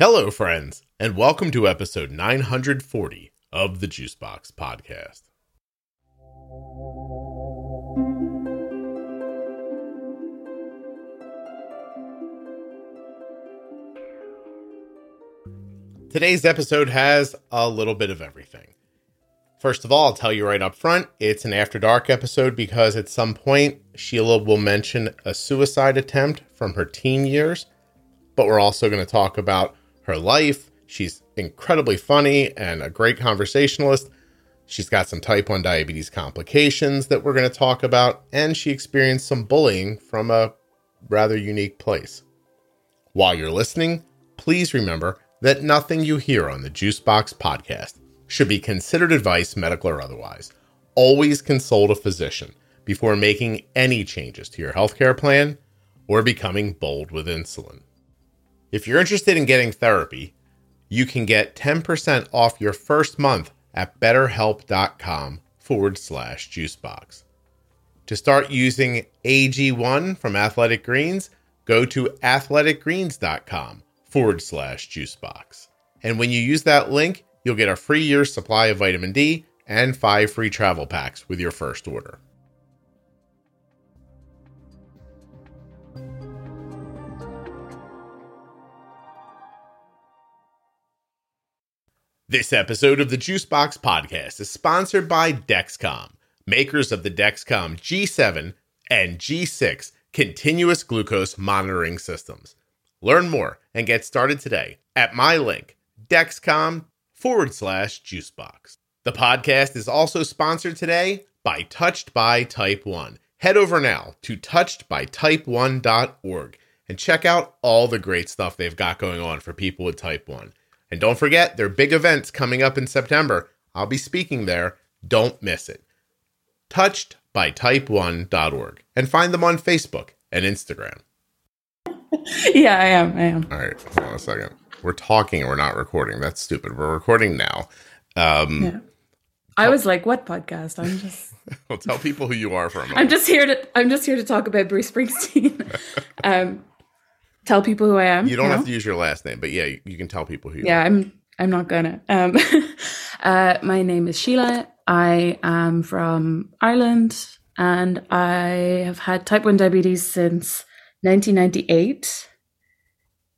Hello, friends, and welcome to episode 940 of the Juicebox Podcast. Today's episode has a little bit of everything. First of all, I'll tell you right up front, it's an after dark episode because at some point Síle will mention a suicide attempt from her teen years, but we're also going to talk about her life. She's incredibly funny and a great conversationalist. She's got some type 1 diabetes complications that we're going to talk about, and she experienced some bullying from a rather unique place. While you're listening, please remember that nothing you hear on the Juicebox podcast should be considered advice, medical or otherwise. Always consult a physician before making any changes to your healthcare plan or becoming bold with insulin. If you're interested in getting therapy, you can get 10% off your first month at betterhelp.com forward slash juicebox. To start using AG1 from Athletic Greens, go to athleticgreens.com forward slash juicebox. And when you use that link, you'll get a free year's supply of vitamin D and five free travel packs with your first order. This episode of the Juicebox Podcast is sponsored by Dexcom, makers of the Dexcom G7 and G6 continuous glucose monitoring systems. Learn more and get started today at my link, dexcom forward slash juicebox. The podcast is also sponsored today by Touched by Type 1. Head over now to touchedbytype1.org and check out all the great stuff they've got going on for people with type 1. And don't forget their big events coming up in September. I'll be speaking there. Don't miss it. Touchedbytype1.org and find them on Facebook and Instagram. yeah, I am. I am. All right, hold on a second. We're talking and we're not recording. That's stupid. We're recording now. Um, Yeah. I was like, "What podcast?" I'm just, well, tell people who you are for a moment. I'm just here to, I'm just here to talk about Bruce Springsteen. um, tell people who I am. you don't have to use your last name, but yeah, you, you can tell people who you Yeah, are. I'm, I'm not gonna. Um, uh, my name is Síle. I am from Ireland, and I have had type one diabetes since 1998,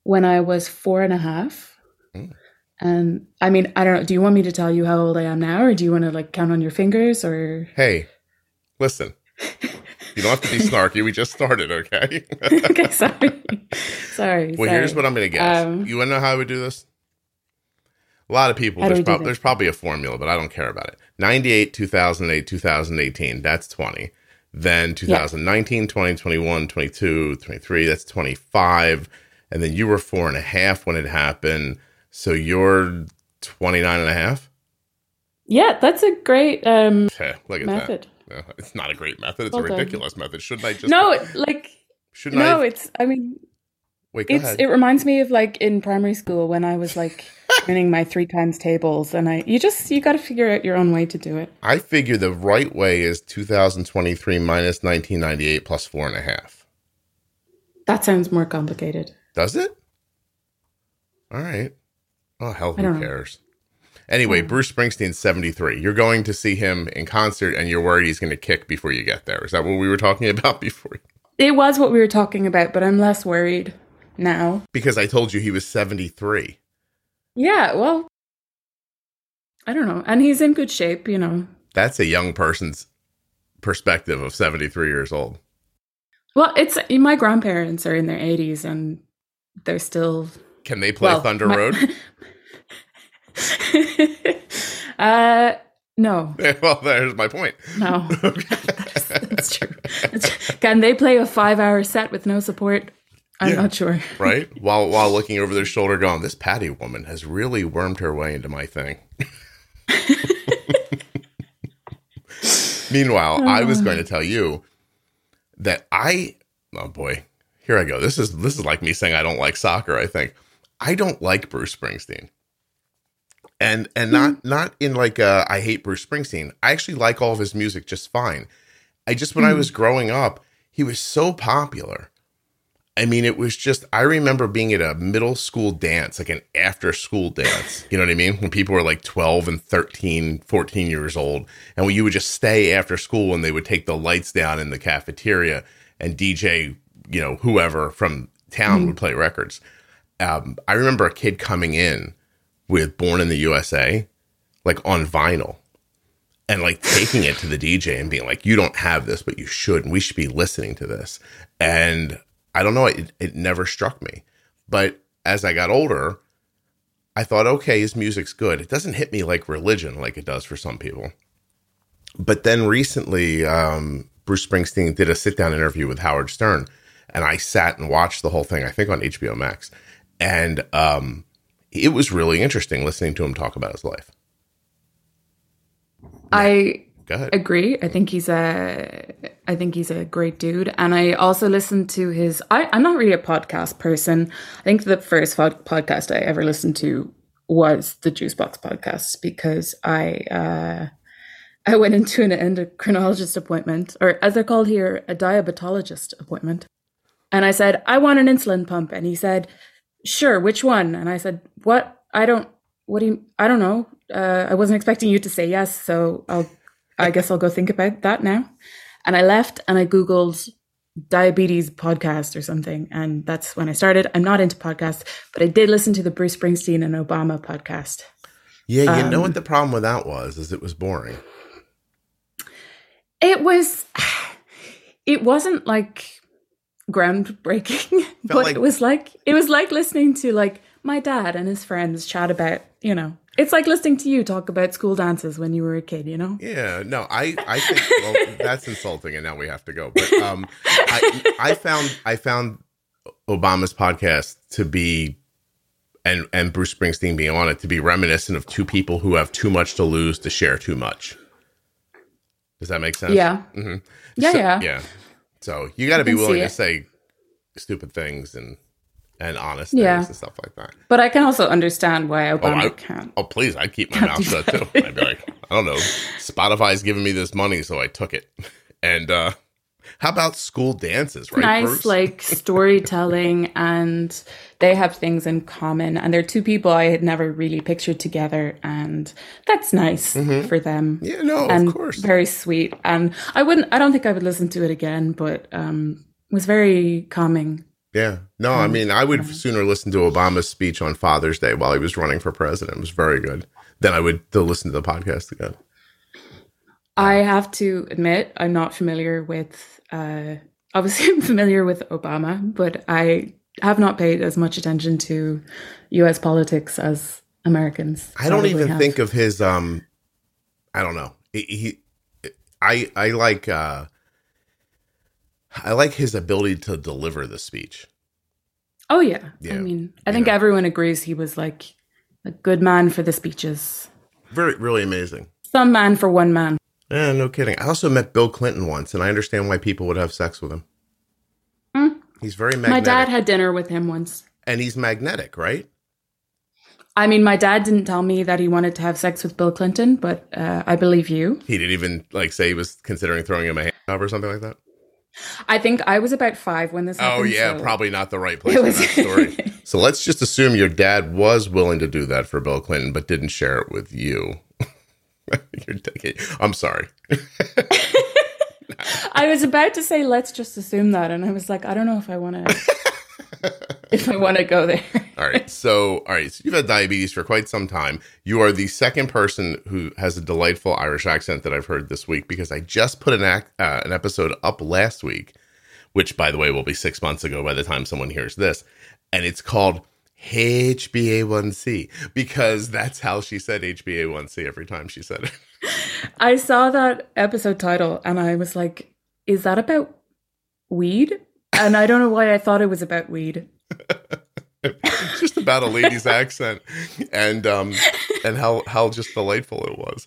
when I was four and a half. Mm. And I mean, I don't know. Do you want me to tell you how old I am now, or do you want to like count on your fingers, or? Hey, listen. You don't have to be snarky. We just started, okay? okay, sorry, sorry. well, here's what I'm going to guess. Um, you want to know how I would do this? A lot of people, there's, prob- there's probably a formula, but I don't care about it. 98, 2008, 2018, that's 20. Then 2019, 20, 21, 22, 23, that's 25. And then you were four and a half when it happened. So you're 29 and a half? Yeah, that's a great um, Heh, look at method. that. No, it's not a great method. It's a ridiculous method. Shouldn't I just No, like Shouldn't no, I? it's. I mean, Wait, it's. ahead. It reminds me of like in primary school when I was like learning my three times tables, and I you just you got to figure out your own way to do it. I figure the right way is 2023 minus 1998 plus four and a half. That sounds more complicated. Does it? All right. Oh, hell, who don't know. Anyway, Hmm. Bruce Springsteen's 73. You're going to see him in concert and you're worried he's going to kick before you get there. Is that what we were talking about before? It was what we were talking about, but I'm less worried now. Because I told you he was 73. Yeah, well, I don't know, and he's in good shape, you know. That's a young person's perspective of 73 years old. Well, it's my grandparents are in their 80s, and they're still Can they play Well, Thunder my- Road? uh, no, well, there's my point. no, that's, that's true. That's- Can they play a five-hour set with no support? I'm Yeah. not sure. right? while while looking over their shoulder, going, "This Patti woman has really wormed her way into my thing." Meanwhile, I was going to tell you that I, oh boy, here I go. This is this is like me saying I don't like soccer. I think I don't like Bruce Springsteen, and and not not in like uh, I hate Bruce Springsteen. I actually like all of his music just fine. I just when I was growing up, he was so popular. I mean, it was just, I remember being at a middle school dance, like an after school dance. You know what I mean? When people were like 12 and 13, 14 years old. And when you would just stay after school and they would take the lights down in the cafeteria and DJ, you know, whoever from town mm would play records. Um, I remember a kid coming in with Born in the USA, like on vinyl and like taking it to the DJ and being like, you don't have this, but you should, and we should be listening to this. And I don't know, it, it never struck me. But as I got older, I thought, okay, his music's good. It doesn't hit me like religion like it does for some people. But then recently, um, Bruce Springsteen did a sit down interview with Howard Stern, and I sat and watched the whole thing, I think on HBO Max. And um, it was really interesting listening to him talk about his life. I agree. I think he's a I think he's a great dude. And I also listened to his I, I'm not really a podcast person. I think the first podcast I ever listened to was the Juicebox podcast because I uh I went into an endocrinologist appointment, or as they're called here, a diabetologist appointment. And I said, I want an insulin pump. And he said, Sure, which one? And I said, What? I don't what do you I don't know. Uh, I wasn't expecting you to say yes, so I'll I guess I'll go think about that now. And I left and I Googled diabetes podcast or something. And that's when I started. I'm not into podcasts, but I did listen to the Bruce Springsteen and Obama podcast. Yeah, you um, know what the problem with that was is it was boring. It was it wasn't like groundbreaking, but like, it was like it was like listening to like my dad and his friends chat about, you know, it's like listening to you talk about school dances when you were a kid, you know? Yeah, no, I, I think well, that's insulting, and now we have to go. But um, I, I found I found Obama's podcast to be, and and Bruce Springsteen being on it to be reminiscent of two people who have too much to lose to share too much. Does that make sense? Yeah. Mm-hmm. Yeah, so, yeah, yeah. So you got to be willing to say stupid things and and honest yeah. and stuff like that. But I can also understand why Obama oh, I, can't. Oh, please, I'd keep my mouth shut too. I'd be like, I don't know, Spotify's giving me this money, so I took it. And uh how about school dances, right? Nice, Bruce? like storytelling, and they have things in common. And they're two people I had never really pictured together, and that's nice mm-hmm. for them. Yeah, no, and of course, very sweet. And I wouldn't, I don't think I would listen to it again, but um, it was very calming yeah. No, I mean, I would sooner listen to Obama's speech on Father's Day while he was running for president. It was very good. Than I would to listen to the podcast again. I have to admit, I'm not familiar with, uh, obviously, I'm familiar with Obama, but I have not paid as much attention to US politics as Americans. I don't even have. think of his, um, I don't know. He, he I, I like, uh, I like his ability to deliver the speech. Oh yeah. yeah. I mean, I think know. everyone agrees he was like a good man for the speeches. Very really amazing. Some man for one man. Yeah, no kidding. I also met Bill Clinton once and I understand why people would have sex with him. Mm. He's very magnetic. My dad had dinner with him once. And he's magnetic, right? I mean, my dad didn't tell me that he wanted to have sex with Bill Clinton, but uh, I believe you. He didn't even like say he was considering throwing him a hand job or something like that. I think I was about five when this. Oh, happened, oh yeah, so probably not the right place was- for that story. so let's just assume your dad was willing to do that for Bill Clinton, but didn't share it with you. You're taking. I'm sorry. I was about to say let's just assume that, and I was like, I don't know if I want to. if I want to go there. All right. So, all right. So you've had diabetes for quite some time. You are the second person who has a delightful Irish accent that I've heard this week because I just put an act, uh, an episode up last week, which, by the way, will be six months ago by the time someone hears this, and it's called HbA1c because that's how she said HbA1c every time she said it. I saw that episode title and I was like, "Is that about weed?" and I don't know why I thought it was about weed. just about a lady's accent, and um, and how how just delightful it was.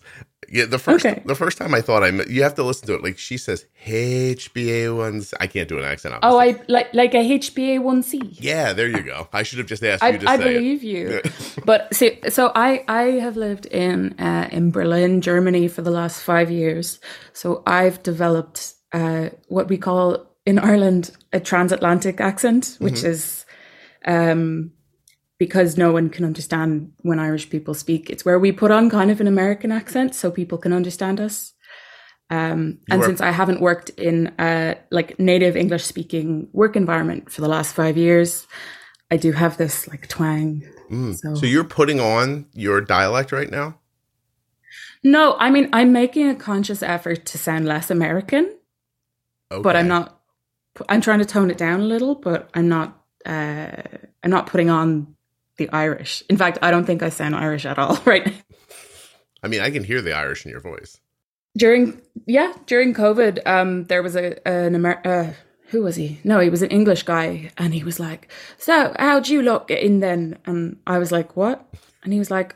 Yeah, the first okay. the first time I thought I met, you have to listen to it. Like she says HbA ones. I can't do an accent. Obviously. Oh, I like like a HbA one C. Yeah, there you go. I should have just asked I, you to. I believe it. you. but see, so I I have lived in uh, in Berlin, Germany for the last five years. So I've developed uh, what we call in Ireland a transatlantic accent, which mm-hmm. is um, because no one can understand when Irish people speak. It's where we put on kind of an American accent so people can understand us. Um, and since I haven't worked in a like native English speaking work environment for the last five years, I do have this like twang. Mm. So. so you're putting on your dialect right now? No, I mean I'm making a conscious effort to sound less American, okay. but I'm not. I'm trying to tone it down a little, but I'm not. Uh, I'm not putting on the Irish. In fact, I don't think I sound Irish at all right now. I mean, I can hear the Irish in your voice. During yeah, during COVID, um, there was a an Amer- uh, who was he? No, he was an English guy, and he was like, "So, how'd you lot get in then?" And I was like, "What?" And he was like,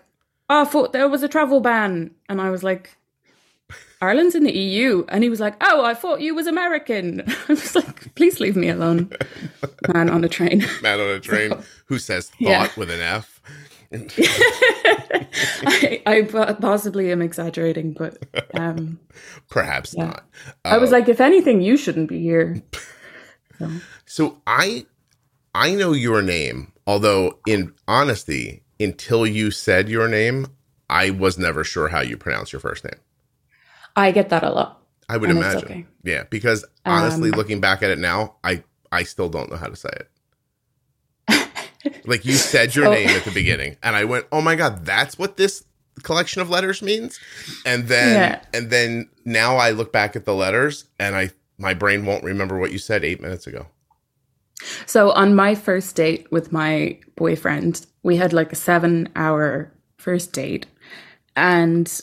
oh, "I thought there was a travel ban," and I was like, "Ireland's in the EU," and he was like, "Oh, I thought you was American." I was like, "Please leave me alone." Man on a train. Man on a train so, who says "thought" yeah. with an F. I, I, possibly am exaggerating, but um, perhaps yeah. not. Uh, I was uh, like, if anything, you shouldn't be here. So. so I, I know your name, although in honesty, until you said your name, I was never sure how you pronounce your first name. I get that a lot. I would imagine. Okay. Yeah, because honestly, um, looking back at it now, I I still don't know how to say it like you said your oh. name at the beginning, and I went, "Oh my god, that's what this collection of letters means." And then yeah. and then now I look back at the letters, and I my brain won't remember what you said eight minutes ago. So on my first date with my boyfriend, we had like a seven hour first date, and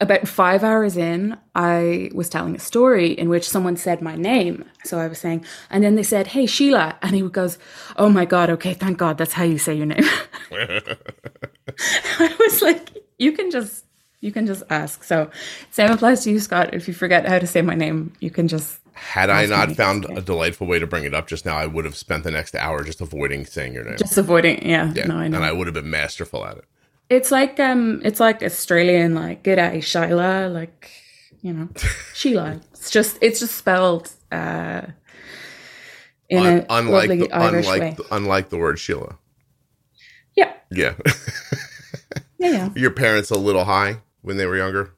about five hours in, I was telling a story in which someone said my name. So I was saying, and then they said, Hey, Síle. And he goes, Oh my God, okay, thank God, that's how you say your name. I was like, You can just. You can just ask. So, same applies to you, Scott. If you forget how to say my name, you can just had I not found a delightful way to bring it up just now, I would have spent the next hour just avoiding saying your name. Just avoiding, yeah. yeah. No, I know. And I would have been masterful at it. It's like um, it's like Australian, like good g'day Sheila, like you know, Sheila. It's just it's just spelled uh, in Un- a unlike lovely the, Irish unlike way. The, unlike the word Sheila. Yeah. Yeah. yeah, yeah. Your parents a little high when they were younger.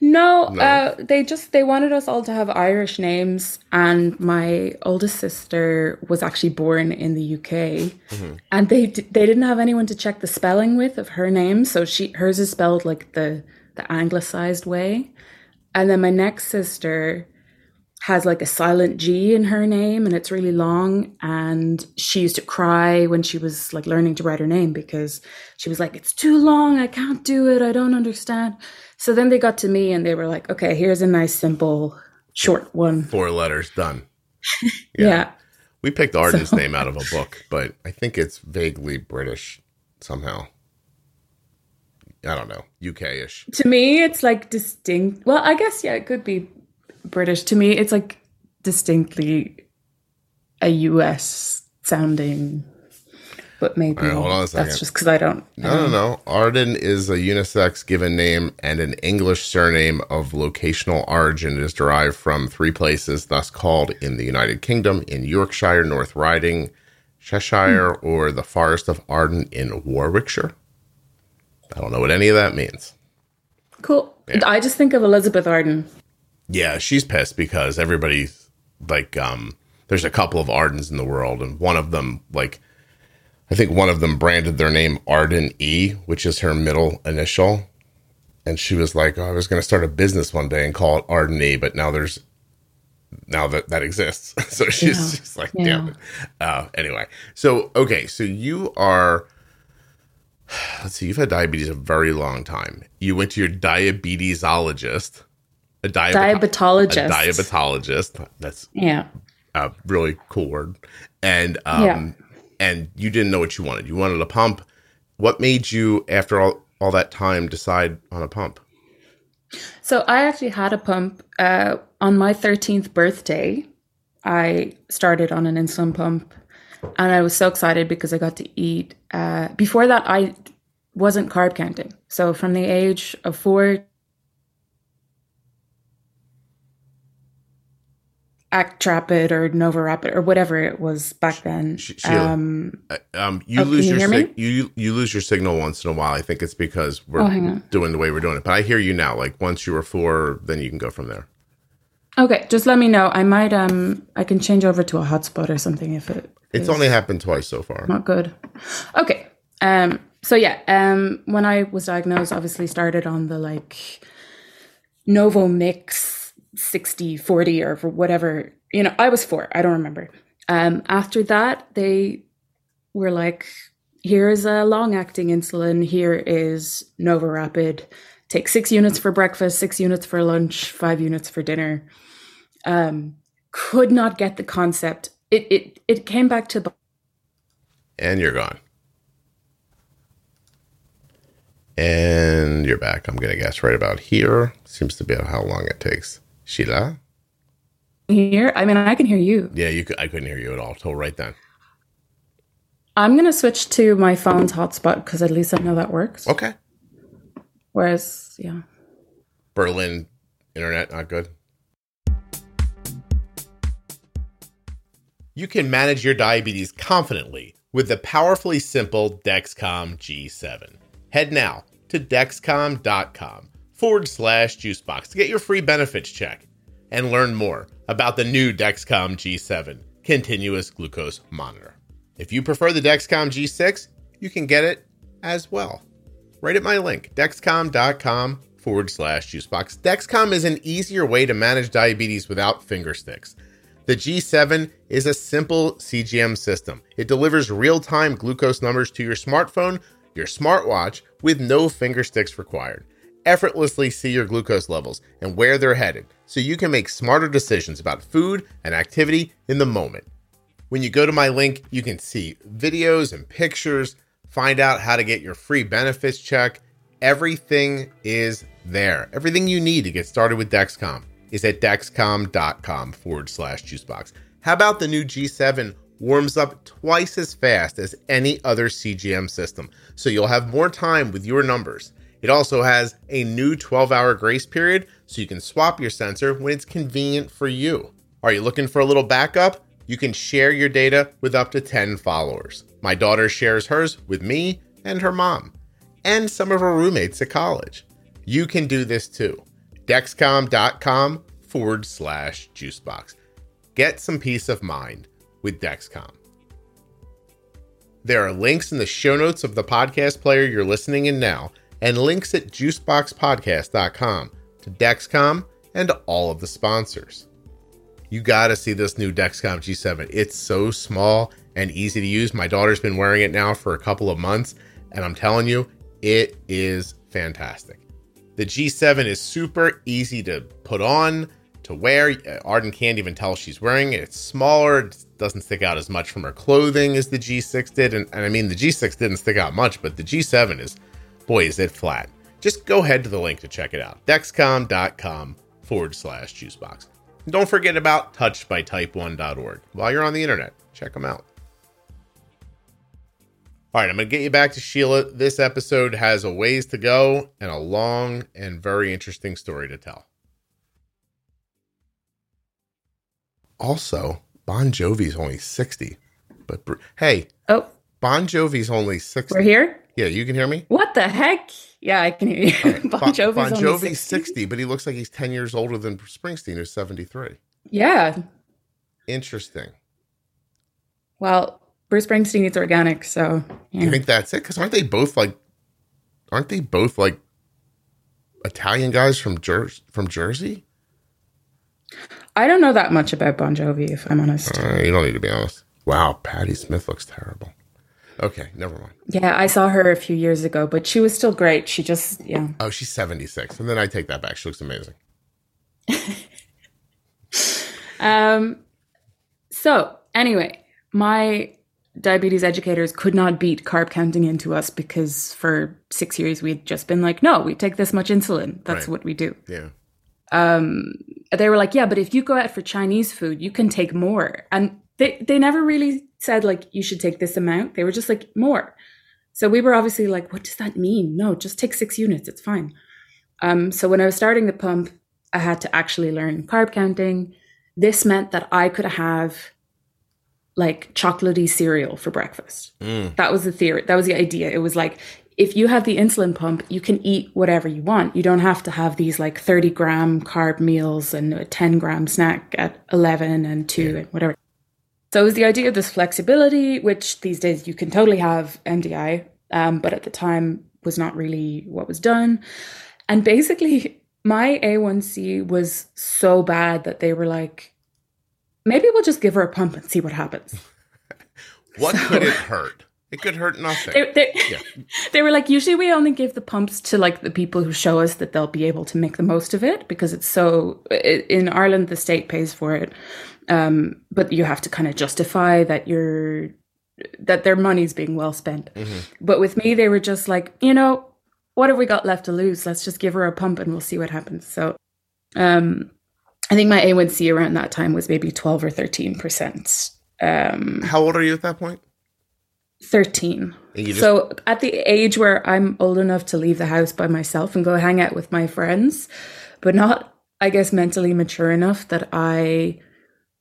No, no. Uh, they just they wanted us all to have Irish names, and my oldest sister was actually born in the UK, mm-hmm. and they they didn't have anyone to check the spelling with of her name, so she hers is spelled like the the anglicized way, and then my next sister has like a silent G in her name and it's really long. And she used to cry when she was like learning to write her name because she was like, it's too long. I can't do it. I don't understand. So then they got to me and they were like, okay, here's a nice, simple, short one. Four letters done. Yeah. yeah. We picked Arden's so. name out of a book, but I think it's vaguely British somehow. I don't know, UK ish. To me, it's like distinct. Well, I guess, yeah, it could be British. To me, it's like distinctly a US sounding but maybe right, hold on a second. that's just because I don't. No, no, no. Arden is a unisex given name and an English surname of locational origin. It is derived from three places, thus called in the United Kingdom in Yorkshire, North Riding, Cheshire, hmm. or the Forest of Arden in Warwickshire. I don't know what any of that means. Cool. Yeah. I just think of Elizabeth Arden. Yeah, she's pissed because everybody's like, um, there's a couple of Ardens in the world, and one of them, like, I think one of them branded their name Arden E, which is her middle initial. And she was like, oh, I was going to start a business one day and call it Arden E, but now there's now that that exists. so she's, yeah. she's like, yeah. damn it. Uh, anyway, so okay, so you are. Let's see, you've had diabetes a very long time. You went to your diabetologist, a diabet- diabetologist, a diabetologist. That's yeah, a really cool word. And um, yeah and you didn't know what you wanted. You wanted a pump. What made you, after all, all that time, decide on a pump? So I actually had a pump uh, on my 13th birthday. I started on an insulin pump and I was so excited because I got to eat. Uh, before that, I wasn't carb counting. So from the age of four. Actrapid or NovoRapid or whatever it was back then. Síle, Um, um, you Oh, lose you your sig- you you lose your signal once in a while. I think it's because we're Oh, doing the way we're doing it. But I hear you now. Like once you were four, then you can go from there. okay, just let me know. I might um I can change over to a hotspot or something if it It's only happened twice so far. not good. Okay. Um so yeah, um when I was diagnosed obviously started on the like NovoMix 60 40 or for whatever. You know, I was 4, I don't remember. Um after that they were like here's a long acting insulin, here is NovoRapid. Take 6 units for breakfast, 6 units for lunch, 5 units for dinner. Um could not get the concept. It it it came back to And you're gone. And you're back. I'm gonna guess right about here. Seems to be how long it takes. Síle. here. I mean, I can hear you. Yeah, you. Could, I couldn't hear you at all till right then. I'm gonna switch to my phone's hotspot because at least I know that works. Okay. Whereas, yeah, Berlin internet not good. You can manage your diabetes confidently with the powerfully simple Dexcom G7. Head now to dexcom.com forward slash juicebox to get your free benefits check and learn more about the new Dexcom G7 continuous glucose monitor. If you prefer the Dexcom G6, you can get it as well right at my link, dexcom.com forward slash juicebox. Dexcom is an easier way to manage diabetes without finger sticks. The G7 is a simple CGM system. It delivers real time glucose numbers to your smartphone, your smartwatch, with no finger sticks required. Effortlessly see your glucose levels and where they're headed so you can make smarter decisions about food and activity in the moment. When you go to my link, you can see videos and pictures, find out how to get your free benefits check. Everything is there. Everything you need to get started with Dexcom is at dexcom.com forward slash juicebox. How about the new G7 warms up twice as fast as any other CGM system, so you'll have more time with your numbers. It also has a new 12 hour grace period, so you can swap your sensor when it's convenient for you. Are you looking for a little backup? You can share your data with up to 10 followers. My daughter shares hers with me and her mom, and some of her roommates at college. You can do this too. Dexcom.com forward slash juicebox. Get some peace of mind with Dexcom. There are links in the show notes of the podcast player you're listening in now, and links at juiceboxpodcast.com to Dexcom and all of the sponsors. You gotta see this new Dexcom G7. It's so small and easy to use. My daughter's been wearing it now for a couple of months, and I'm telling you, it is fantastic. The G7 is super easy to put on, to wear. Arden can't even tell she's wearing it. It's smaller, it doesn't stick out as much from her clothing as the G6 did. And, and I mean, the G6 didn't stick out much, but the G7 is, boy, is it flat. Just go ahead to the link to check it out dexcom.com forward slash juicebox. And don't forget about touchedbytype1.org. While you're on the internet, check them out. All right, I'm going to get you back to Síle. This episode has a ways to go and a long and very interesting story to tell. Also, Bon Jovi's only 60. But hey, Oh, Bon Jovi's only 60. we're here. Yeah, you can hear me? What the heck? Yeah, I can hear you. bon Bon, Jovi's, bon Jovi's 60. 60, but he looks like he's 10 years older than Springsteen, who's 73. Yeah. Interesting. Well, Bruce Springsteen eats organic, so You think that's it? Because aren't they both like, aren't they both like Italian guys from Jer- from Jersey? I don't know that much about Bon Jovi, if I'm honest. Uh, you don't need to be honest. Wow, Patti Smith looks terrible. Okay, never mind. Yeah, I saw her a few years ago, but she was still great. She just, yeah. Oh, she's 76. And then I take that back. She looks amazing. Um, so anyway, my diabetes educators could not beat carb counting into us because for six years we'd just been like, no, we take this much insulin. That's Right. what we do. Yeah. Um, they were like, yeah, but if you go out for Chinese food, you can take more. And they, they never really said like you should take this amount. They were just like more. So we were obviously like, what does that mean? No, just take six units. It's fine. Um, so when I was starting the pump, I had to actually learn carb counting. this meant that I could have like chocolatey cereal for breakfast. Mm. That was the theory. That was the idea. It was like if you have the insulin pump, you can eat whatever you want. You don't have to have these like 30 gram carb meals and a 10 gram snack at 11 and 2 yeah. and whatever. So it was the idea of this flexibility, which these days you can totally have MDI, um, but at the time was not really what was done. And basically, my A1C was so bad that they were like, maybe we'll just give her a pump and see what happens. what so, could it hurt? It could hurt nothing. They, they, yeah. they, were like, usually we only give the pumps to like the people who show us that they'll be able to make the most of it because it's so. In Ireland, the state pays for it, um, but you have to kind of justify that you're that their money's being well spent. Mm-hmm. But with me, they were just like, you know, what have we got left to lose? Let's just give her a pump and we'll see what happens. So, um, I think my A1C around that time was maybe 12 or 13%. Um, How old are you at that point? 13. Just- so at the age where I'm old enough to leave the house by myself and go hang out with my friends, but not, I guess, mentally mature enough that I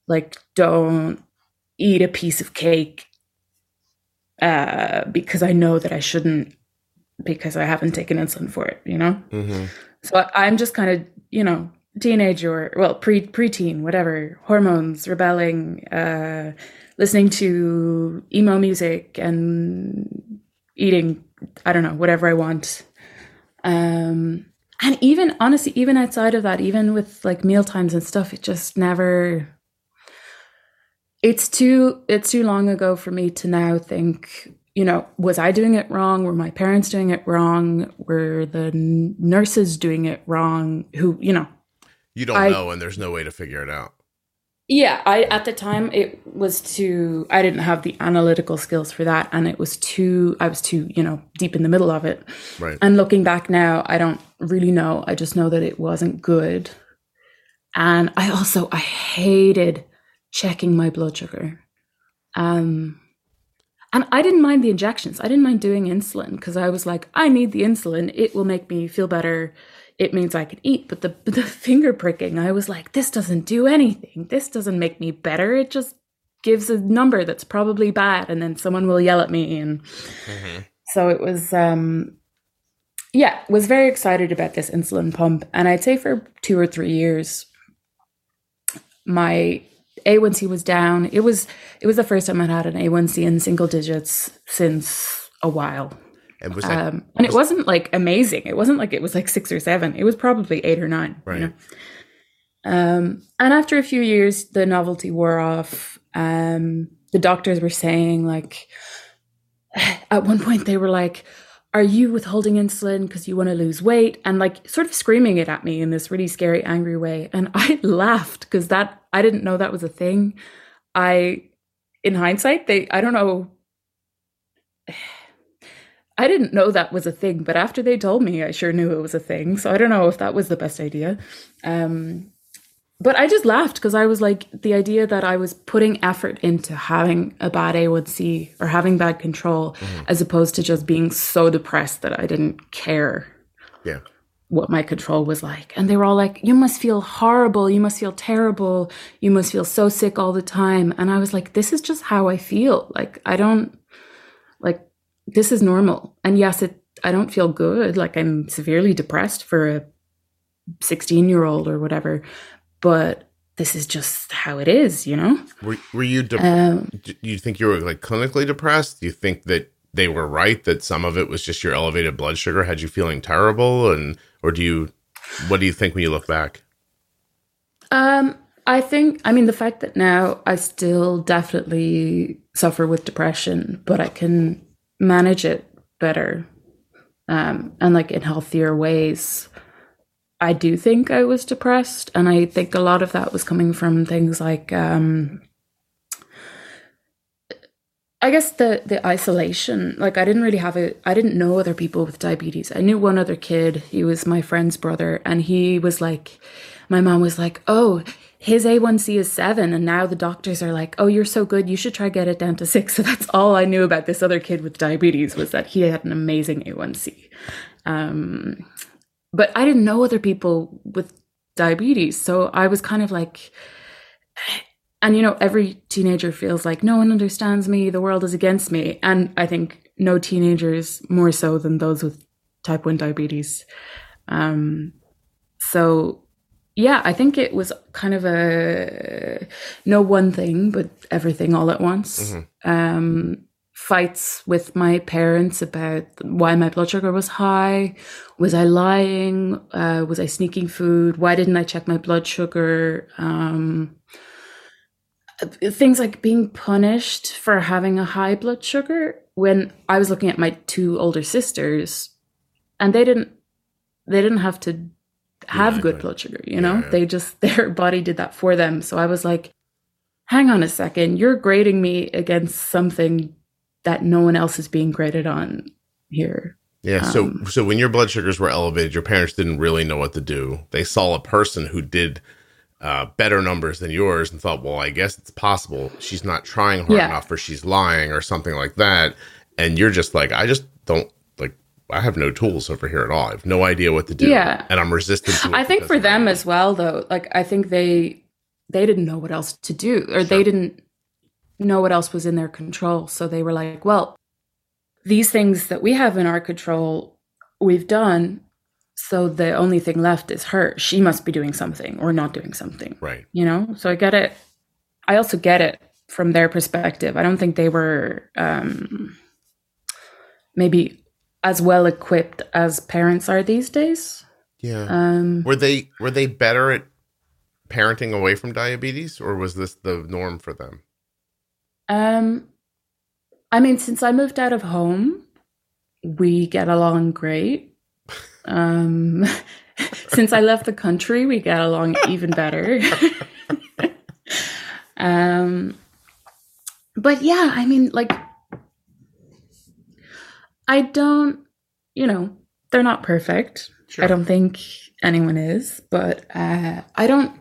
like don't eat a piece of cake uh, because I know that I shouldn't because I haven't taken insulin for it, you know? Mm-hmm. So I'm just kind of, you know, teenage or well pre preteen whatever hormones rebelling uh listening to emo music and eating i don't know whatever i want um and even honestly even outside of that even with like meal times and stuff it just never it's too it's too long ago for me to now think you know was i doing it wrong? Were my parents doing it wrong? Were the nurses doing it wrong? Who you know. You don't I, know and there's no way to figure it out. Yeah i at the time it was too i didn't have the analytical skills for that and it was too i was too you know deep in the middle of it. Right. And looking back now i don't really know. I just know that it wasn't good. And i also i hated checking my blood sugar um and I didn't mind the injections. I didn't mind doing insulin because I was like, I need the insulin. It will make me feel better it means I can eat. But the the finger pricking, I was like, this doesn't do anything. This doesn't make me better. It just gives a number that's probably bad, and then someone will yell at me. And mm-hmm. so it was, um, yeah, was very excited about this insulin pump. And I'd say for two or three years, my A1C was down. It was it was the first time I'd had an A1C in single digits since a while. And was that, um, and was, it wasn't like amazing. It wasn't like it was like six or seven. It was probably eight or nine. Right. You know? Um, and after a few years, the novelty wore off. Um, the doctors were saying like, at one point they were like, "Are you withholding insulin because you want to lose weight?" And like sort of screaming it at me in this really scary, angry way. And I laughed because that I didn't know that was a thing. I, in hindsight, they I don't know I didn't know that was a thing, but after they told me, I sure knew it was a thing. So I don't know if that was the best idea. Um, but I just laughed because I was like, the idea that I was putting effort into having a bad A1C or having bad control, mm-hmm. as opposed to just being so depressed that I didn't care. Yeah. What my control was like. And they were all like, You must feel horrible. You must feel terrible. You must feel so sick all the time. And I was like, This is just how I feel. Like, I don't, like, this is normal. And yes, it I don't feel good. Like I'm severely depressed for a 16 year old or whatever, but this is just how it is, you know? Were, were you, de- um, do you think you were like clinically depressed? Do you think that they were right that some of it was just your elevated blood sugar had you feeling terrible? And, or do you, what do you think when you look back? Um, I think, I mean, the fact that now I still definitely suffer with depression, but I can manage it better um, and like in healthier ways. I do think I was depressed, and I think a lot of that was coming from things like, um, I guess the the isolation. Like I didn't really have a, I didn't know other people with diabetes. I knew one other kid. He was my friend's brother, and he was like, my mom was like, "Oh, his A1C is seven, and now the doctors are like, "Oh, you're so good, you should try get it down to six. So that's all I knew about this other kid with diabetes was that he had an amazing A1C. Um, but I didn't know other people with diabetes, so I was kind of like, and you know, every teenager feels like no one understands me, the world is against me. And I think no teenagers more so than those with type 1 diabetes. Um, so yeah, I think it was kind of a no one thing, but everything all at once. Mm-hmm. Um, fights with my parents about why my blood sugar was high. Was I lying? Uh, was I sneaking food? Why didn't I check my blood sugar? Um, things like being punished for having a high blood sugar when I was looking at my two older sisters and they didn't they didn't have to have yeah, good blood sugar, you know? Yeah, yeah. They just their body did that for them. So I was like, hang on a second, you're grading me against something that no one else is being graded on here. Yeah, so um, so when your blood sugars were elevated, your parents didn't really know what to do. They saw a person who did uh, better numbers than yours and thought, well, I guess it's possible she's not trying hard yeah. enough or she's lying or something like that. And you're just like, I just don't like, I have no tools over here at all. I have no idea what to do. Yeah. And I'm resistant I think for them as well, though, like, I think they, they didn't know what else to do or sure. they didn't know what else was in their control. So they were like, well, these things that we have in our control, we've done. So the only thing left is her. She must be doing something or not doing something. Right. You know? So i get it. I also get it from their perspective. I don't think they were um maybe as well equipped as parents are these days. Yeah. Um were they were they better at parenting away from diabetes or was this the norm for them um i mean since i moved out of home we get along great um, since I left the country, we get along even better. um, but yeah, I mean, like, I don't, you know, they're not perfect. Sure. I don't think anyone is, but uh, I don't.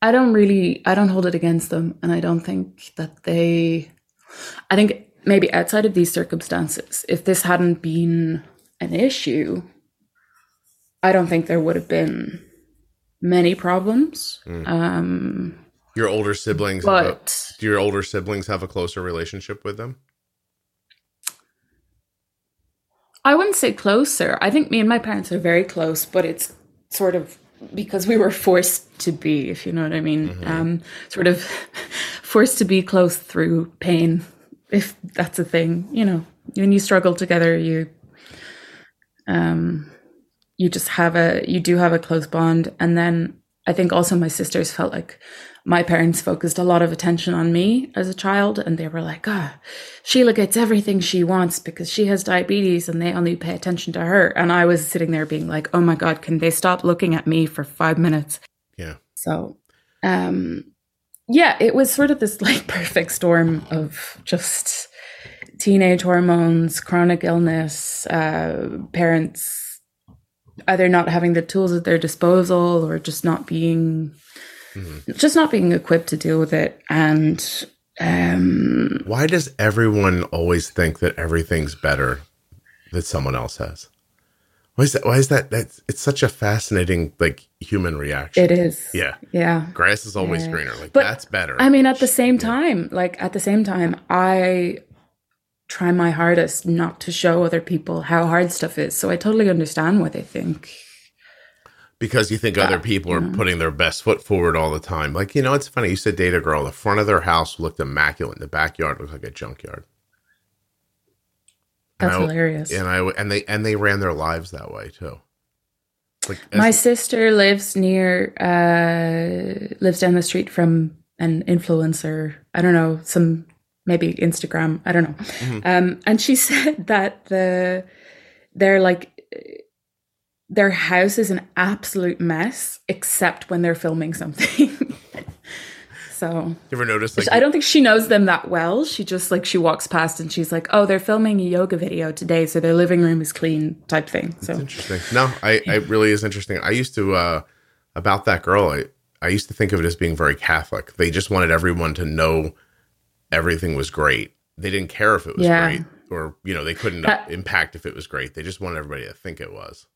I don't really. I don't hold it against them, and I don't think that they. I think maybe outside of these circumstances, if this hadn't been an issue, I don't think there would have been many problems. Mm. Um, your older siblings, but a, do your older siblings have a closer relationship with them? I wouldn't say closer. I think me and my parents are very close, but it's sort of because we were forced to be, if you know what I mean. Mm-hmm. Um, sort of forced to be close through pain, if that's a thing. You know, when you struggle together, you um, you just have a you do have a close bond and then i think also my sisters felt like my parents focused a lot of attention on me as a child and they were like ah oh, Síle gets everything she wants because she has diabetes and they only pay attention to her. And i was sitting there being like oh my god can they stop looking at me for five minutes? Yeah. So um yeah it was sort of this like perfect storm of just teenage hormones, chronic illness, uh, parents either not having the tools at their disposal or just not being mm-hmm. just not being equipped to deal with it and um, why does everyone always think that everything's better that someone else has why is that why is that that's it's such a fascinating like human reaction it is yeah yeah grass is always yeah. greener like but, that's better i mean at the same time like at the same time i try my hardest not to show other people how hard stuff is. So I totally understand what they think. Because you think that, other people are know. putting their best foot forward all the time. Like, you know, it's funny. You said date a girl. The front of their house looked immaculate. The backyard looked like a junkyard. That's and I, hilarious. And I and they and they ran their lives that way too. Like my sister lives near uh lives down the street from an influencer. I don't know, some maybe Instagram. I don't know. Mm-hmm. Um, and she said that the they're like their house is an absolute mess, except when they're filming something. so you ever notice? Like, I don't think she knows them that well. She just like she walks past and she's like, "Oh, they're filming a yoga video today, so their living room is clean." Type thing. So interesting. No, I, I really is interesting. I used to uh about that girl. I I used to think of it as being very Catholic. They just wanted everyone to know everything was great. They didn't care if it was yeah. great or, you know, they couldn't that, impact if it was great. They just wanted everybody to think it was.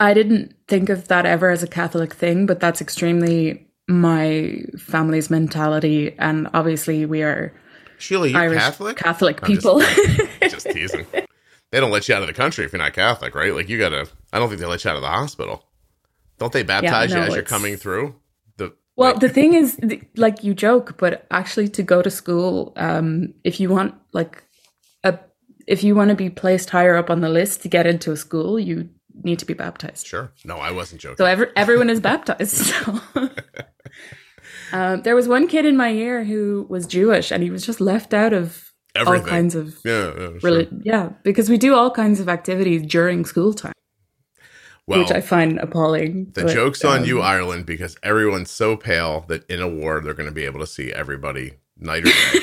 I didn't think of that ever as a Catholic thing, but that's extremely my family's mentality, and obviously we are Síle, you Irish Catholic? Catholic I'm just- people. Just teasing. They don't let you out of the country if you're not Catholic, right? Like you gotta. I don't think they let you out of the hospital. Don't they baptize no, you as you're coming through? The Well, like- the thing is, like you joke, but actually, to go to school, um, if you want, like, a, if you want to be placed higher up on the list to get into a school, you need to be baptized. sure. No, I wasn't joking. So every, everyone is baptized. So. um, there was one kid in my year who was Jewish, and he was just left out of Everything. all kinds of yeah, yeah, sure. yeah, because we do all kinds of activities during school time, Well, which I find appalling. the but, joke's on um, you, Ireland, because everyone's so pale that in a war they're going to be able to see everybody night or day.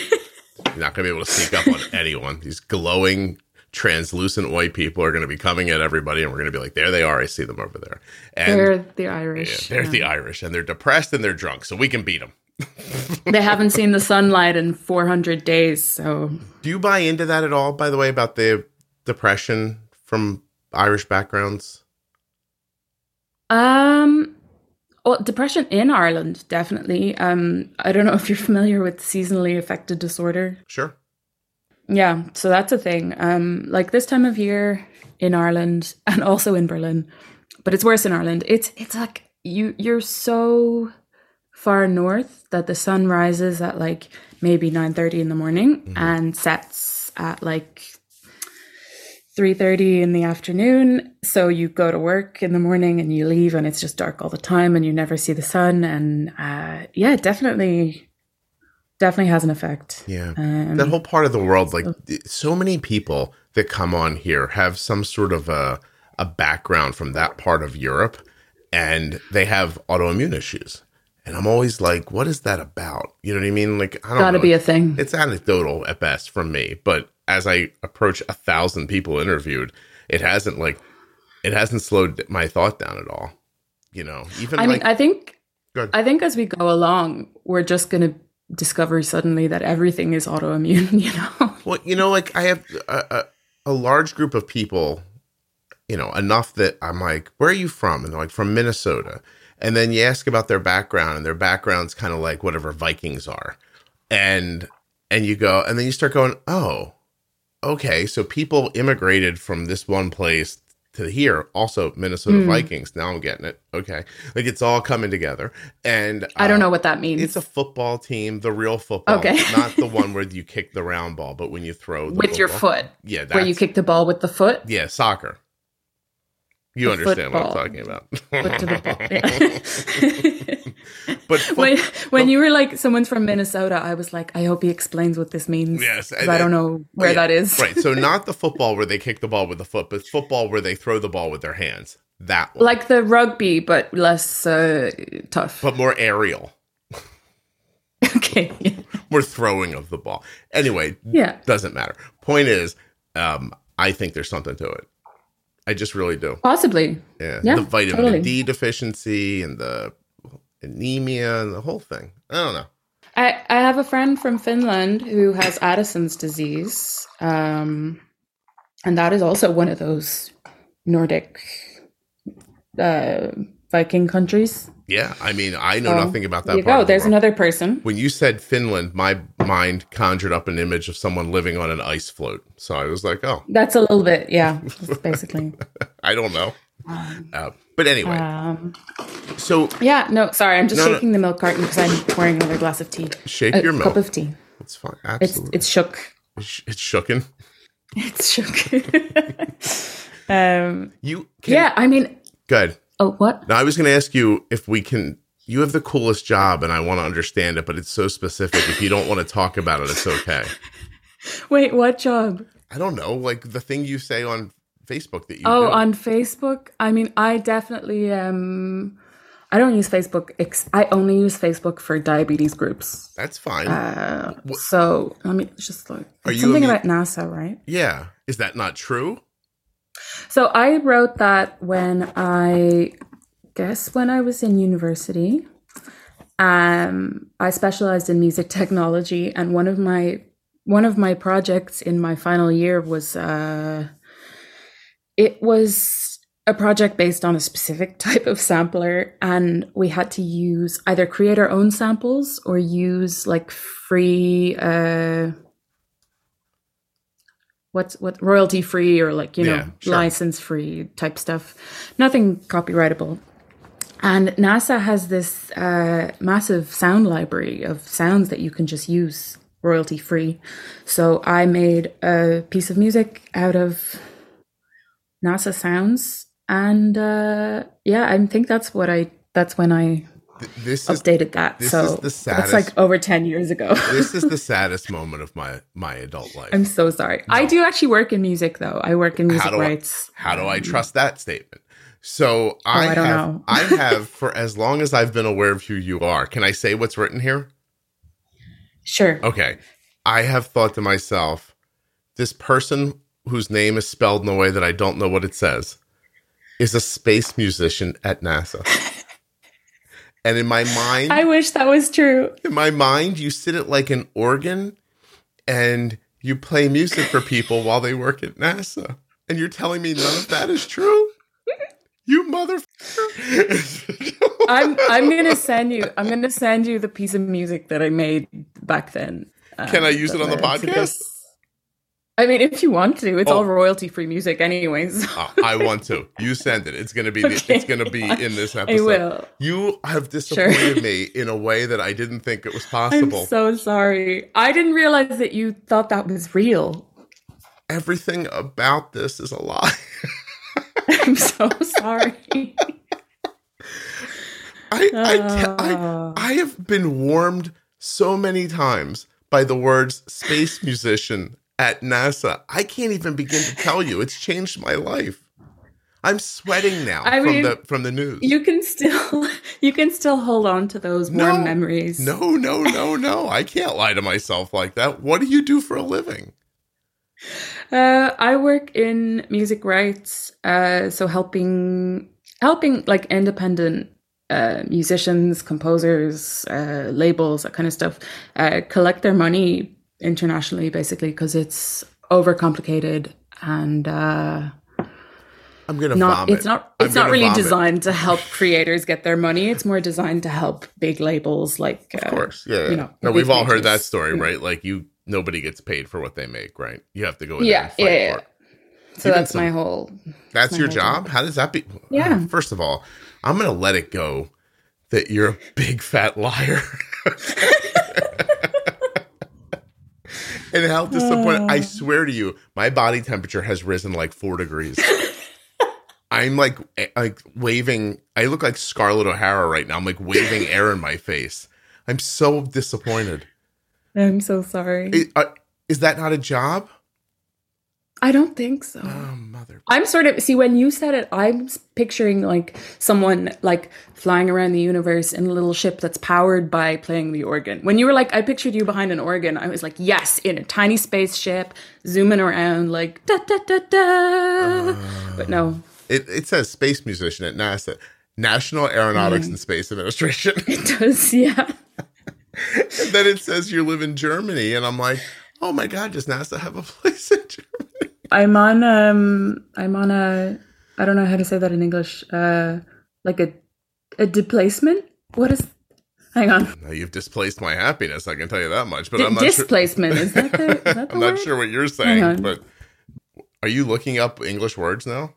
You're not going to be able to sneak up on anyone. These glowing, translucent white people are going to be coming at everybody, and we're going to be like, "There they are! I see them over there." And They're the yeah, Irish. they're yeah. the Irish, and they're depressed and they're drunk, so we can beat them. they haven't seen the sunlight in 400 days so Do you buy into that at all? By the way, about the depression from Irish backgrounds. um well depression in ireland definitely um i don't know if you're familiar with seasonally affected disorder Sure. Yeah so that's a thing. Um like this time of year in ireland and also in berlin but it's worse in ireland. It's it's like you you're so far north that the sun rises at like maybe 9:30 in the morning and sets at like 3:30 in the afternoon. So you go to work in the morning and you leave and it's just dark all the time and you never see the sun and uh yeah definitely definitely has an effect Yeah. um, that whole part of the world, like so many people that come on here have some sort of a a background from that part of Europe, and they have autoimmune issues. And I'm always like, what is that about? You know what I mean? Like, I don't gotta know. be a thing it's anecdotal at best from me, but as I approach a thousand people interviewed, it hasn't like it hasn't slowed my thought down at all. You know, even I like mean, I think, I think as we go along, we're just going discover suddenly that everything is autoimmune. You know, Well, you know, like I have a, a, a large group of people, you know, enough that I'm like, where are you from? And they're like, from Minnesota. And then you ask about their background, and their background's kind of like whatever Vikings are. And and you go, and then you start going, oh, okay. So people immigrated from this one place to here, also Minnesota Hmm. Vikings. Now I'm getting it. Okay. Like it's all coming together. And I don't uh, know what that means. it's a football team, the real football, Okay. not the one where you kick the round ball, but when you throw the with your foot, Yeah, that's, where you kick the ball with the foot. yeah, soccer. You The understand what I'm talking about. Foot to the ball. Yeah. but when when you were like, someone's from Minnesota, I was like, I hope he explains what this means. Yes, and- I don't know where yeah, that is. right. So not the football where they kick the ball with the foot, but football where they throw the ball with their hands. That one. like the rugby, but less uh, tough. but more aerial, okay. more throwing of the ball. Anyway, Yeah. doesn't matter. Point is, um, I think there's something to it. I just really do. Possibly. Yeah, Yeah, the vitamin totally. D deficiency and the anemia and the whole thing. I don't know. I, I have a friend from Finland who has Addison's disease. Um, and that is also one of those Nordic uh, Viking countries. Yeah, I mean, I know So, nothing about that. you part go. of the There's another person. When you said Finland, my mind conjured up an image of someone living on an ice float. So I was like, oh, That's a little bit, yeah, basically. I don't know. Uh, but anyway, Um, so yeah, no, sorry, I'm just No, no. shaking the milk carton because I'm pouring another glass of tea. shake A your milk. cup of tea. it's fine. It's Absolutely. it's shook. It's, it's shooken. It's shook. um, You can, yeah, I mean, Good. oh, what? Now I was going to ask you if we can. You have the coolest job, and I want to understand it, but it's so specific. If you don't want to talk about it, it's okay. Wait, what job? I don't know, like the thing you say on Facebook that you Oh, do. on Facebook. I mean, I definitely um I don't use Facebook. Ex- I only use Facebook for diabetes groups. That's fine. Uh, so let me just like Are you something immune- about NASA, right? yeah, is that not true? So I wrote that when I guess when I was in university. Um, I specialized in music technology, and one of my one of my projects in my final year was uh, it was a project based on a specific type of sampler, and we had to use either create our own samples or use like free. Uh, what's what royalty free or like you know Yeah, sure. license free type stuff nothing copyrightable and nasa has this uh, massive sound library of sounds that you can just use royalty free so i made a piece of music out of nasa sounds and uh, yeah i think that's what i that's when i Th- This is updated that this so is the that's like over 10 years ago this is the saddest moment of my my adult life. i'm so sorry i do actually work in music though i work in music I- rights How do I trust that statement? So I, Oh, I don't have, know. I have for as long as I've been aware of who you are. Can I say what's written here? sure Okay. I have thought to myself, this person whose name is spelled in a way that I don't know what it says is a space musician at NASA. and in my mind, I wish that was true. in my mind, you sit at like an organ and you play music for people while they work at NASA. And you're telling me none of that is true? You motherfucker. I'm I'm gonna send you I'm gonna send you the piece of music that I made back then. Can I um, use it on the podcast? I mean, if you want to, it's Oh. all royalty free music, anyways. Uh, I want to. You send it. It's gonna be. Okay, it's gonna be in this I episode. will. You have disappointed me in a way that I didn't think it was possible. I'm so sorry. I didn't realize that you thought that was real. Everything about this is a lie. I'm so sorry. I, I, I, Ah. I have been warmed so many times by the words space musician at NASA. I can't even begin to tell you. It's changed my life. I'm sweating now I from mean, the from the news. you can still you can still hold on to those warm No. memories. no, no, no, no. I can't lie to myself like that. What do you do for a living? Uh, I work in music rights, uh, so helping helping like independent uh, musicians, composers, uh, labels, that kind of stuff, uh, collect their money internationally, basically, because it's overcomplicated and uh, I'm gonna not. vomit. It's not. It's not really vomit. designed to help creators get their money. It's more designed to help big labels, like uh, Of course, yeah. you know, no, we've all heard that story, Yeah. right? Like you, nobody gets paid for what they make, right? You have to go in Yeah, there and fight yeah, yeah. So Even that's some- my whole. That's my your whole job. How does that be? Yeah. First of all, I'm gonna let it go that you're a big fat liar. and how disappointed! I swear to you, my body temperature has risen like four degrees. I'm like like waving. I look like Scarlett O'Hara right now. I'm like waving air in my face. I'm so disappointed. I'm so sorry. I- uh, is that not a job? I don't think so. Oh mother! I'm sort of see when you said it, I'm picturing like someone like flying around the universe in a little ship that's powered by playing the organ. When you were like, I pictured you behind an organ, I was like, yes, in a tiny spaceship, zooming around like da da da da. but no, It it says space musician at NASA, National Aeronautics Mm. and Space Administration. it does. Yeah, and then it says you live in Germany, and I'm like, oh my god, does NASA have a place in Germany? I'm on. Um, I'm on a. I don't know how to say that in English. Uh, like a a displacement. What is? Hang on. Now you've displaced my happiness. I can tell you that much. But Di- I'm not sure. displacement is that the? Is that the I'm not sure what you're saying. But are you looking up English words now?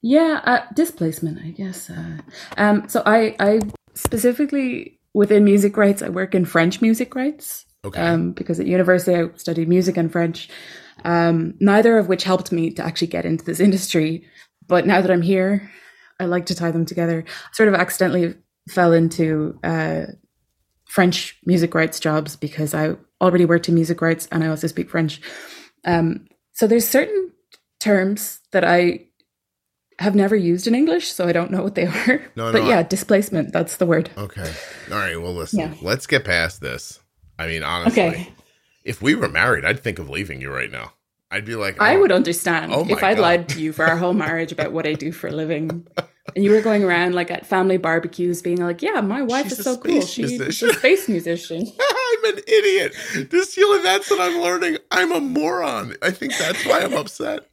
Yeah, uh, displacement, I guess. Uh, um, so I, I specifically within music rights, I work in French music rights. Okay. Um, because at university I studied music and French, um, neither of which helped me to actually get into this industry. But now that I'm here, I like to tie them together. I sort of accidentally fell into uh, French music rights jobs because I already worked in music rights and I also speak French. Um, so there's certain terms that I have never used in English, so I don't know what they are. No, but no, yeah, I- displacement, that's the word. Okay. All right. Well, listen. Yeah. Let's get past this. I mean, honestly, Okay. If we were married, I'd think of leaving you right now. I'd be like, I oh, would understand Oh if I'd God. lied to you for our whole marriage about what I do for a living. And you were going around like at family barbecues being like, yeah, my wife She's is so cool. space She's a space musician. I'm an idiot. This Síle, that's what I'm learning. I'm a moron. I think that's why I'm upset.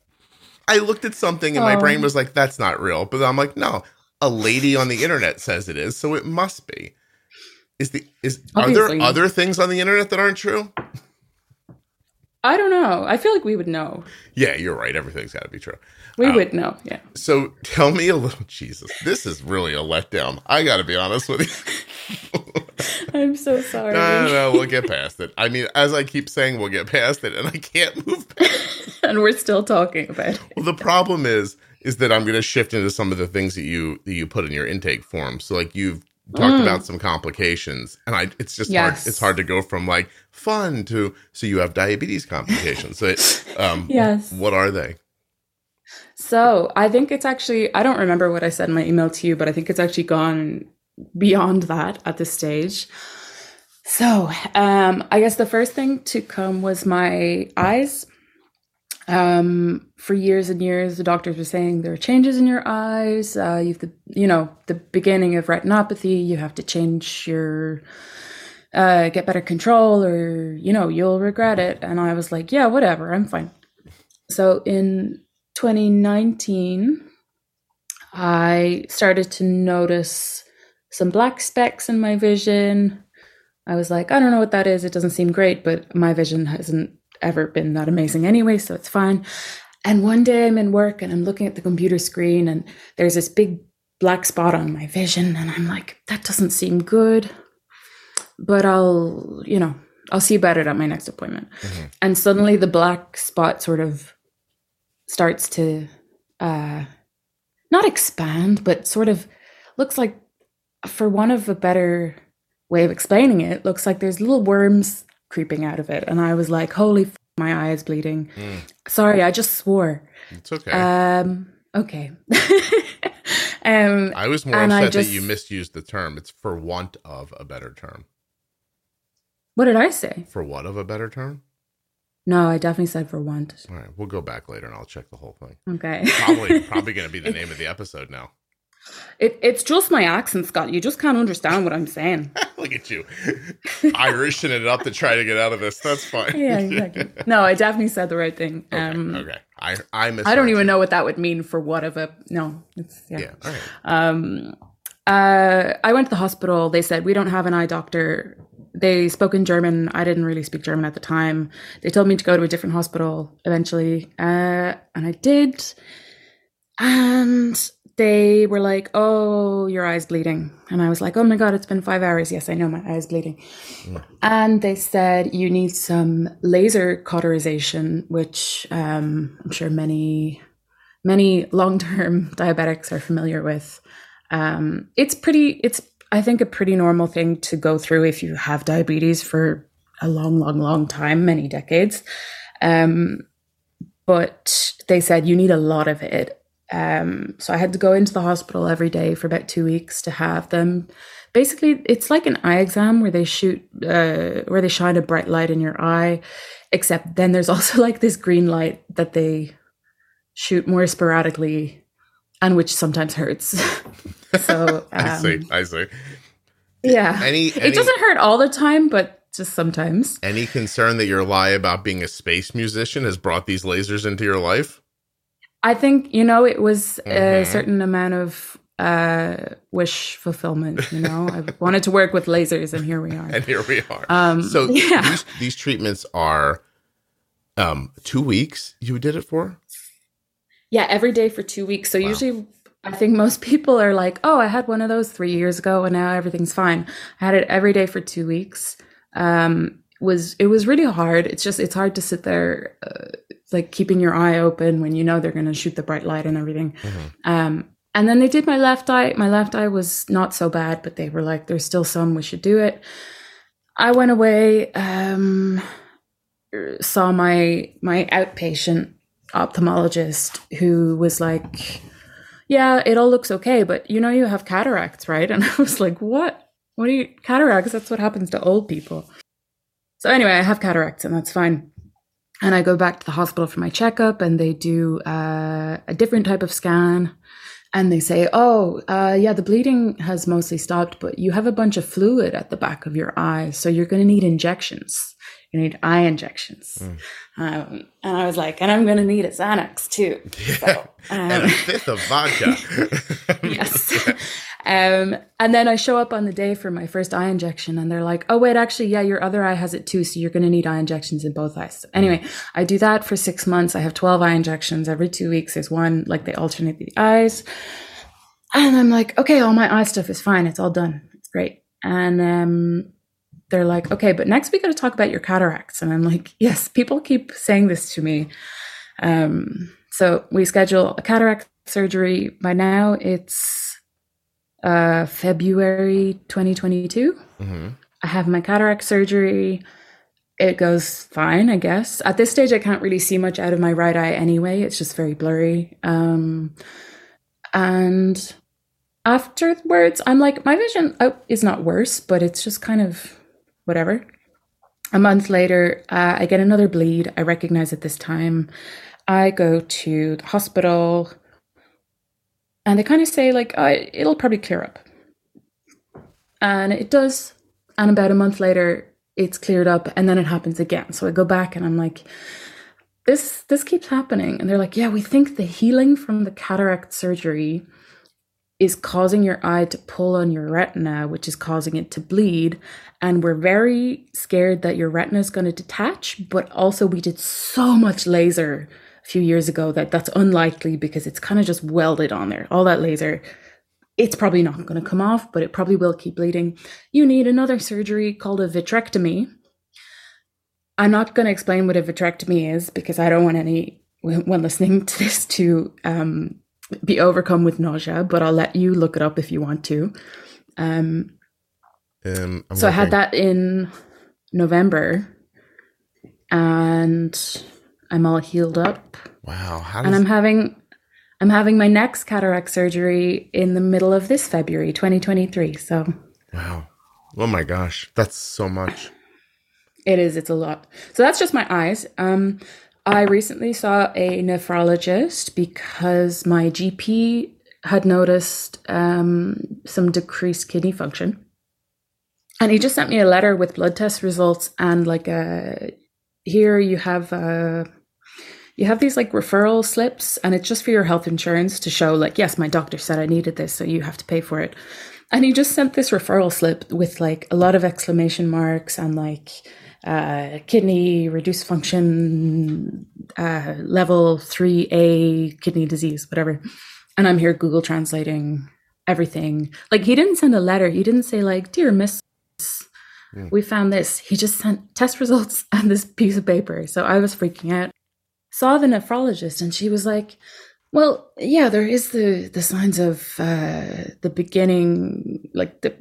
I looked at something and my Oh. brain was like, "That's not real," but I'm like, "No, a lady on the internet says it is, so it must be." Is the is are there other things on the internet that aren't true? I don't know. I feel like we would know. Yeah, you're right. Everything's got to be true. We Um, would know. Yeah. So tell me a little. Jesus, this is really a letdown. I got to be honest with you. I'm so sorry. no, no, no, we'll get past it. I mean, as I keep saying, we'll get past it, and I can't move past. and we're still talking about it. Well, the problem is, is that I'm going to shift into some of the things that you that you put in your intake form. So, like you've talked Mm. about some complications, and I, it's just Yes. hard. It's hard to go from like fun to so you have diabetes complications. So, it, um, Yes. what are they? So I think it's actually, I don't remember what I said in my email to you, but I think it's actually gone beyond that at this stage. So um, I guess the first thing to come was my eyes. Um, for years and years, the doctors were saying there are changes in your eyes. Uh, you've the, you know, the beginning of retinopathy. You have to change your, uh, get better control, or you know, you'll regret it. And I was like, yeah, whatever, I'm fine. So in 2019, I started to notice some black specks in my vision. I was like, I don't know what that is. It doesn't seem great, but my vision hasn't ever been that amazing anyway, so it's fine. And one day I'm in work and I'm looking at the computer screen and there's this big black spot on my vision and I'm like, that doesn't seem good. But I'll, you know, I'll see about it at my next appointment. Mhm. And suddenly the black spot sort of starts to uh not expand, but sort of looks like for one of a better way of explaining it, looks like there's little worms creeping out of it. And I was like, holy f- my eye is bleeding. Mm, Sorry, I just swore. it's okay. Um okay. um I was more upset just- that you misused the term. It's for want of a better term. what did I say? For what of a better term? No, I definitely said for want. All right, we'll go back later and I'll check the whole thing. Okay. Probably, probably going to be the name of the episode now. It, it's just my accent, Scott. You just can't understand what I'm saying. Look at you, Irishing it up to try to get out of this. That's fine. yeah, exactly. No, I definitely said the right thing. Okay, Um, okay. I I misheard I don't even know what that would mean for what of a no. It's, yeah. Yeah. All right. Um, uh, I went to the hospital. They said we don't have an eye doctor. They spoke in German. I didn't really speak German at the time. They told me to go to a different hospital eventually, uh, and I did. And they were like, "Oh, your eye's bleeding," and I was like, "Oh my god, it's been five hours. Yes, I know my eye's bleeding." Mm. And they said you need some laser cauterization, which um, I'm sure many many long-term diabetics are familiar with. Um, it's pretty. It's I think a pretty normal thing to go through if you have diabetes for a long, long, long time, many decades. Um, but they said you need a lot of it. Um, so I had to go into the hospital every day for about two weeks to have them. Basically, it's like an eye exam where they shoot, uh, where they shine a bright light in your eye. Except then there's also like this green light that they shoot more sporadically, and which sometimes hurts. so I see. um, I see. yeah, Any any, it doesn't hurt all the time, but just sometimes. any concern that your lie about being a space musician has brought these lasers into your life? I think you know it was a Mhm. certain amount of uh wish fulfillment. You know, I wanted to work with lasers, and here we are. And here we are. Um, so yeah, these these treatments are um two weeks you did it for? yeah, every day for two weeks. So Wow. usually, I think most people are like, "Oh, I had one of those three years ago, and now everything's fine." I had it every day for two weeks. Um, was it was really hard. It's just it's hard to sit there, uh, like keeping your eye open when you know they're going to shoot the bright light and everything. Mhm. Um, and then they did my left eye. My left eye was not so bad, but they were like, "There's still some. We should do it." I went away, um, saw my my outpatient ophthalmologist, who was like, "Yeah, it all looks okay, but you know, you have cataracts, right?" And I was like, "What? What are you cataracts? That's what happens to old people." So anyway, I have cataracts, and that's fine. And I go back to the hospital for my checkup, and they do uh, a different type of scan. And they say, oh, uh, yeah, the bleeding has mostly stopped, but you have a bunch of fluid at the back of your eye. So you're going to need injections you need eye injections. Mm. Um, and I was like, and I'm going to need a Xanax too. Yeah. So, um, and a fifth of vodka. yes. Um, and then I show up on the day for my first eye injection, and they're like, "Oh wait, actually, yeah, your other eye has it too, so you're going to need eye injections in both eyes." So anyway, I do that for six months. I have twelve eye injections every two weeks. There's one, like they alternate the eyes, and I'm like, "Okay, all my eye stuff is fine. It's all done. It's great." And um, they're like, "Okay, but next we got to talk about your cataracts." And I'm like, "Yes, people keep saying this to me." Um, so we schedule a cataract surgery. By now, it's uh, February 2022. Mm-hmm. I have my cataract surgery. It goes fine, I guess. At this stage, I can't really see much out of my right eye anyway. It's just very blurry. Um, and afterwards, I'm like, my vision oh, is not worse, but it's just kind of whatever. A month later, uh, I get another bleed. I recognize it this time. I go to the hospital and they kind of say like oh, it'll probably clear up. And it does. And about a month later it's cleared up and then it happens again. So i go back and i'm like this this keeps happening. And they're like yeah we think the healing from the cataract surgery is causing your eye to pull on your retina which is causing it to bleed. And we're very scared that your retina is going to detach but also we did so much laser a few years ago that that's unlikely because it's kind of just welded on there. All that laser, it's probably not going to come off, but it probably will keep bleeding. You need another surgery called a vitrectomy. I'm not going to explain what a vitrectomy is because I don't want any when listening to this to um, be overcome with nausea, but I'll let you look it up if you want to. Um, um, so I had that in November, and I'm all healed up. Wow. How does... And I'm having I'm having my next cataract surgery in the middle of this February 2023. So Wow. Oh my gosh. That's so much. It is, it's a lot. So that's just my eyes. Um I recently saw a nephrologist because my GP had noticed um, some decreased kidney function. And he just sent me a letter with blood test results and like a here you have uh, you have these like referral slips and it's just for your health insurance to show like yes my doctor said i needed this so you have to pay for it. And he just sent this referral slip with like a lot of exclamation marks and like uh, kidney reduced function uh, level 3a kidney disease whatever. And i'm here google translating everything. Like he didn't send a letter. He didn't say like dear miss Mm. We found this. He just sent test results and this piece of paper. So I was freaking out. Saw the nephrologist and she was like, well, yeah, there is the the signs of uh, the beginning, like the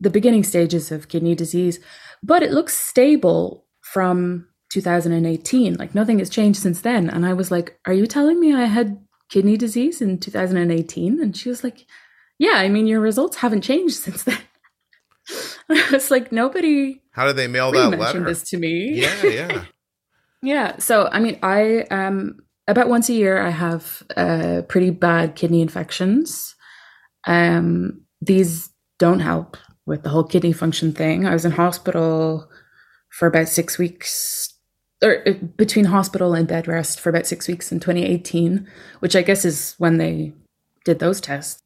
the beginning stages of kidney disease, but it looks stable from 2018. Like nothing has changed since then. And I was like, "Are you telling me I had kidney disease in 2018?" And she was like, "Yeah, I mean your results haven't changed since then." it's like nobody. How did they mail that letter? This to me. Yeah, yeah, yeah. So I mean, I um about once a year I have uh, pretty bad kidney infections. Um, these don't help with the whole kidney function thing. I was in hospital for about six weeks or uh, between hospital and bed rest for about six weeks in 2018, which I guess is when they did those tests.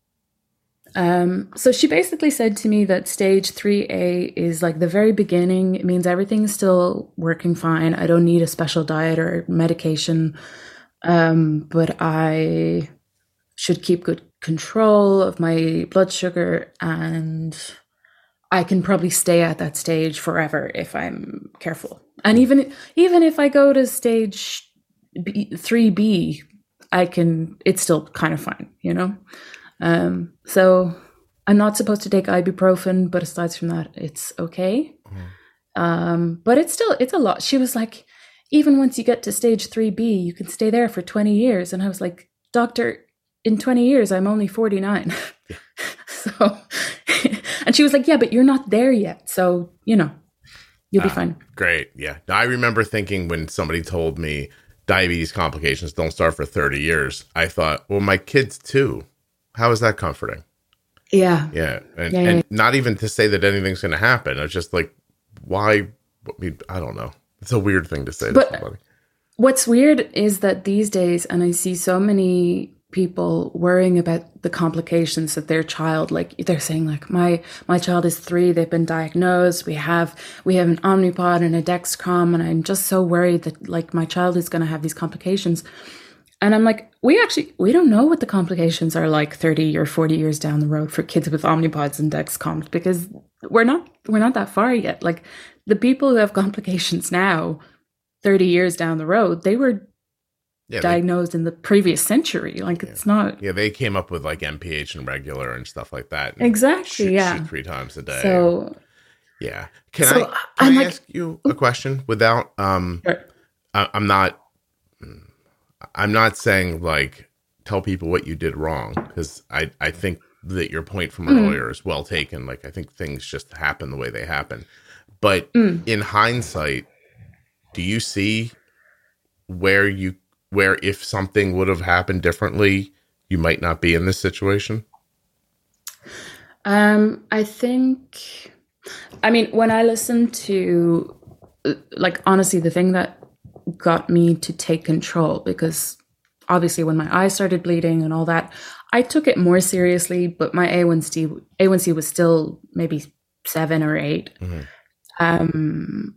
Um, so she basically said to me that stage 3A is like the very beginning. It means everything's still working fine. I don't need a special diet or medication. Um, but I should keep good control of my blood sugar and I can probably stay at that stage forever if I'm careful. And even even if I go to stage B, 3B, I can it's still kind of fine, you know? Um, so I'm not supposed to take ibuprofen, but aside from that, it's okay. Mm-hmm. Um, but it's still it's a lot. She was like, even once you get to stage three B, you can stay there for 20 years. And I was like, Doctor, in 20 years, I'm only 49. so, and she was like, Yeah, but you're not there yet. So, you know, you'll be uh, fine. Great. Yeah. I remember thinking when somebody told me diabetes complications don't start for 30 years, I thought, well, my kids too. How is that comforting? Yeah. Yeah. And, yeah, yeah. and not even to say that anything's going to happen. It's just like, why? I, mean, I don't know. It's a weird thing to say But- to somebody. What's weird is that these days, and I see so many people worrying about the complications of their child like they're saying like my my child is three they've been diagnosed we have we have an omnipod and a dexcom and i'm just so worried that like my child is going to have these complications and i'm like we actually we don't know what the complications are like 30 or 40 years down the road for kids with omnipods and dexcom because we're not we're not that far yet like the people who have complications now 30 years down the road they were Yeah, they, diagnosed in the previous century like it's not yeah, they came up with like NPH and regular and stuff like that. Exactly, shoot- yeah. shoot three times a day. so yeah. Can So, I? Can I'm I like- ask you a question without? Um, Sure. I, I'm not. I'm not saying like tell people what you did wrong because I I think that your point from Mm. earlier is well taken. Like I think things just happen the way they happen, but Mm. in hindsight, do you see where you where if something would have happened differently, you might not be in this situation? Um, I think, I mean, when I listen to, like, honestly, the thing that got me to take control, because obviously when my eyes started bleeding and all that, I took it more seriously, but my A1C, A1C was still maybe seven or 8 Mhm. Um,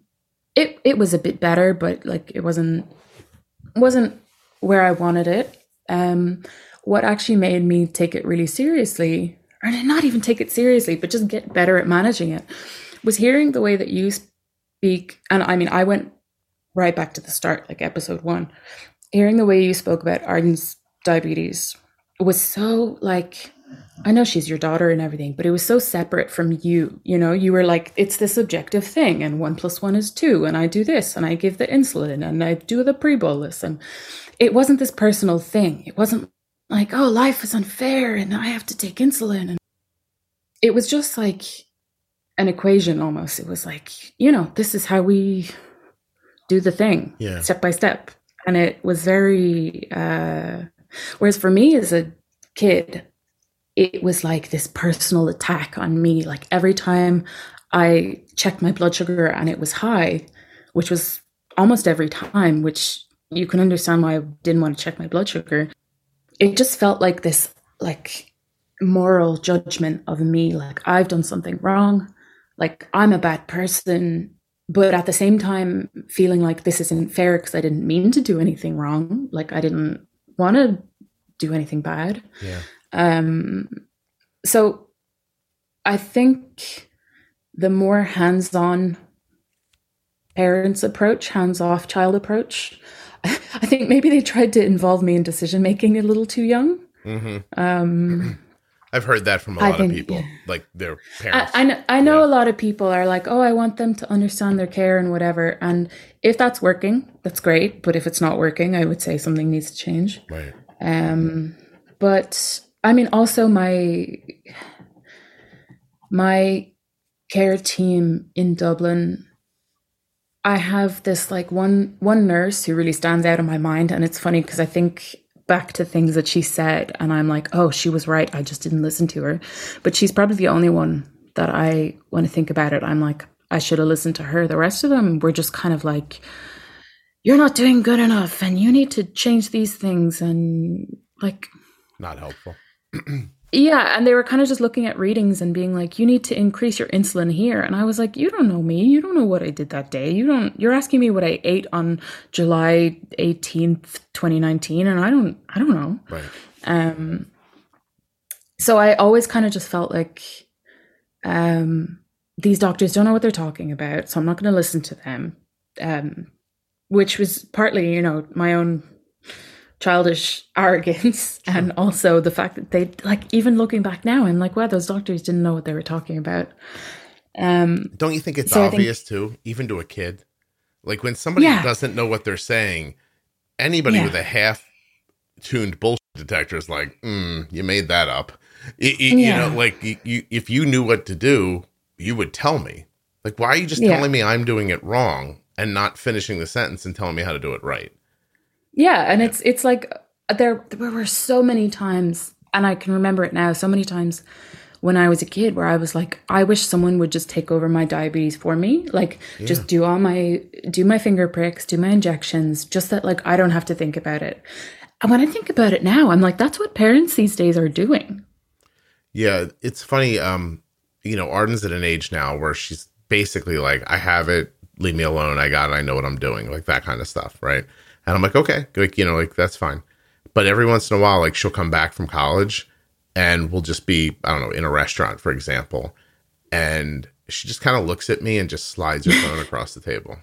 it, it was a bit better, but like, it wasn't, wasn't where I wanted it. Um, what actually made me take it really seriously, or not even take it seriously, but just get better at managing it, was hearing the way that you speak. And I mean, I went right back to the start, like episode one, hearing the way you spoke about Arden's diabetes was so like, I know she's your daughter and everything, but it was so separate from you. You know, you were like, it's this objective thing, and one plus one is two, and I do this, and I give the insulin, and I do the pre bolus. And it wasn't this personal thing. It wasn't like, oh, life is unfair, and I have to take insulin. And it was just like an equation almost. It was like, you know, this is how we do the thing Yeah. step by step. And it was very, uh, whereas for me as a kid, it was like this personal attack on me. Like every time I checked my blood sugar and it was high, which was almost every time, which you can understand why I didn't want to check my blood sugar. It just felt like this, like moral judgment of me. Like I've done something wrong. Like I'm a bad person. But at the same time, feeling like this isn't fair because I didn't mean to do anything wrong. Like I didn't want to do anything bad. Yeah. Um, so I think the more hands on parents approach, hands off child approach, I think maybe they tried to involve me in decision making a little too young. hmm Um, I've heard that from a I lot think- of people, yeah. like their I, parents. I know, I know Yeah. a lot of people are like, oh, I want them to understand their care and whatever. And if that's working, that's great. But if it's not working, I would say something needs to change. right. Um, but I mean, also my my care team in Dublin. I have this like one one nurse who really stands out in my mind, and it's funny because I think back to things that she said, and I'm like, oh, she was right. I just didn't listen to her. But she's probably the only one that I, when I think about it, I'm like, I should have listened to her. The rest of them were just kind of like, you're not doing good enough, and you need to change these things, and like Not helpful. yeah, and they were kind of just looking at readings and being like, "You need to increase your insulin here." And I was like, "You don't know me. You don't know what I did that day. You don't. You're asking me what I ate on July 18th, 2019, and I don't. I don't know." Right. Um, so I always kind of just felt like um, these doctors don't know what they're talking about, so I'm not going to listen to them. Um, which was partly, you know, my own childish arrogance, and also the fact that they like even looking back now, I'm like, wow, those doctors didn't know what they were talking about. Um, Don't you think it's So I think- obvious too, even to a kid? Like when somebody Yeah. doesn't know what they're saying, anybody Yeah. with a half tuned bullshit detector is like, mm, you made that up. Y- y- Yeah. You know, like you, you, if you knew what to do, you would tell me. Like, why are you just telling me I'm doing it wrong and not finishing the sentence and telling me how to do it right? Yeah, and it's it's like there there were so many times, and I can remember it now. So many times when I was a kid where I was like, I wish someone would just take over my diabetes for me. Like just do all my do my finger pricks, do my injections, just that like I don't have to think about it. And when I think about it now, I'm like, that's what parents these days are doing. Yeah, it's funny. Um, you know, Arden's at an age now where she's basically like, I have it, leave me alone. I got it. I know what I'm doing, like that kind of stuff, right? And I'm like, okay, like you know, like that's fine. But every once in a while, like she'll come back from college, and we'll just be, I don't know, in a restaurant, for example, and she just kind of looks at me and just slides her phone across the table.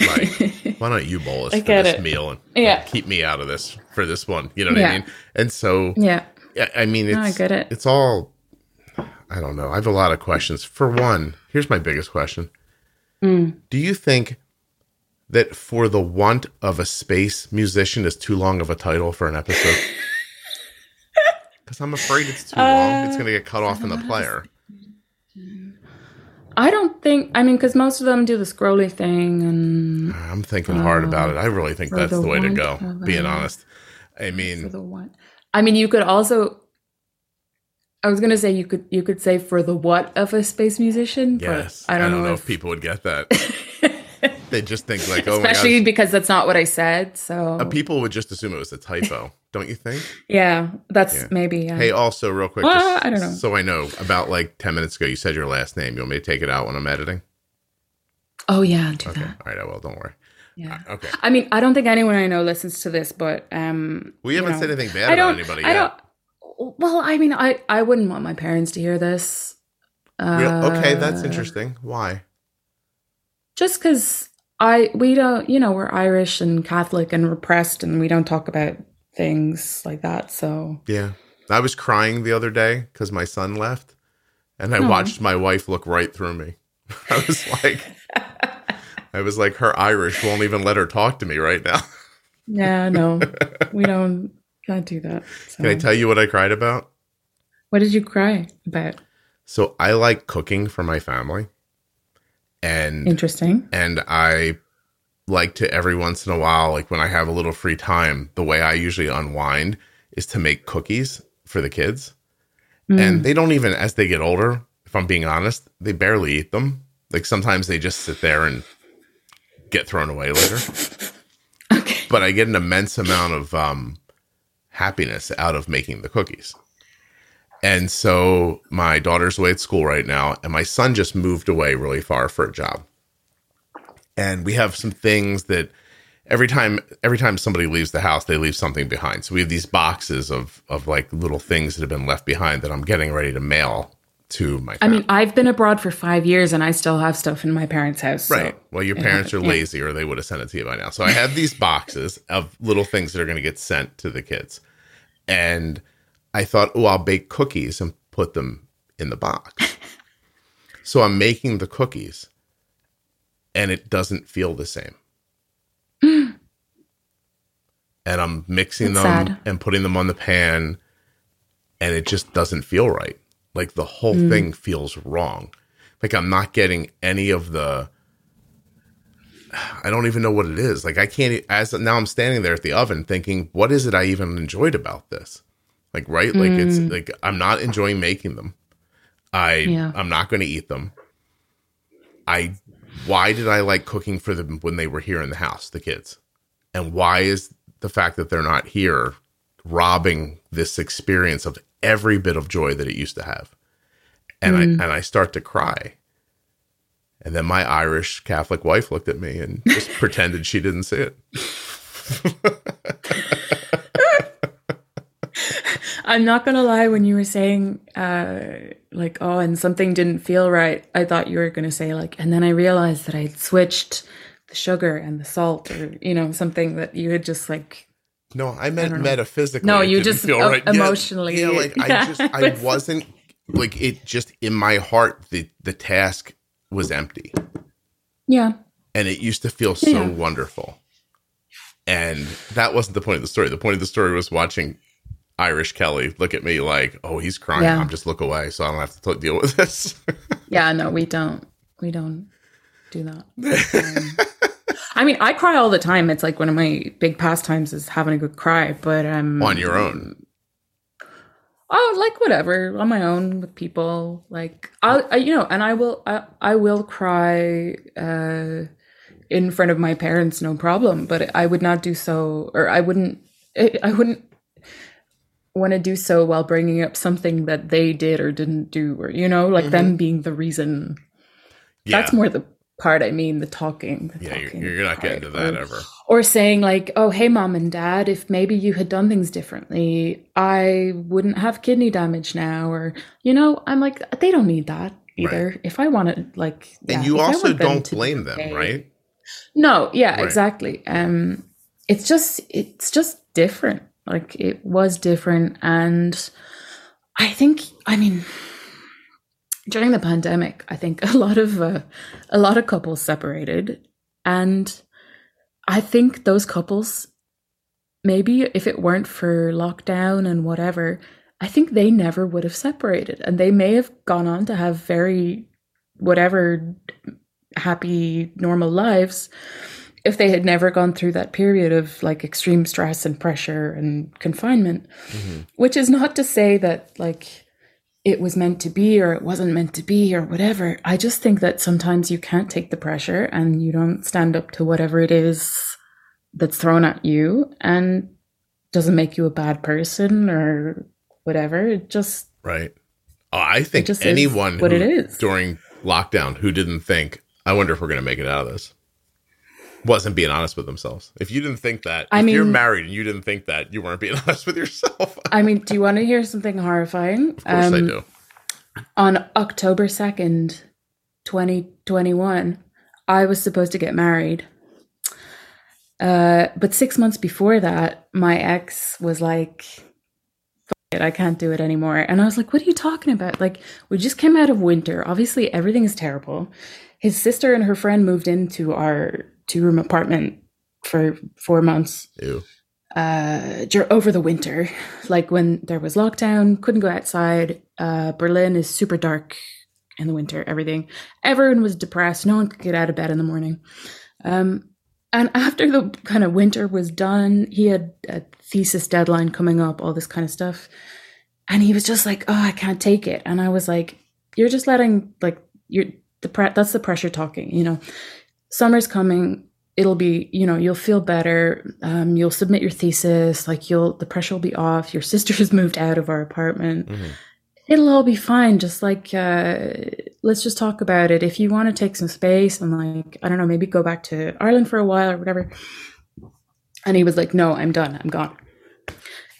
Like, why don't you bolus I for get this it. meal and Yeah. keep me out of this for this one? You know what Yeah. I mean? And so Yeah. yeah, I mean, it's, No, I get it. It's all, I don't know. I have a lot of questions. For one, here's my biggest question Mm. Do you think that for the want of a space musician is too long of a title for an episode? Because I'm afraid it's too long. It's going to get cut off in the uh, player. I don't think I mean because most of them do the scrolly thing and I'm thinking hard about it. I uh, really think that's the the way to go, being honest. I for mean, the one. I mean, you could also. I was gonna say you could you could say for the what of a space musician, yes. but I don't, know, if, if, people would get that. they just think, like, oh my especially because that's not what I said. So Uh, people would just assume it was a typo, don't you think? yeah, that's Yeah. maybe yeah. Hey, also, real quick, Well, just I don't know. So I know about like 10 minutes ago, you said your last name. You want me to take it out when I'm editing? oh yeah, do Okay. that. All right, I will. Don't worry. Yeah. Okay. I mean, I don't think anyone I know listens to this, but um, We haven't know, said anything bad about anybody I yet. don't. Well, I mean, I I wouldn't want my parents to hear this. Uh, okay, that's interesting. Why? just because I we don't you know we're Irish and Catholic and repressed and we don't talk about things like that. So Yeah. I was crying the other day because my son left, and I watched my wife look right through me. I was like, I was like, her Irish won't even let her talk to me right now. yeah, no, we don't can't do that. So. Can I tell you what I cried about? what did you cry about? So I like cooking for my family, and Interesting. and I like to every once in a while, like when I have a little free time, the way I usually unwind is to make cookies for the kids. Mm. And they don't even, as they get older, if I'm being honest, they barely eat them. Like sometimes they just sit there and get thrown away later. okay. But I get an immense amount of um, happiness out of making the cookies. And so my daughter's away at school right now, and my son just moved away really far for a job. And we have some things that every time every time somebody leaves the house, they leave something behind. So we have these boxes of of like little things that have been left behind that I'm getting ready to mail to my I mean, I've been abroad for five years and I still have stuff in my parents' house. so- Right. Well, your parents are lazy or they would have sent it to you by now. So I have these boxes of little things that are going to get sent to the kids. And I thought, oh, I'll bake cookies and put them in the box. so I'm making the cookies and it doesn't feel the same. and I'm mixing That's them sad. and putting them on the pan and it just doesn't feel right. Like the whole Mm. thing feels wrong. Like I'm not getting any of the I don't even know what it is. Like I can't as now I'm standing there at the oven thinking, what is it I even enjoyed about this? Like right? Like it's mm. like I'm not enjoying making them. I Yeah. I'm not going to eat them. I why did I like cooking for them when they were here in the house, the kids? And why is the fact that they're not here robbing this experience of every bit of joy that it used to have? And I mm. and I start to cry. And then my Irish Catholic wife looked at me and just pretended she didn't see it. I'm not gonna lie. When you were saying, uh, like, oh, and something didn't feel right, I thought you were gonna say like, and then I realized that I'd switched the sugar and the salt, or you know, something that you had just like. No, I meant know. metaphysically. No, you just, feel uh, right. Emotionally- Yeah, like I just I wasn't like it. Just in my heart, the the task was empty. Yeah. and it used to feel so Yeah. wonderful. And that wasn't the point of the story. The point of the story was watching Irish Kelly look at me like, "Oh, he's crying. Yeah. I'm just look away, so I don't have to t- deal with this." Yeah. No, we don't. We don't do that. Um, I mean, I cry all the time. It's like one of my big pastimes is having a good cry. But um, On your own. oh, like whatever, on my own with people. Like I, I you know, and I will, I, I will cry uh, in front of my parents, no problem. But I would not do so, or I wouldn't, I wouldn't want to do so while bringing up something that they did or didn't do, or you know, like them being the reason. Yeah. That's more the part I mean, the talking. the yeah, you're, you're not getting to that or- ever. or saying like oh hey mom and dad if maybe you had done things differently i wouldn't have kidney damage now or you know i'm like they don't need that either if i want to like yeah, and you also don't blame them, okay- right? no yeah Right. exactly um it's just it's just different like it was different and i think i mean during the pandemic i think a lot of uh, a lot of couples separated and i think those couples maybe if it weren't for lockdown and whatever i think they never would have separated and they may have gone on to have very whatever happy normal lives if they had never gone through that period of like extreme stress and pressure and confinement Mm-hmm. which is not to say that like it was meant to be or it wasn't meant to be or whatever i just think that sometimes you can't take the pressure and you don't stand up to whatever it is that's thrown at you and doesn't make you a bad person or whatever it just Right. Oh, I think just anyone what who, it is. during lockdown who didn't think, I wonder if we're going to make it out of this, wasn't being honest with themselves. If you didn't think that, I if you're married and you didn't think that, you weren't being honest with yourself. I mean do you want to hear something horrifying of course I do. on October 2nd, 2021, I was supposed to get married. Uh, but six months before that, my ex was like, it, I can't do it anymore. And I was like, what are you talking about? Like, we just came out of winter. Obviously, everything is terrible. His sister and her friend moved into our two room apartment for four months. Ew. uh over the winter like when there was lockdown couldn't go outside. Uh berlin is super dark in the winter everything. Everyone was depressed. No one could get out of bed in the morning. Um and after the kind of winter was done he had a thesis deadline coming up all this kind of stuff. And he was just like oh i can't take it. And i was like you're just letting like you're the pre- that's the pressure talking you know summer's coming it'll be you know you'll feel better. Um, you'll submit your thesis like you'll the pressure will be off. Your sister's moved out of our apartment. Mhm. it'll all be fine just like uh, let's just talk about it. If you want to take some space and like i don't know maybe go back to ireland for a while or whatever. And he was like no i'm done i'm gone.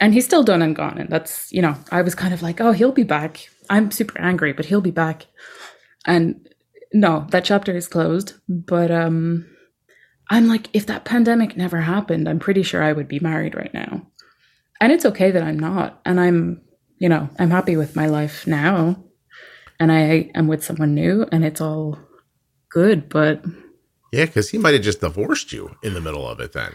And he's still done and gone. And that's you know i was kind of like oh he'll be back. I'm super angry but he'll be back. And no that chapter is closed but um i'm like if that pandemic never happened i'm pretty sure i would be married right now and it's okay that i'm not and i'm you know i'm happy with my life now and i am with someone new and it's all good but Yeah, because he might have just divorced you in the middle of it then.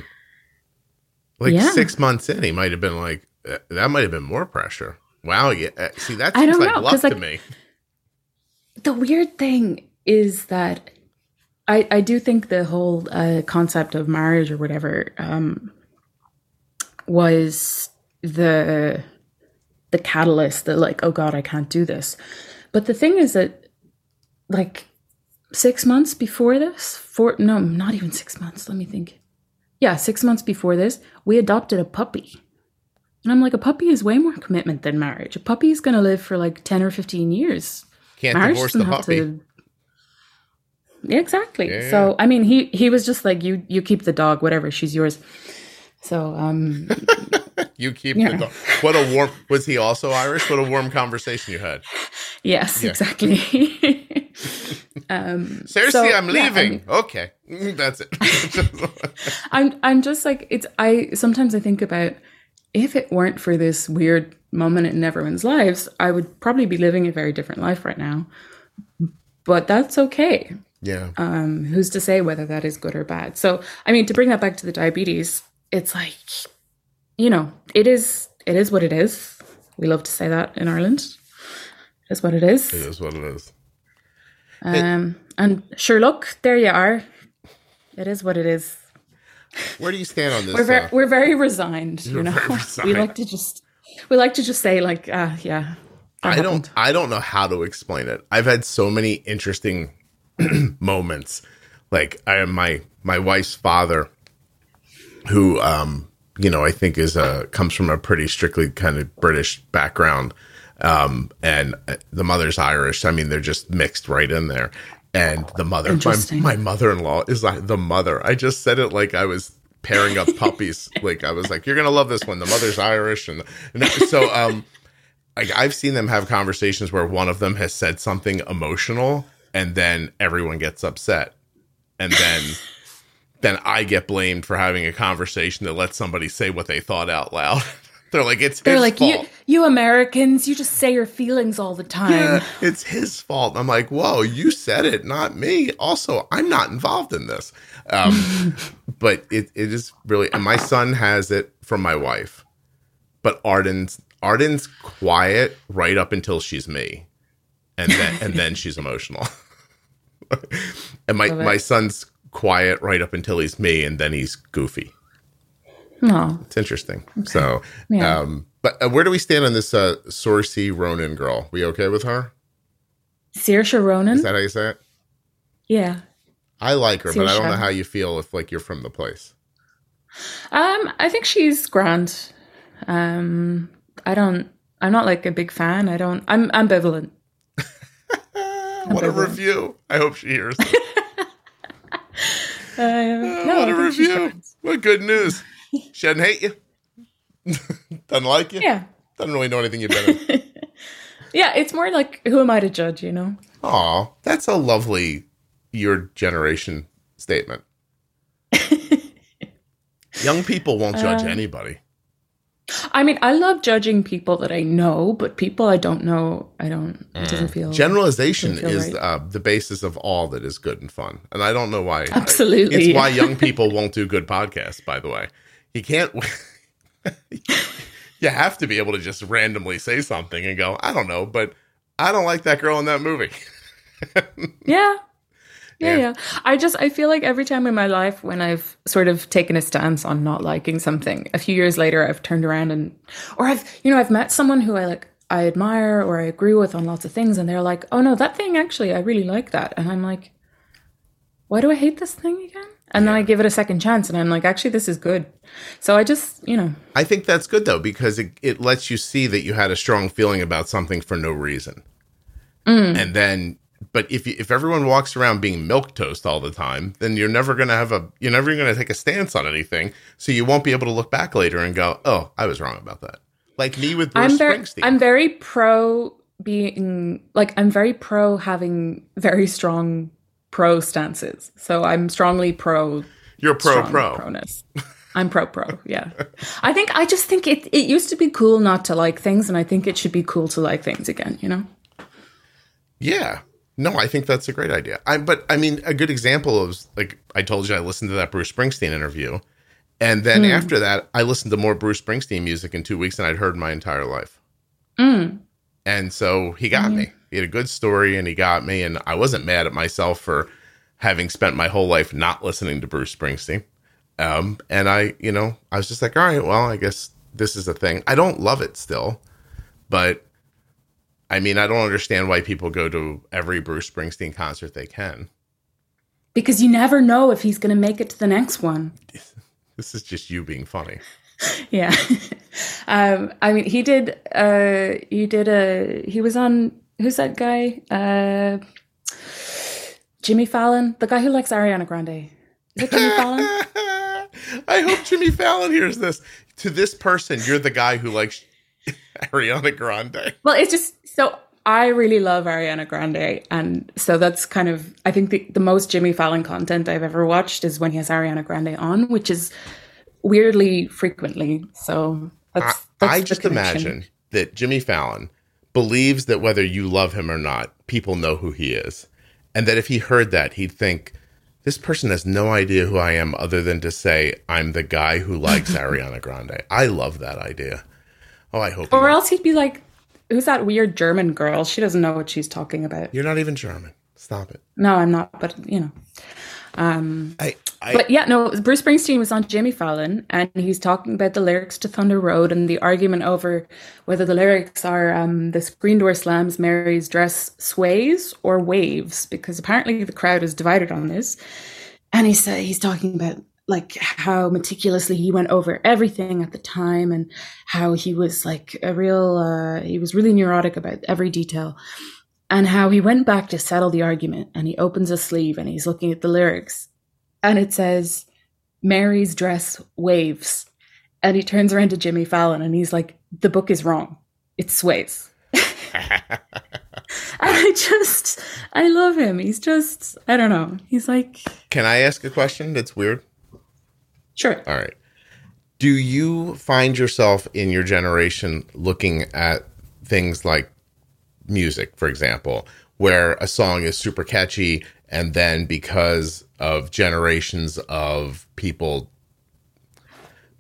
Like Yeah. six months in, he might have been like, that might have been more pressure. Wow. Yeah. uh, See, that I seems don't like know, luck 'cause, to me. the weird thing is that I, I do think the whole uh, concept of marriage or whatever um, was the the catalyst that like oh god I can't do this, but the thing is that like six months before this, four no not even six months. Let me think. Yeah, six months before this, we adopted a puppy. And I'm like, a puppy is way more commitment than marriage. A puppy is going to live for like 10 or 15 years Can't marriage divorce the puppy. to exactly Yeah, so i mean he he was just like you you keep the dog whatever she's yours so um You keep Yeah. the dog. What a warm. Was he also Irish? What a warm conversation you had. yes Yeah. exactly um Seriously, so, I'm yeah, I leaving. mean, okay, that's it. i'm i'm just like it's i sometimes i think about if it weren't for this weird moment in everyone's lives i would probably be living a very different life right now but that's okay yeah, um, who's to say whether that is good or bad? So, I mean, to bring that back to the diabetes, it's like, you know, it is it is what it is. We love to say that in Ireland. It is what it is. it is what it is. Um, and sure, look, there you are. It is what it is. Where do you stand on this? We're very uh, we're very resigned. You You're know, very we like to just We like to just say like, uh, yeah. I don't I don't know how to explain it. I've had so many interesting moments. Like I am my my wife's father who um you know, I think is a comes from a pretty strictly kind of British background. Um and uh, the mother's Irish. I mean, they're just mixed right in there. And the mother my, my mother-in-law is like the mother. I just said it like I was pairing up puppies. like I was like, "You're gonna love this one." The mother's Irish, and, and so um, like I've seen them have conversations where one of them has said something emotional, and then everyone gets upset, and then then I get blamed for having a conversation that lets somebody say what they thought out loud. They're like, "It's They're his like, fault." you, you Americans, you just say your feelings all the time. yeah, it's his fault. I'm like, whoa, you said it, not me. Also, I'm not involved in this. Um, but it, it is really, and my son has it from my wife. But Arden's Arden's quiet right up until she's me, and then and then she's emotional. and my my son's quiet right up until he's me, and then he's goofy. No. It's interesting. So, Yeah. um, but uh, where do we stand on this uh, Saoirse Ronan girl? We okay with her? Saoirse Ronan? Is that how you say it? yeah. I like her, but I don't know how you feel if like you're from the place. Um, I think she's grand. Um, I don't. I'm not like a big fan. I don't. I'm ambivalent. what a review! I hope she hears. This. Uh, no, what a review! What good news! She doesn't hate you. doesn't like you. Yeah, Doesn't really know anything been. in. yeah. It's more like who am I to judge? You know. Aw, that's a lovely your generation statement. Young people won't judge Uh, anybody. I mean, I love judging people that I know, but people I don't know, I don't. It doesn't feel Generalization doesn't feel is right. uh, the basis of all that is good and fun, and I don't know why. Absolutely. it's why young people won't do good podcasts. By the way, you can't. you have to be able to just randomly say something and go, "I don't know," but I don't like that girl in that movie. Yeah. Yeah. Yeah, yeah. I just I feel like every time in my life when I've sort of taken a stance on not liking something, a few years later I've turned around and or I've you know, I've met someone who I like I admire or I agree with on lots of things and they're like, "Oh no, that thing actually I really like that." And I'm like, "Why do I hate this thing again?" And then I give it a second chance and I'm like, "Actually, this is good." So I just, you know, I think that's good though because it, it lets you see that you had a strong feeling about something for no reason, mm. and then. But if you, if everyone walks around being milk toast all the time, then you're never gonna have a you're never gonna take a stance on anything. So you won't be able to look back later and go, "Oh, I was wrong about that." Like me with Bruce I'm very Springsteen. I'm very pro being like I'm very pro having very strong pro stances. So I'm strongly pro you're pro pro. proness. I'm pro pro, yeah. I think I just think it it used to be cool not to like things and I think it should be cool to like things again, you know? Yeah. No, I think that's a great idea. I but I mean a good example of like I told you I listened to that Bruce Springsteen interview. And then after that, I listened to more Bruce Springsteen music in two weeks than I'd heard my entire life. Mm. And so he got me. He had a good story and he got me. And I wasn't mad at myself for having spent my whole life not listening to Bruce Springsteen. Um, and I, you know, I was just like, all right, well, I guess this is a thing. I don't love it still, but I mean, I don't understand why people go to every Bruce Springsteen concert they can. Because you never know if he's going to make it to the next one. This is just you being funny. Yeah. um, I mean, he did, uh, he did a, he was on, who's that guy? Uh, Jimmy Fallon, the guy who likes Ariana Grande. Is it Jimmy Fallon? I hope Jimmy Fallon hears this. To this person, you're the guy who likes Ariana Grande. Well, it's just, so I really love Ariana Grande. And so that's kind of, I think the, the most Jimmy Fallon content I've ever watched is when he has Ariana Grande on, which is weirdly frequently. So that's, that's I just imagine that Jimmy Fallon believes that whether you love him or not, people know who he is. And that if he heard that, he'd think, this person has no idea who I am other than to say, I'm the guy who likes Ariana Grande. I love that idea. Oh, I hope. Or else he'd be like, who's that weird German girl? She doesn't know what she's talking about. You're not even German. Stop it. No, I'm not, but you know. Um, I, I, but yeah, no, Bruce Springsteen was on Jimmy Fallon and he's talking about the lyrics to Thunder Road and the argument over whether the lyrics are um, the screen door slams, Mary's dress sways or waves, because apparently the crowd is divided on this. And he's, uh, he's talking about like how meticulously he went over everything at the time and how he was like a real, uh, he was really neurotic about every detail. And how he went back to settle the argument and he opens a sleeve and he's looking at the lyrics and it says Mary's dress waves. And he turns around to Jimmy Fallon and he's like the book is wrong. It sways. And I just I love him. He's just I don't know. He's like can I ask a question that's weird sure all right do you find yourself in your generation looking at things like music, for example, where a song is super catchy and then because of generations of people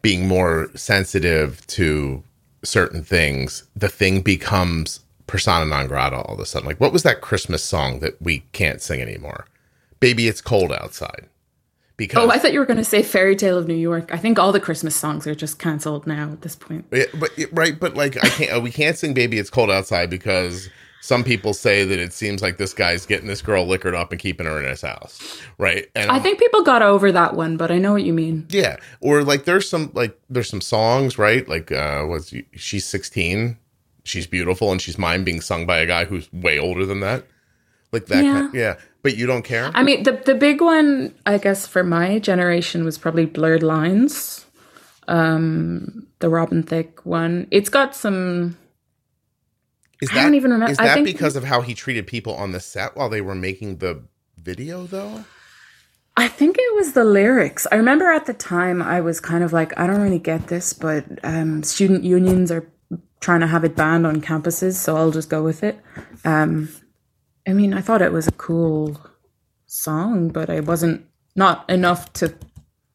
being more sensitive to certain things, the thing becomes persona non grata all of a sudden. Like, what was that Christmas song that we can't sing anymore? Baby, it's cold outside. Because oh, I thought you were going to say "Fairy Tale of New York." I think all the Christmas songs are just canceled now at this point. Yeah, but right, but like I can't. we can't sing "Baby, It's Cold Outside" because some people say that it seems like this guy's getting this girl liquored up and keeping her in his house, right? And I think people got over that one, but I know what you mean. Yeah, or like there's some like there's some songs, right? Like uh was she's 16, she's beautiful, and she's mine being sung by a guy who's way older than that, like that. Yeah. Kind, yeah. But you don't care? I mean, the the big one, I guess, for my generation was probably Blurred Lines, um, the Robin Thicke one. It's got some. Is that, I don't even remember. Is that think, because of how he treated people on the set while they were making the video, though? I think it was the lyrics. I remember at the time I was kind of like, I don't really get this, but um, student unions are trying to have it banned on campuses, so I'll just go with it. Um, I mean, I thought it was a cool song, but I wasn't not enough to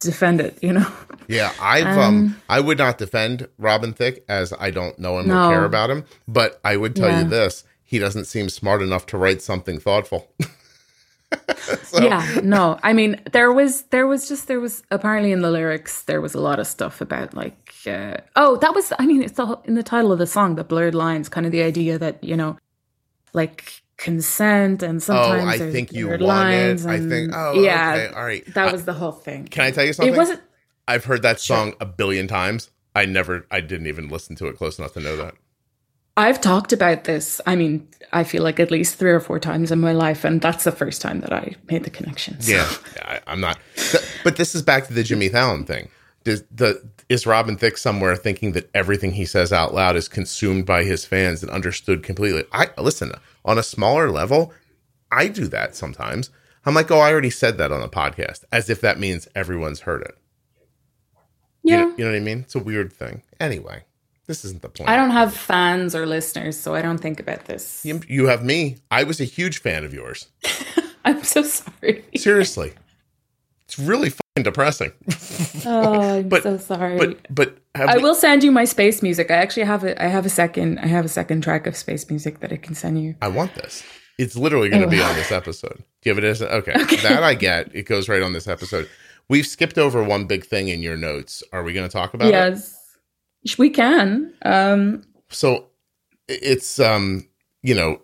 defend it, you know. Yeah, I've um, um I would not defend Robin Thicke as I don't know him no. or care about him, but I would tell yeah. you this, he doesn't seem smart enough to write something thoughtful. so. Yeah, no. I mean, there was there was just there was apparently in the lyrics there was a lot of stuff about like uh, oh, that was I mean, it's all in the title of the song, the blurred lines, kind of the idea that, you know, like consent and sometimes oh, I think you want lines it. I think oh yeah, okay. all right. That was the whole thing. Can I tell you something? It wasn't I've heard that song sure. a billion times. I never I didn't even listen to it close enough to know that. I've talked about this. I mean, I feel like at least three or four times in my life, and that's the first time that I made the connection. So. Yeah, yeah I, am not. But this is back to the Jimmy Fallon thing. Does the is Robin Thicke somewhere thinking that everything he says out loud is consumed by his fans and understood completely? I listen on a smaller level. I do that sometimes. I'm like, oh, I already said that on the podcast, as if that means everyone's heard it. Yeah, you know, you know what I mean. It's a weird thing. Anyway, this isn't the point. I don't have fans or listeners, so I don't think about this. You, you have me. I was a huge fan of yours. I'm so sorry. Seriously, it's really depressing. oh, I'm but, so sorry. But but I we... will send you my space music. I actually have a I have a second I have a second track of space music that I can send you. I want this. It's literally going to oh. be on this episode. Do you have it as okay. okay? That I get. It goes right on this episode. We've skipped over one big thing in your notes. Are we going to talk about yes, it? Yes, we can. Um, so it's um, you know.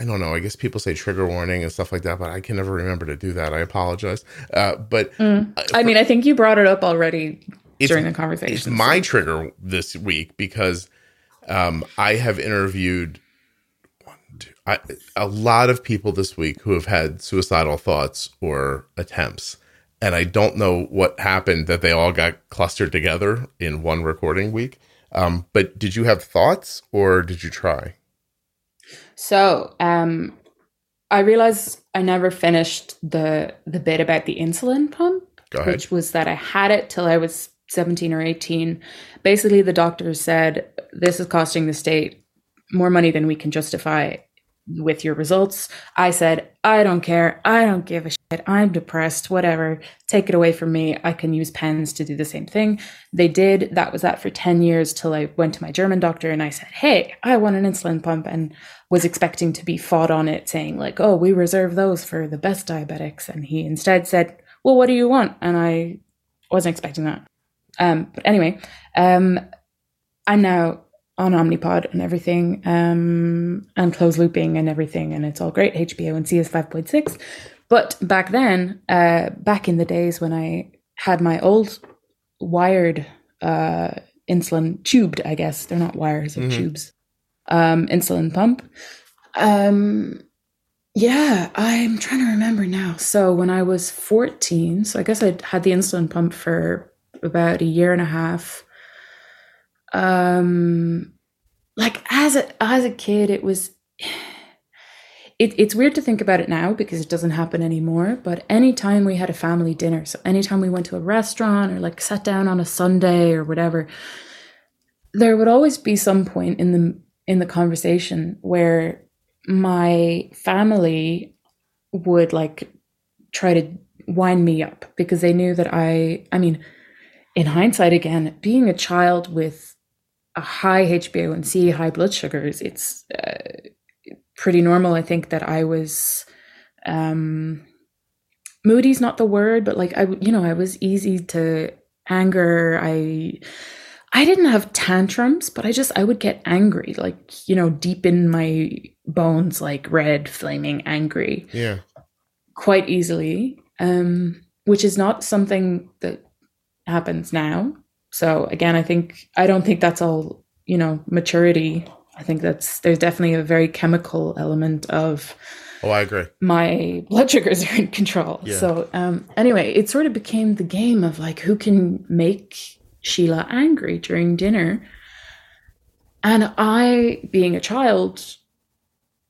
I don't know. I guess people say trigger warning and stuff like that, but I can never remember to do that. I apologize. Uh, but mm. Uh, I mean, I think you brought it up already during the conversation. It's my trigger this week because um, I have interviewed one, two, I, a lot of people this week who have had suicidal thoughts or attempts. And I don't know what happened that they all got clustered together in one recording week. Um, but did you have thoughts or did you try? So, um, I realized I never finished the the bit about the insulin pump, which was that I had it till I was 17 or 18. Basically, the doctor said this is costing the state more money than we can justify with your results. I said, I don't care. I don't give a. I'm depressed, whatever, take it away from me. I can use pens to do the same thing. They did. That was that for 10 years till I went to my German doctor and I said, Hey, I want an insulin pump and was expecting to be fought on it, saying, like, oh, we reserve those for the best diabetics. And he instead said, Well, what do you want? And I wasn't expecting that. Um, but anyway, um, I'm now on Omnipod and everything, um, and closed looping and everything, and it's all great. HbA1c is 5.6 but back then, uh, back in the days when I had my old wired uh, insulin tubed, I guess they're not wires, they're mm-hmm. tubes, um, insulin pump. Um, yeah, I'm trying to remember now. So when I was 14, so I guess I had the insulin pump for about a year and a half. Um, like as a as a kid, it was it, it's weird to think about it now because it doesn't happen anymore. But anytime we had a family dinner, so anytime we went to a restaurant or like sat down on a Sunday or whatever, there would always be some point in the in the conversation where my family would like try to wind me up because they knew that I, I mean, in hindsight, again, being a child with a high HbA1c, high blood sugars, it's uh, pretty normal. I think that I was um moody's not the word, but like I you know, I was easy to anger. I I didn't have tantrums, but I just I would get angry, like, you know, deep in my bones, like red, flaming angry. Yeah. Quite easily. Um, which is not something that happens now. So again, I think I don't think that's all, you know, maturity I think that's there's definitely a very chemical element of Oh, I agree. My blood sugars are in control. Yeah. So um anyway, it sort of became the game of like who can make Síle angry during dinner. And I, being a child,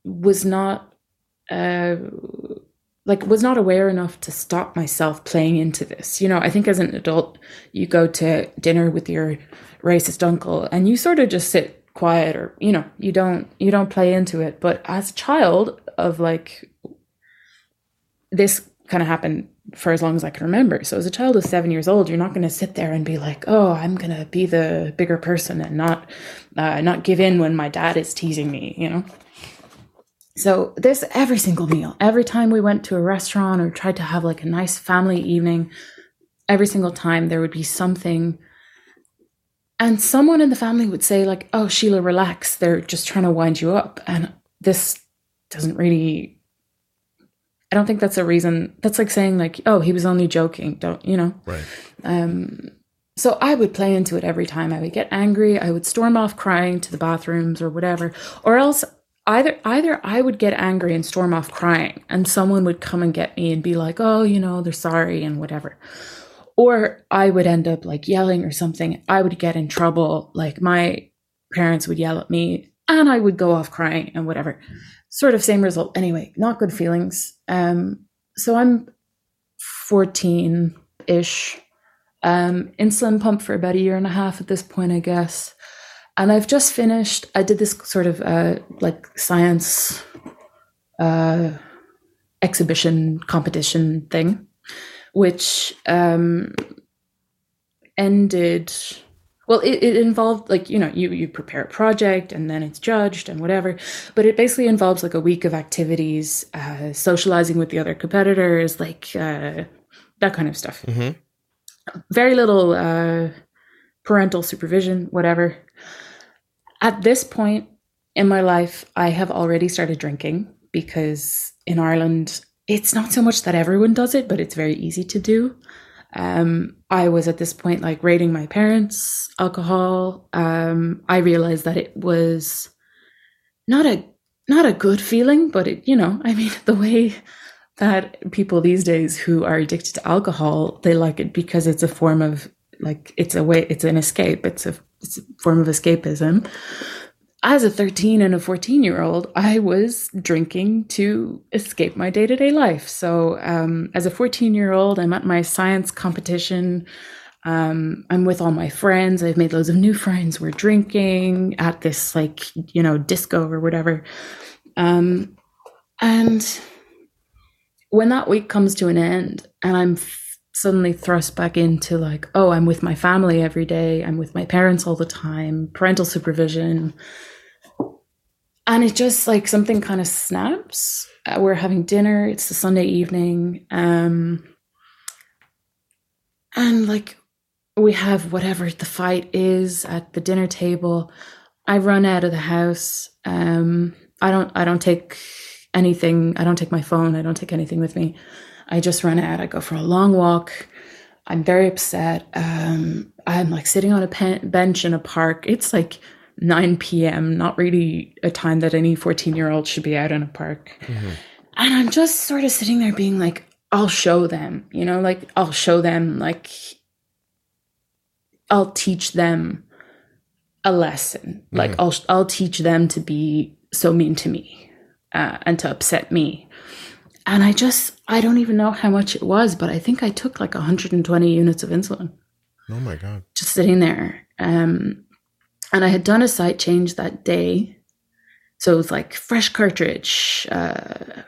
was not uh like was not aware enough to stop myself playing into this. You know, I think as an adult, you go to dinner with your racist uncle and you sort of just sit quiet or you know you don't you don't play into it. But as a child of like this kind of happened for as long as i can remember. So as a child of seven years old you're not going to sit there and be like oh i'm going to be the bigger person and not uh, not give in when my dad is teasing me you know? So this every single meal every time we went to a restaurant or tried to have like a nice family evening every single time there would be something and someone in the family would say, like, oh, Síle, relax. They're just trying to wind you up. And this doesn't really, I don't think that's a reason. That's like saying, like, oh, he was only joking. Don't, you know? Right. Um, so I would play into it every time. I would get angry. I would storm off crying to the bathrooms or whatever. Or else either either I would get angry and storm off crying and someone would come and get me and be like, "Oh, you know, they're sorry and whatever." Or I would end up like yelling or something. I would get in trouble. Like my parents would yell at me and I would go off crying and whatever. Sort of same result. Anyway, not good feelings. Um, so I'm 14 ish. Um, insulin pump for about a year and a half at this point, I guess. And I've just finished, I did this sort of uh, like science uh, exhibition competition thing which um, ended well it, it, involved like you know you you prepare a project and then it's judged and whatever but it basically involves like a week of activities uh, socializing with the other competitors like uh, that kind of stuff mm-hmm. very little uh, parental supervision whatever at this point in my life i have already started drinking because in ireland it's not so much that everyone does it, but it's very easy to do. Um, I was at this point like rating my parents' alcohol. Um, I realized that it was not a not a good feeling, but it, you know, I mean, the way that people these days who are addicted to alcohol, they like it because it's a form of like it's a way, it's an escape, it's a it's a form of escapism as a 13 and a 14 year old, I was drinking to escape my day to day life. So, um, as a 14 year old, I'm at my science competition. Um, I'm with all my friends. I've made loads of new friends. We're drinking at this, like, you know, disco or whatever. Um, and when that week comes to an end and I'm suddenly thrust back into like, oh, I'm with my family every day, I'm with my parents all the time, parental supervision. And it just like something kind of snaps. Uh, we're having dinner, it's the Sunday evening. Um, and like we have whatever the fight is at the dinner table. I run out of the house. Um, I don't I don't take anything. I don't take my phone. I don't take anything with me. I just run out. I go for a long walk. I'm very upset. Um, I'm like sitting on a pen- bench in a park. It's like 9 p.m., not really a time that any 14 year old should be out in a park. Mm-hmm. And I'm just sort of sitting there being like, I'll show them, you know, like I'll show them, like, I'll teach them a lesson. Mm-hmm. Like I'll I'll teach them to be so mean to me uh, and to upset me. And I just, I don't even know how much it was, but I think I took like 120 units of insulin. Oh my God. Just sitting there. Um, and I had done a site change that day. So it was like fresh cartridge, uh,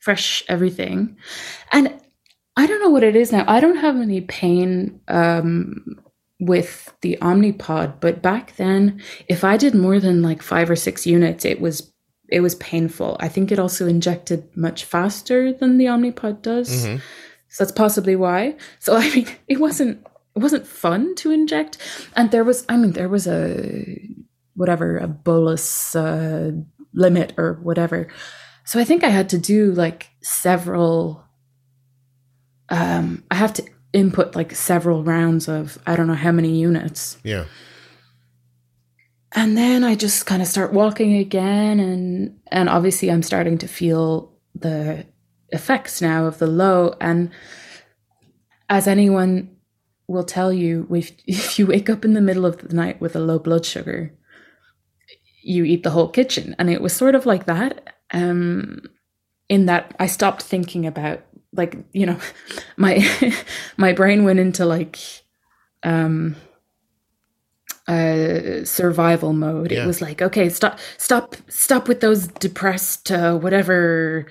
fresh everything. And I don't know what it is now. I don't have any pain um, with the Omnipod, but back then, if I did more than like five or six units, it was it was painful. I think it also injected much faster than the Omnipod does. Mm-hmm. So that's possibly why. So I mean, it wasn't it wasn't fun to inject, and there was I mean there was a whatever a bolus uh, limit or whatever. So I think I had to do like several. Um, I have to input like several rounds of I don't know how many units. Yeah. And then I just kind of start walking again and and obviously I'm starting to feel the effects now of the low. And as anyone will tell you if, if you wake up in the middle of the night with a low blood sugar you eat the whole kitchen. And it was sort of like that um in that I stopped thinking about like you know my my brain went into like um uh, survival mode. Yeah. It was like, okay, stop, stop, stop with those depressed, uh, whatever,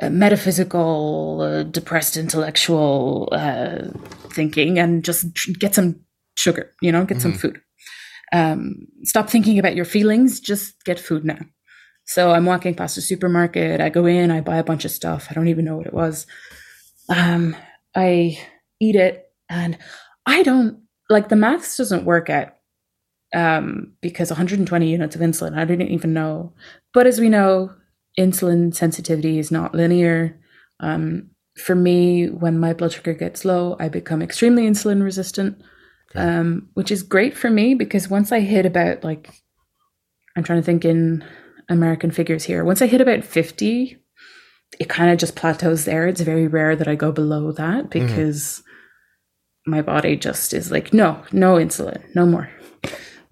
uh, metaphysical, uh, depressed intellectual uh, thinking, and just get some sugar. You know, get mm-hmm. some food. Um, stop thinking about your feelings. Just get food now. So I'm walking past a supermarket. I go in. I buy a bunch of stuff. I don't even know what it was. Um, I eat it, and I don't like the maths doesn't work out um, because 120 units of insulin, I didn't even know. But as we know, insulin sensitivity is not linear. Um, for me, when my blood sugar gets low, I become extremely insulin resistant, okay. um, which is great for me because once I hit about like, I'm trying to think in American figures here, once I hit about 50, it kind of just plateaus there. It's very rare that I go below that mm-hmm. because mm-hmm. my body just is like, no, no insulin, no more.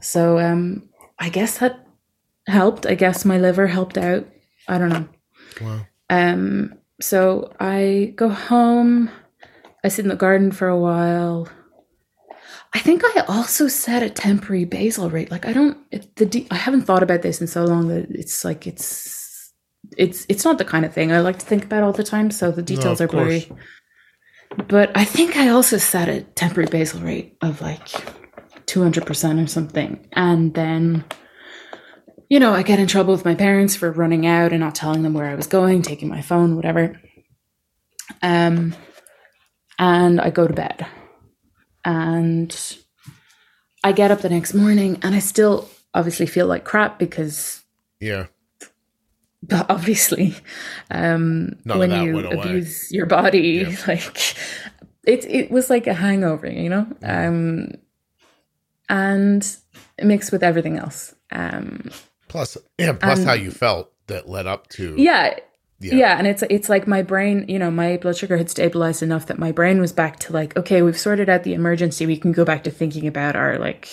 So um, I guess that helped. I guess my liver helped out. I don't know. Wow. Um, so I go home. I sit in the garden for a while. I think I also set a temporary basal rate. Like I don't it, the de- I haven't thought about this in so long that it's like it's it's it's not the kind of thing I like to think about all the time. So the details no, are blurry. But I think I also set a temporary basal rate of like 200% or something. And then, you know, I get in trouble with my parents for running out and not telling them where I was going, taking my phone, whatever. Um, and I go to bed. And I get up the next morning and I still obviously feel like crap because. Yeah. But obviously, um, when you abuse your body, yeah. like it, it was like a hangover, you know? Um, and mixed with everything else. Um, plus, plus and, how you felt that led up to yeah, yeah, yeah, and it's it's like my brain, you know, my blood sugar had stabilized enough that my brain was back to like, okay, we've sorted out the emergency. We can go back to thinking about our like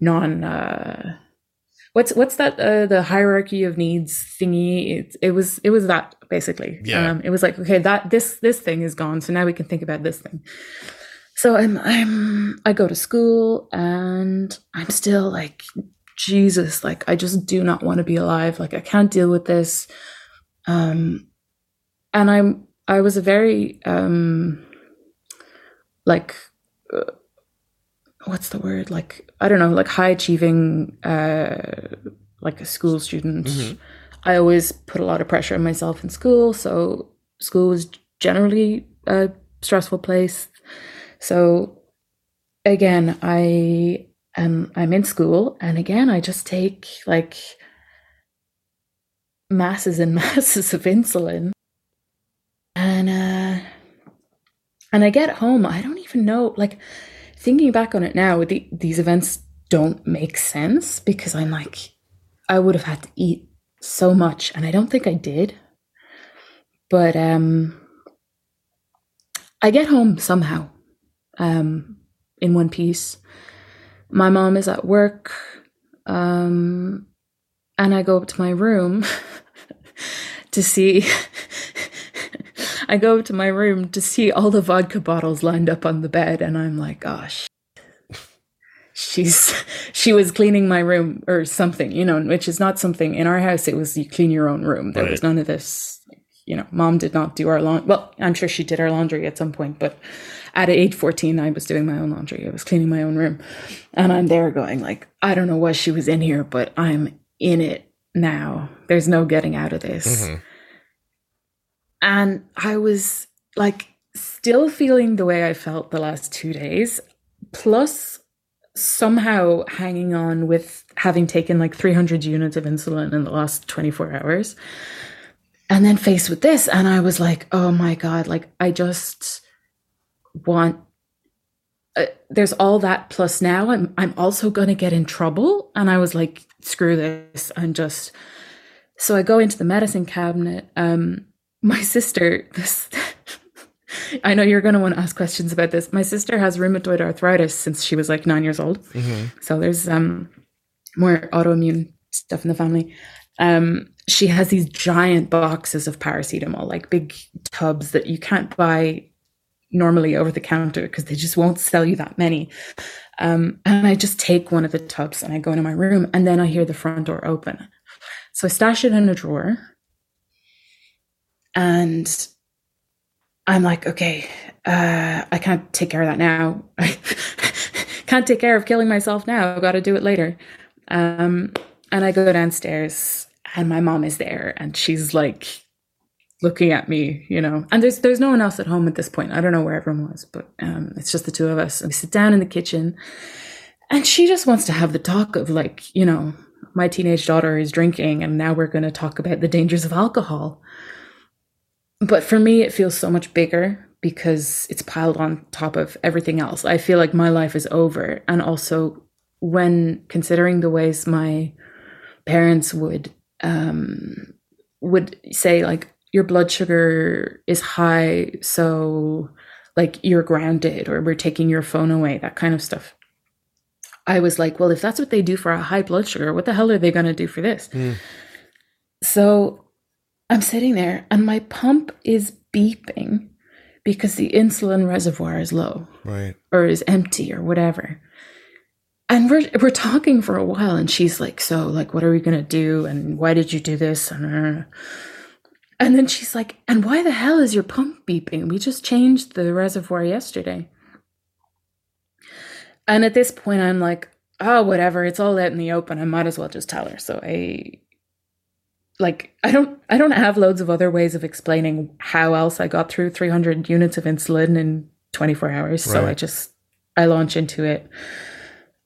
non. uh What's what's that? Uh, the hierarchy of needs thingy. It, it was it was that basically. Yeah. Um, it was like okay, that this this thing is gone, so now we can think about this thing so I'm I'm I go to school and I'm still like Jesus, like I just do not want to be alive. Like I can't deal with this. Um and I'm I was a very um like uh, what's the word like I don't know like high achieving uh like a school student. Mhm. I always put a lot of pressure on myself in school, so school was generally a stressful place. So again, I am I'm in school and again I just take like masses and masses of insulin. And uh and I get home, I don't even know like thinking back on it now, the, these events don't make sense because I'm like I would have had to eat so much and I don't think I did. But um I get home somehow. Um in one piece. My mom is at work. Um and I go up to my room to see I go up to my room to see all the vodka bottles lined up on the bed and I'm like, gosh. She's she was cleaning my room or something, you know, which is not something in our house it was you clean your own room. There was none of this you know, mom did not do our laundry. Well, I'm sure she did our laundry at some point, but at age 14, I was doing my own laundry. I was cleaning my own room. And I'm there going like, I don't know why she was in here, but I'm in it now. There's no getting out of this. Mhm. And I was like still feeling the way I felt the last two days, plus somehow hanging on with having taken like 300 units of insulin in the last 24 hours. And then faced with this, and I was like, oh my God, like I just want. Uh, there's all that plus now I'm I'm also going to get in trouble and I was like screw this I'm just so I go into the medicine cabinet um my sister this I know you're going to want to ask questions about this. My sister has rheumatoid arthritis since she was like 9 years old. Mhm. So there's um more autoimmune stuff in the family. Um she has these giant boxes of paracetamol, like big tubs that you can't buy normally over the counter because they just won't sell you that many. Um, and I just take one of the tubs and I go into my room and then I hear the front door open. So I stash it in a drawer and I'm like, okay, uh, I can't take care of that now. I can't take care of killing myself now. I've got to do it later. Um, and I go downstairs and my mom is there and she's like looking at me, you know. And there's there's no one else at home at this point. I don't know where everyone was, but um, it's just the two of us. And we sit down in the kitchen and she just wants to have the talk of like, you know, my teenage daughter is drinking and now we're going to talk about the dangers of alcohol. But for me, it feels so much bigger because it's piled on top of everything else. I feel like my life is over. And also, when considering the ways my parents would um, would say, like, your blood sugar is high, so like you're grounded, or we're taking your phone away, that kind of stuff. I was like, well, if that's what they do for a high blood sugar, what the hell are they going to do for this? Mm. So I'm sitting there and my pump is beeping because the insulin reservoir is low Right. or is empty or whatever. And we're we're talking for a while and she's like, "So, like what are we going to do and why did you do this?" and uh, and then she's like, "And why the hell is your pump beeping? We just changed the reservoir yesterday." And at this point I'm like, "Oh, whatever. It's all out in the open. I might as well just tell her." So I like I don't I don't have loads of other ways of explaining how else I got through 300 units of insulin in 24 hours. So I just I launch into it.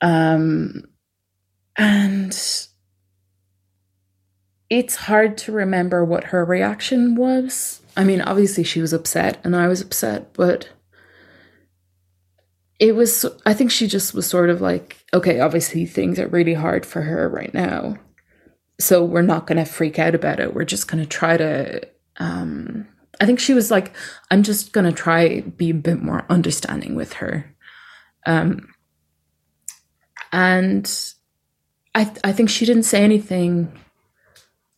Um and it's hard to remember what her reaction was. I mean, obviously she was upset and I was upset, but it was I think she just was sort of like, okay, obviously things are really hard for her right now. So we're not going to freak out about it. We're just going to try to um i think she was like i'm just going to try be a bit more understanding with her. Um and i i think she didn't say anything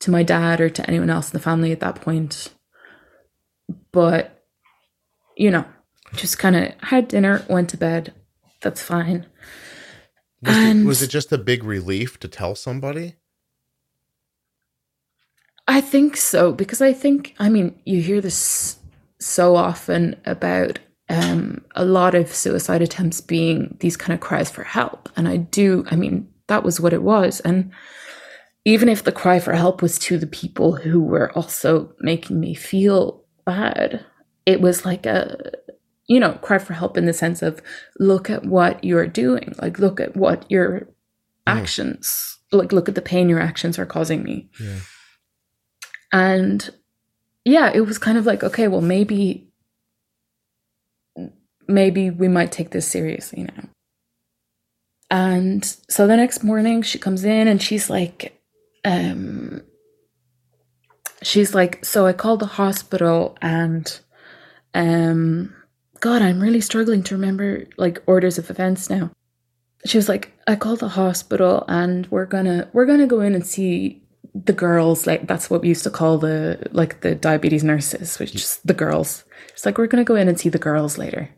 to my dad or to anyone else in the family at that point. But you know just kind of had dinner went to bed. That's fine. Was, it, was it just a big relief to tell somebody? I think so because I think I mean you hear this so often about um, a lot of suicide attempts being these kind of cries for help. And I do, I mean, that was what it was. And even if the cry for help was to the people who were also making me feel bad, it was like a, you know, cry for help in the sense of look at what you're doing, like look at what your mm. actions, like look at the pain your actions are causing me. Yeah. And yeah, it was kind of like, okay, well, maybe, maybe we might take this seriously now. And so the next morning she comes in and she's like, um, she's like, so I called the hospital and, um, God, I'm really struggling to remember like orders of events now. She was like, I called the hospital and we're gonna we're gonna go in and see the girls. Like that's what we used to call the like the diabetes nurses, which is the girls. It's like we're gonna go in and see the girls later.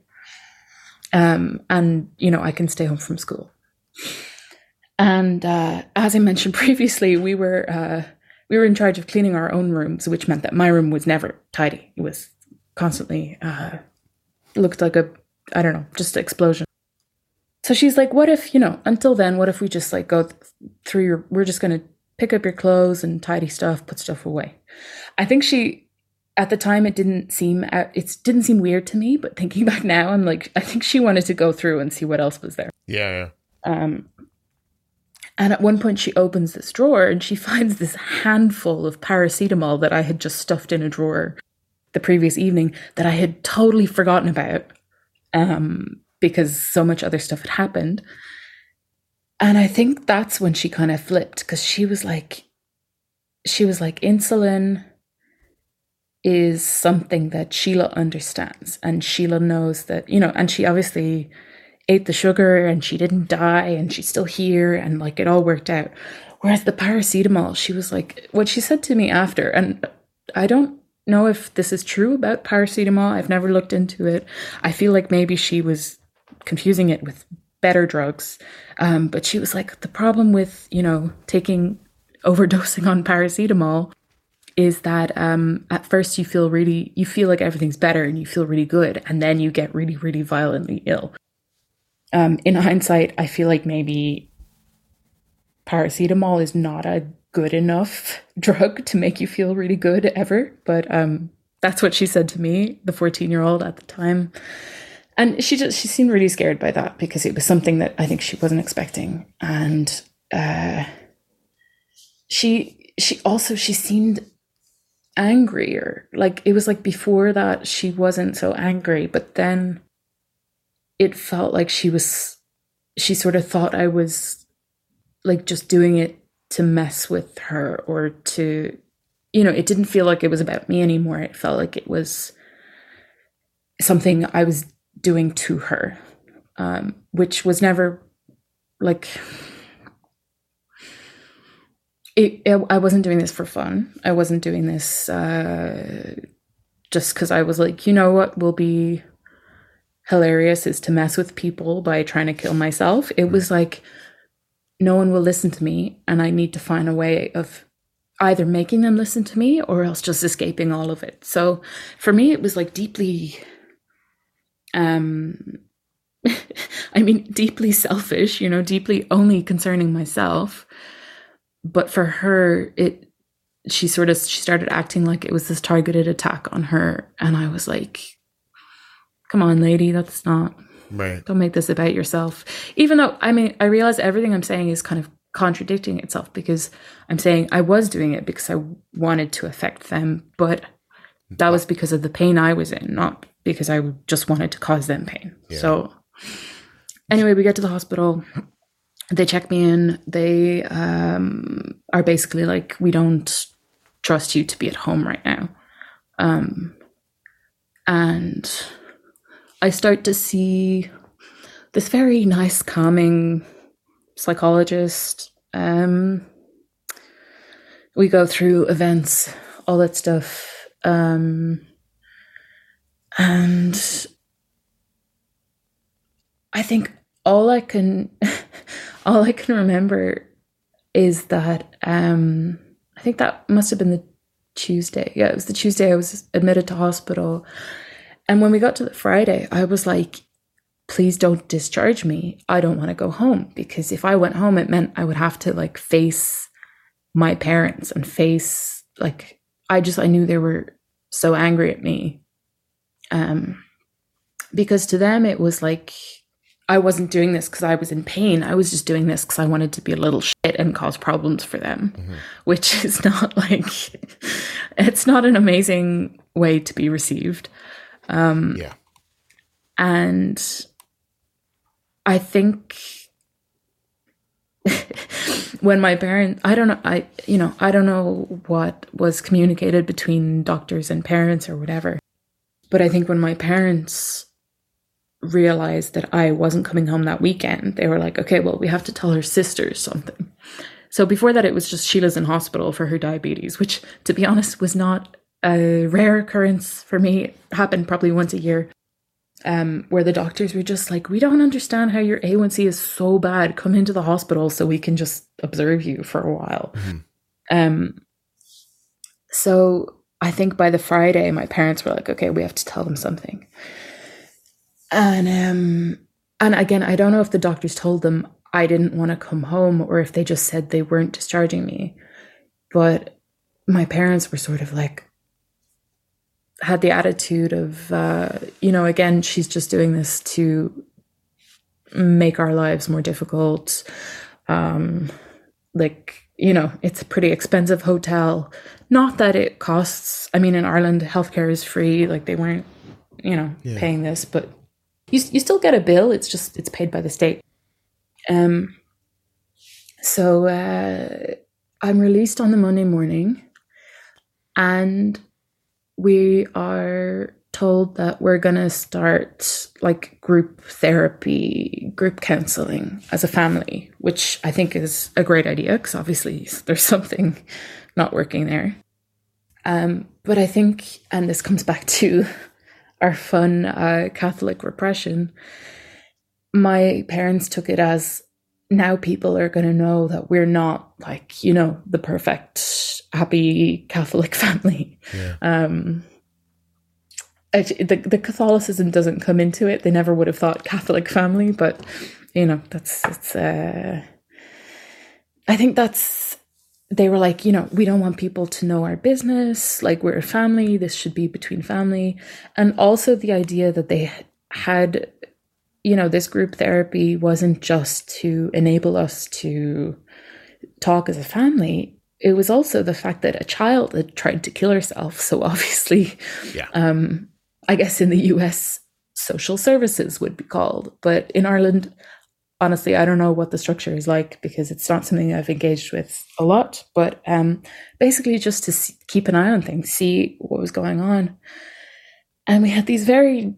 Um, and you know I can stay home from school. And uh, as I mentioned previously, we were uh, we were in charge of cleaning our own rooms, which meant that my room was never tidy. It was constantly uh, looked like a I don't know, just explosion. So she's like, "What if you know? Until then, what if we just like go th- through your? We're just gonna pick up your clothes and tidy stuff, put stuff away." I think she at the time it didn't seem it didn't seem weird to me, but thinking back now, I'm like, I think she wanted to go through and see what else was there. Yeah. yeah. Um, and at one point, she opens this drawer and she finds this handful of paracetamol that I had just stuffed in a drawer the previous evening that I had totally forgotten about um, because so much other stuff had happened. And I think that's when she kind of flipped because she was like, she was like, insulin is something that Síle understands. And Síle knows that, you know, and she obviously ate the sugar and she didn't die and she's still here and like it all worked out. Whereas the paracetamol, she was like, what she said to me after, and I don't know if this is true about paracetamol. I've never looked into it. I feel like maybe she was confusing it with better drugs. Um, but she was like, the problem with, you know, taking overdosing on paracetamol is that um, at first you feel really, you feel like everything's better and you feel really good. And then you get really, really violently ill um, in hindsight, I feel like maybe paracetamol is not a good enough drug to make you feel really good ever. But um, that's what she said to me, the 14 year old at the time. And she just she seemed really scared by that because it was something that I think she wasn't expecting. And uh, she she also she seemed angrier. Like it was like before that she wasn't so angry, but then it felt like she was she sort of thought I was like just doing it to mess with her or to you know, it didn't feel like it was about me anymore. It felt like it was something I was doing to her. Um, which was never like it, it, I wasn't doing this for fun. I wasn't doing this uh, just because I was like, you know what, we'll be hilarious is to mess with people by trying to kill myself. It was like, no one will listen to me, and I need to find a way of either making them listen to me or else just escaping all of it. So for me, it was like deeply, um, I mean, deeply selfish, you know, deeply only concerning myself. But for her, it, she sort of, she started acting like it was this targeted attack on her. And I was like, come on, lady, that's not. Right. Don't make this about yourself. Even though, I mean, I realize everything I'm saying is kind of contradicting itself because I'm saying I was doing it because I wanted to affect them, but that was because of the pain I was in, not because I just wanted to cause them pain. Yeah. So, anyway, we get to the hospital. They check me in. They um, are basically like, we don't trust you to be at home right now. Um, and I start to see this very nice, calming psychologist. Um, we go through events, all that stuff. Um, and I think all I can all I can remember is that um, I think that must have been the Tuesday. Yeah, it was the Tuesday I was admitted to hospital. And when we got to the Friday, I was like, please don't discharge me. I don't want to go home because if I went home, it meant I would have to like face my parents and face like I just I knew they were so angry at me. Um because to them it was like I wasn't doing this because I was in pain. I was just doing this because I wanted to be a little shit and cause problems for them, mm-hmm. which is not like, it's not an amazing way to be received. Um, yeah. And I think when my parents, I don't know, I, you know, I don't know what was communicated between doctors and parents or whatever. But I think when my parents realized that I wasn't coming home that weekend, they were like, okay, well, we have to tell her sisters something. So before that, it was just Síle's in hospital for her diabetes, which, to be honest, was not a rare occurrence for me. It happened probably once a year, um, where the doctors were just like, we don't understand how your A1C is so bad. Come into the hospital so we can just observe you for a while. Mm-hmm. Um, so I think by the Friday, my parents were like, okay, we have to tell them something. And um and again, I don't know if the doctors told them I didn't want to come home or if they just said they weren't discharging me. But my parents were sort of like had the attitude of uh, you know, again, she's just doing this to make our lives more difficult. Um like you know, it's a pretty expensive hotel. Not that it costs, I mean, in Ireland, healthcare is free. Like they weren't, you know, yeah. paying this, but you, you still get a bill. It's just it's paid by the state. Um. So uh, I'm released on the Monday morning, and we are told that we're to start like group therapy, group counseling as a family, which I think is a great idea because obviously there's something not working there. Um, but I think, and this comes back to our fun uh, Catholic repression, my parents took it as now people are going to know that we're not like, you know, the perfect, happy Catholic family. Yeah. Um, the, the Catholicism doesn't come into it. They never would have thought Catholic family, but you know, that's, it's, uh, I think that's they were like, you know, we don't want people to know our business. Like, we're a family. This should be between family. And also the idea that they had, you know, this group therapy wasn't just to enable us to talk as a family. It was also the fact that a child had tried to kill herself. So obviously, yeah. um, I guess in the US, social services would be called. But in Ireland, honestly, I don't know what the structure is like because it's not something I've engaged with a lot. But um, basically, just to see, keep an eye on things, see what was going on. And we had these very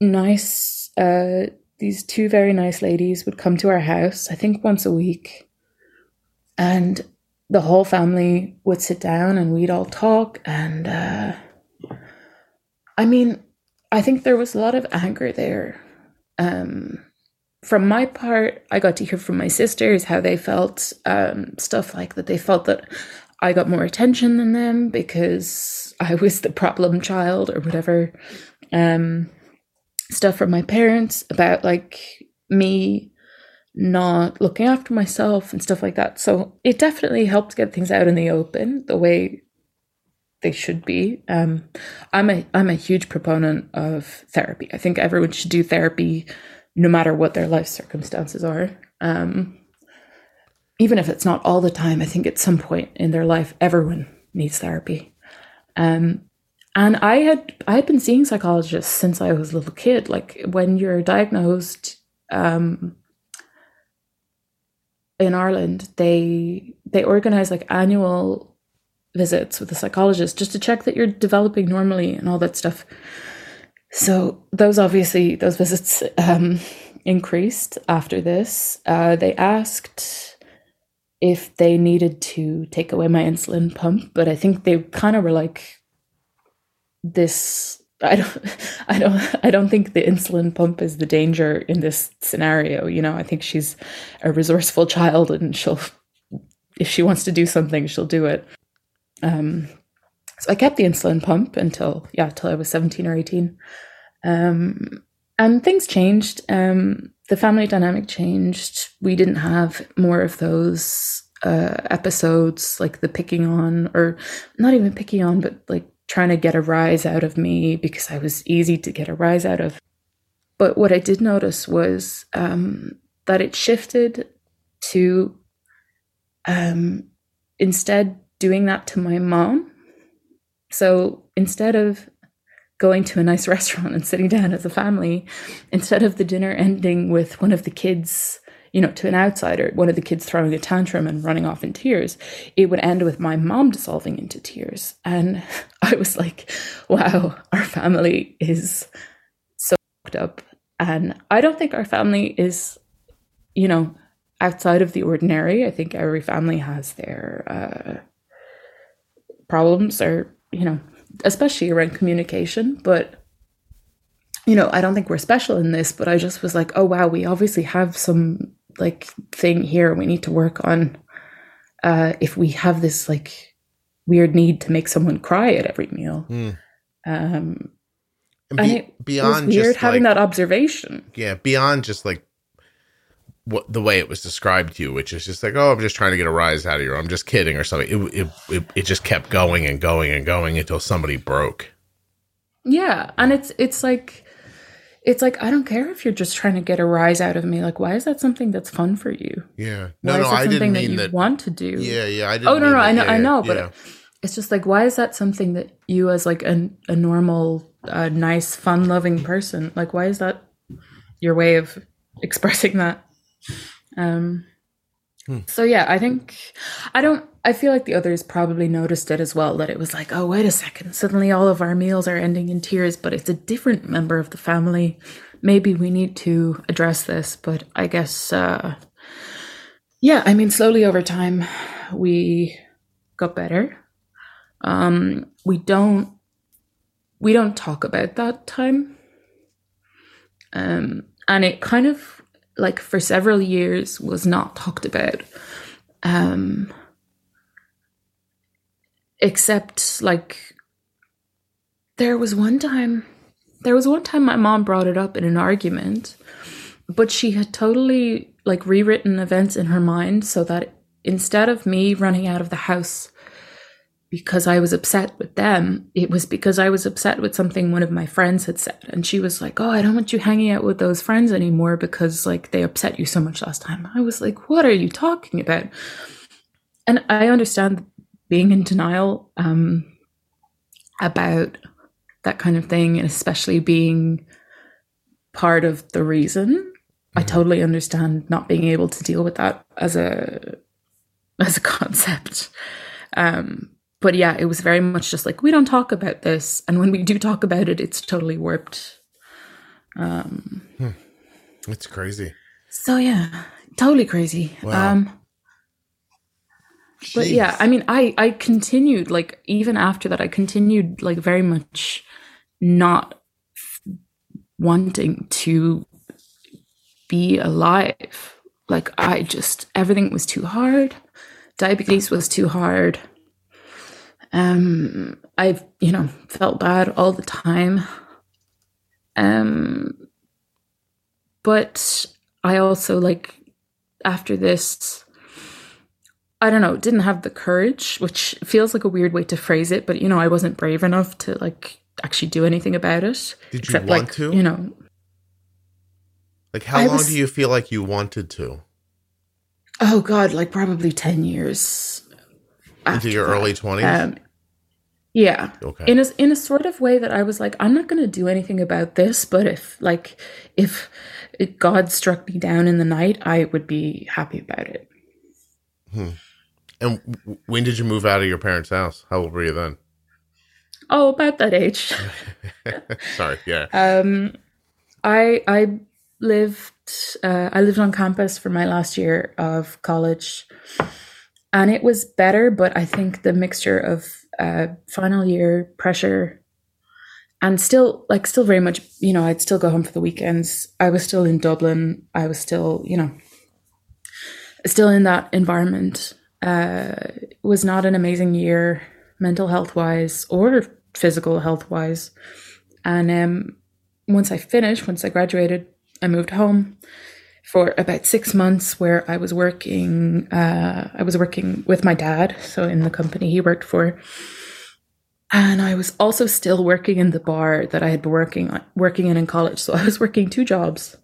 nice, uh, these two very nice ladies would come to our house, I think once a week. And the whole family would sit down and we'd all talk. And uh, I mean, I think there was a lot of anger there. Um, from my part, I got to hear from my sisters how they felt, um, stuff like that. They felt that I got more attention than them because I was the problem child or whatever. Um, stuff from my parents about like me not looking after myself and stuff like that. So it definitely helped get things out in the open the way they should be. Um, I'm a I'm a huge proponent of therapy. I think everyone should do therapy no matter what their life circumstances are. Um, even if it's not all the time, I think at some point in their life, everyone needs therapy. Um, and I had I had been seeing psychologists since I was a little kid. Like when you're diagnosed um, in Ireland, they they organize like annual visits with a psychologist just to check that you're developing normally and all that stuff. So those obviously those visits um, increased after this. Uh, they asked if they needed to take away my insulin pump, but I think they kind of were like, "This I don't, I don't, I don't think the insulin pump is the danger in this scenario." You know, I think she's a resourceful child, and she'll, if she wants to do something, she'll do it. Um, so I kept the insulin pump until yeah, until I was 17 or 18. Um, and things changed. Um, the family dynamic changed. We didn't have more of those uh, episodes like the picking on, or not even picking on, but like trying to get a rise out of me because I was easy to get a rise out of. But what I did notice was um, that it shifted to um, instead doing that to my mom. So instead of going to a nice restaurant and sitting down as a family, instead of the dinner ending with one of the kids, you know, to an outsider, one of the kids throwing a tantrum and running off in tears, it would end with my mom dissolving into tears. And I was like, wow, our family is so fucked up. And I don't think our family is, you know, outside of the ordinary. I think every family has their uh, problems or, you know, especially around communication. But, you know, I don't think we're special in this, but I just was like, oh, wow, we obviously have some like thing here we need to work on. Uh, if we have this like weird need to make someone cry at every meal. Mm. Um, and, be, and beyond weird having like, that observation. Yeah, beyond just like what the way it was described to you, which is just like, oh, I'm just trying to get a rise out of you. I'm just kidding or something. It, it, it, it just kept going and going and going until somebody broke. Yeah. And it's, it's like, it's like, I don't care if you're just trying to get a rise out of me. Like, why is that something that's fun for you? Yeah. No, why no, I didn't mean that, that. want to do. Yeah. Yeah. I didn't. Oh, no, no. That. I know. Yeah, I know. yeah, But it's just like, why is that something that you as like a, a normal, uh, nice, fun loving person, like, why is that your way of expressing that? Um, hmm. So yeah, I think I don't. I feel like the others probably noticed it as well. That it was like, oh wait a second, suddenly all of our meals are ending in tears, but it's a different member of the family. Maybe we need to address this. But I guess, uh, yeah, I mean, slowly over time, we got better. Um, we don't we don't talk about that time. Um, and it kind of like for several years was not talked about um except like there was one time there was one time my mom brought it up in an argument but she had totally like rewritten events in her mind so that instead of me running out of the house because I was upset with them. It was because I was upset with something one of my friends had said. And she was like, Oh, I don't want you hanging out with those friends anymore because like they upset you so much last time. I was like, What are you talking about? And I understand being in denial um, about that kind of thing, and especially being part of the reason. Mm-hmm. I totally understand not being able to deal with that as a as a concept. Um, but yeah, it was very much just like we don't talk about this, and when we do talk about it, it's totally warped. Um, hmm. It's crazy. So yeah, totally crazy. Wow. Um, but yeah, I mean, I I continued like even after that, I continued like very much not wanting to be alive. Like I just everything was too hard. Diabetes was too hard. Um, I've, you know, felt bad all the time. Um, but I also like after this, I don't know, didn't have the courage, which feels like a weird way to phrase it, but you know, I wasn't brave enough to like actually do anything about it. Did you want like, to? You know, like how I long was, do you feel like you wanted to? Oh God, like probably ten years into your that. early 20s um, yeah. Okay. In a, in a sort of way that i was like i'm not going to do anything about this but if like if god struck me down in the night i would be happy about it. Hmm. and when did you move out of your parents house? How old were you then? Oh about that age. Sorry yeah. Um i i lived uh, i lived on campus for my last year of college and it was better but i think the mixture of uh, final year pressure and still like still very much you know i'd still go home for the weekends. I was still in dublin. I was still you know still in that environment. Uh was not an amazing year mental health wise or physical health wise. And um, once I finished, once I graduated, I moved home for about six months where I was working. Uh, I was working with my dad, so in the company he worked for, and I was also still working in the bar that I had been working working in in college. So I was working two jobs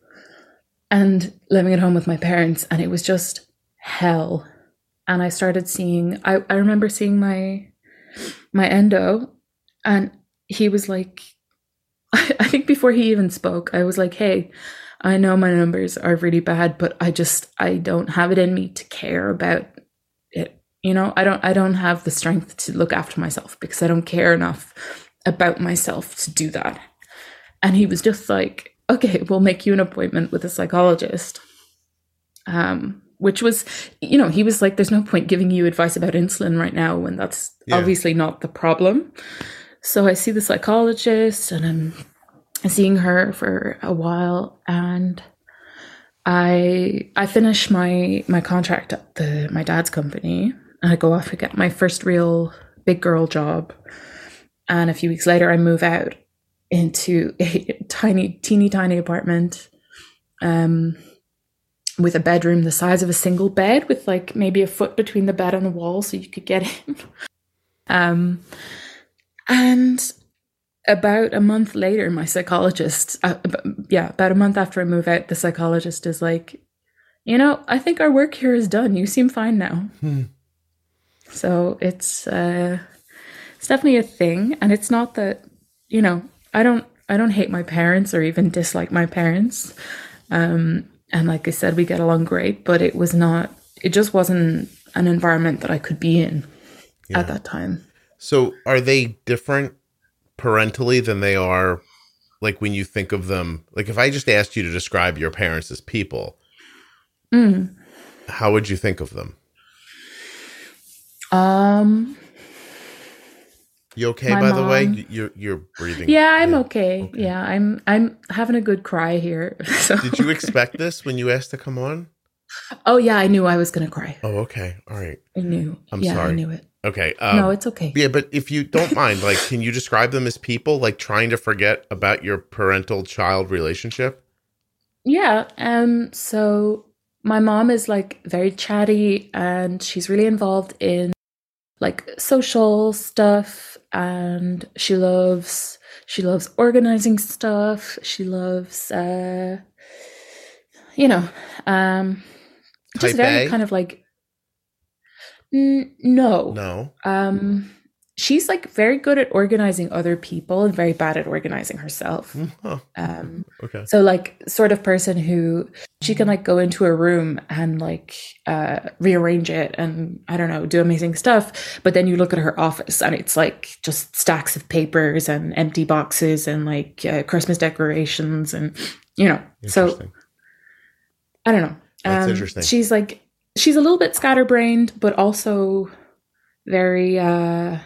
and living at home with my parents, and it was just hell. And I started seeing. I, I remember seeing my my endo, and he was like, I think before he even spoke, I was like, hey, I know my numbers are really bad, but I just I don't have it in me to care about it. You know, I don't I don't have the strength to look after myself because I don't care enough about myself to do that. And he was just like, okay, we'll make you an appointment with a psychologist. Um, which was, you know, he was like, there's no point giving you advice about insulin right now when that's yeah. obviously not the problem. So I see the psychologist and I'm seeing her for a while and I I finish my my contract at the my dad's company and I go off and get my first real big girl job. And a few weeks later I move out into a tiny teeny tiny apartment um with a bedroom the size of a single bed with like maybe a foot between the bed and the wall so you could get in. um and about a month later, my psychologist, uh, yeah, about a month after I move out, the psychologist is like, you know, I think our work here is done. You seem fine now. Hmm. So it's uh, it's definitely a thing, and it's not that you know I don't I don't hate my parents or even dislike my parents. Um, and like I said, we get along great, but it was not. It just wasn't an environment that I could be in yeah. at that time. So, are they different parentally than they are like when you think of them? Like, if I just asked you to describe your parents as people, mm. how would you think of them? Um. You okay? by mom, the way, you're you're breathing. Yeah, I'm yeah. Okay. okay. Yeah, I'm I'm having a good cry here. So. Did you expect this when you asked to come on? Oh yeah, I knew I was gonna cry. Oh okay, all right. I knew. I'm yeah, sorry. I knew it. Okay. Um, no, it's okay. Yeah, but if you don't mind, like, can you describe them as people, like trying to forget about your parental child relationship? Yeah. Um. So my mom is like very chatty, and she's really involved in like social stuff, and she loves she loves organizing stuff. She loves, uh, you know, um, just Type very a? kind of like N- no. No. Um, she's like very good at organizing other people and very bad at organizing herself. Oh. Um, okay. So like sort of person who she can like go into a room and like uh, rearrange it and I don't know do amazing stuff. But then you look at her office and it's like just stacks of papers and empty boxes and like uh, Christmas decorations and you know. So I don't know. That's um, interesting. She's like she's a little bit scatterbrained, but also very uh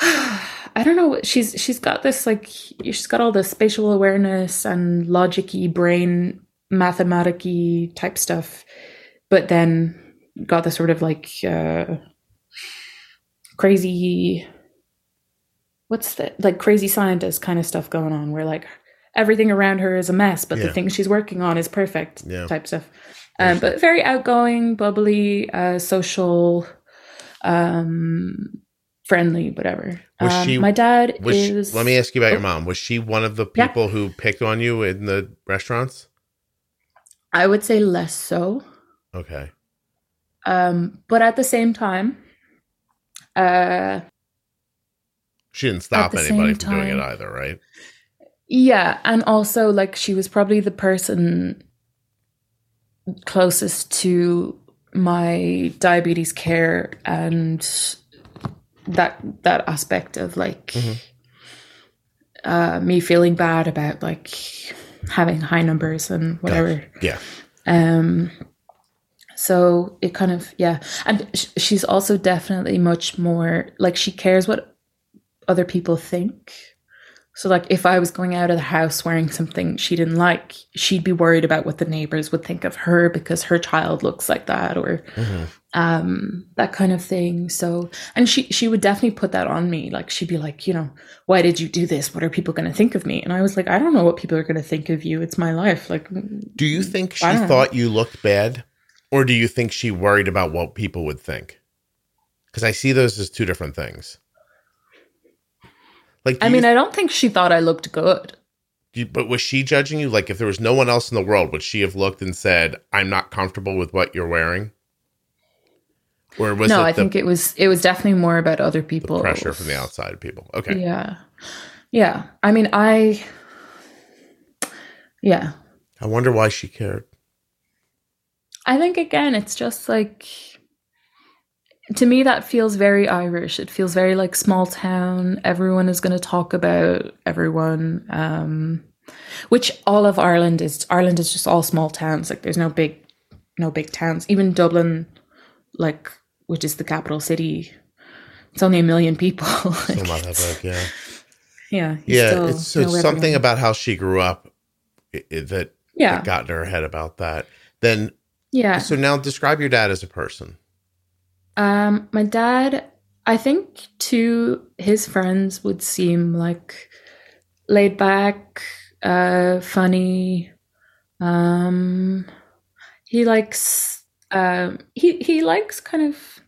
I don't know. She's she's got this like she's got all the spatial awareness and logicy brain mathematicy type stuff, but then got the sort of like uh, crazy what's that like crazy scientist kind of stuff going on where like everything around her is a mess, but yeah. the thing she's working on is perfect yeah. type stuff. Um, but very outgoing, bubbly, uh, social, um, friendly, whatever. Was um, she, my dad is. She, let me ask you about oh, your mom. Was she one of the people yeah. who picked on you in the restaurants? I would say less so. Okay. Um, but at the same time, uh, she didn't stop anybody from time, doing it either, right? Yeah, and also like she was probably the person closest to my diabetes care and that that aspect of like mm-hmm. uh, me feeling bad about like having high numbers and whatever. Yeah. Um. So it kind of yeah, and sh- she's also definitely much more like she cares what other people think. So, like, if I was going out of the house wearing something she didn't like, she'd be worried about what the neighbors would think of her because her child looks like that, or Mm-hmm. um, that kind of thing. So, and she she would definitely put that on me. Like, she'd be like, you know, why did you do this? What are people going to think of me? And I was like, I don't know what people are going to think of you. It's my life. Like, Do you think she know. thought you looked bad, or do you think she worried about what people would think? Because I see those as two different things. Like, I mean, I don't think she thought I looked good. You- but was she judging you? Like, if there was no one else in the world, would she have looked and said, "I'm not comfortable with what you're wearing"? Or was it no, I the think it was it was definitely more about other people. pressure from the outside people? Okay, Yeah. Yeah. I mean, I Yeah. I wonder why she cared. I think again, it's just like to me that feels very Irish. It feels very like small town. Everyone is going to talk about everyone. Um, which all of Ireland is. Ireland is just all small towns. Like there's no big, no big towns. Even Dublin, like which is the capital city, it's only a million people. Like, not that big, yeah, yeah, yeah. It's it's something about how she grew up that yeah, that got in her head about that. Then, yeah. so now describe your dad as a person. Um, my dad, I think to his friends would seem like laid back, uh, funny. Um, he likes, um, he he likes kind of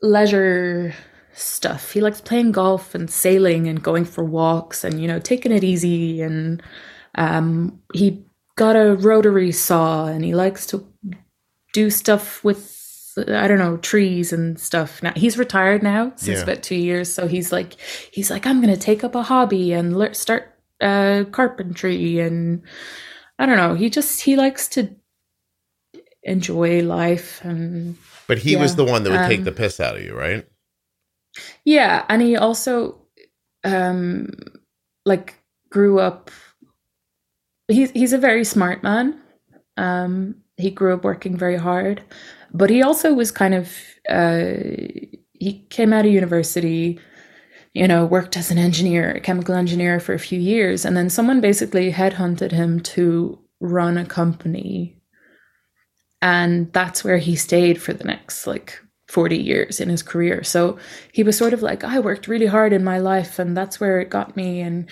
leisure stuff. He likes playing golf and sailing and going for walks and you know taking it easy. And um, he got a rotary saw and he likes to do stuff with I don't know trees and stuff. Now he's retired now since Yeah. about two years, so he's like he's like I'm gonna take up a hobby and lear- start uh, carpentry and I don't know. He just he likes to enjoy life and But he was the one that would take um, the piss out of you, right? yeah, and he also um like grew up. He's he's a very smart man. Um, he grew up working very hard, but he also was kind of uh, he came out of university, you know, worked as an engineer, a chemical engineer for a few years, and then someone basically headhunted him to run a company, and that's where he stayed for the next like 40 years in his career. So he was sort of like, I worked really hard in my life, and that's where it got me. And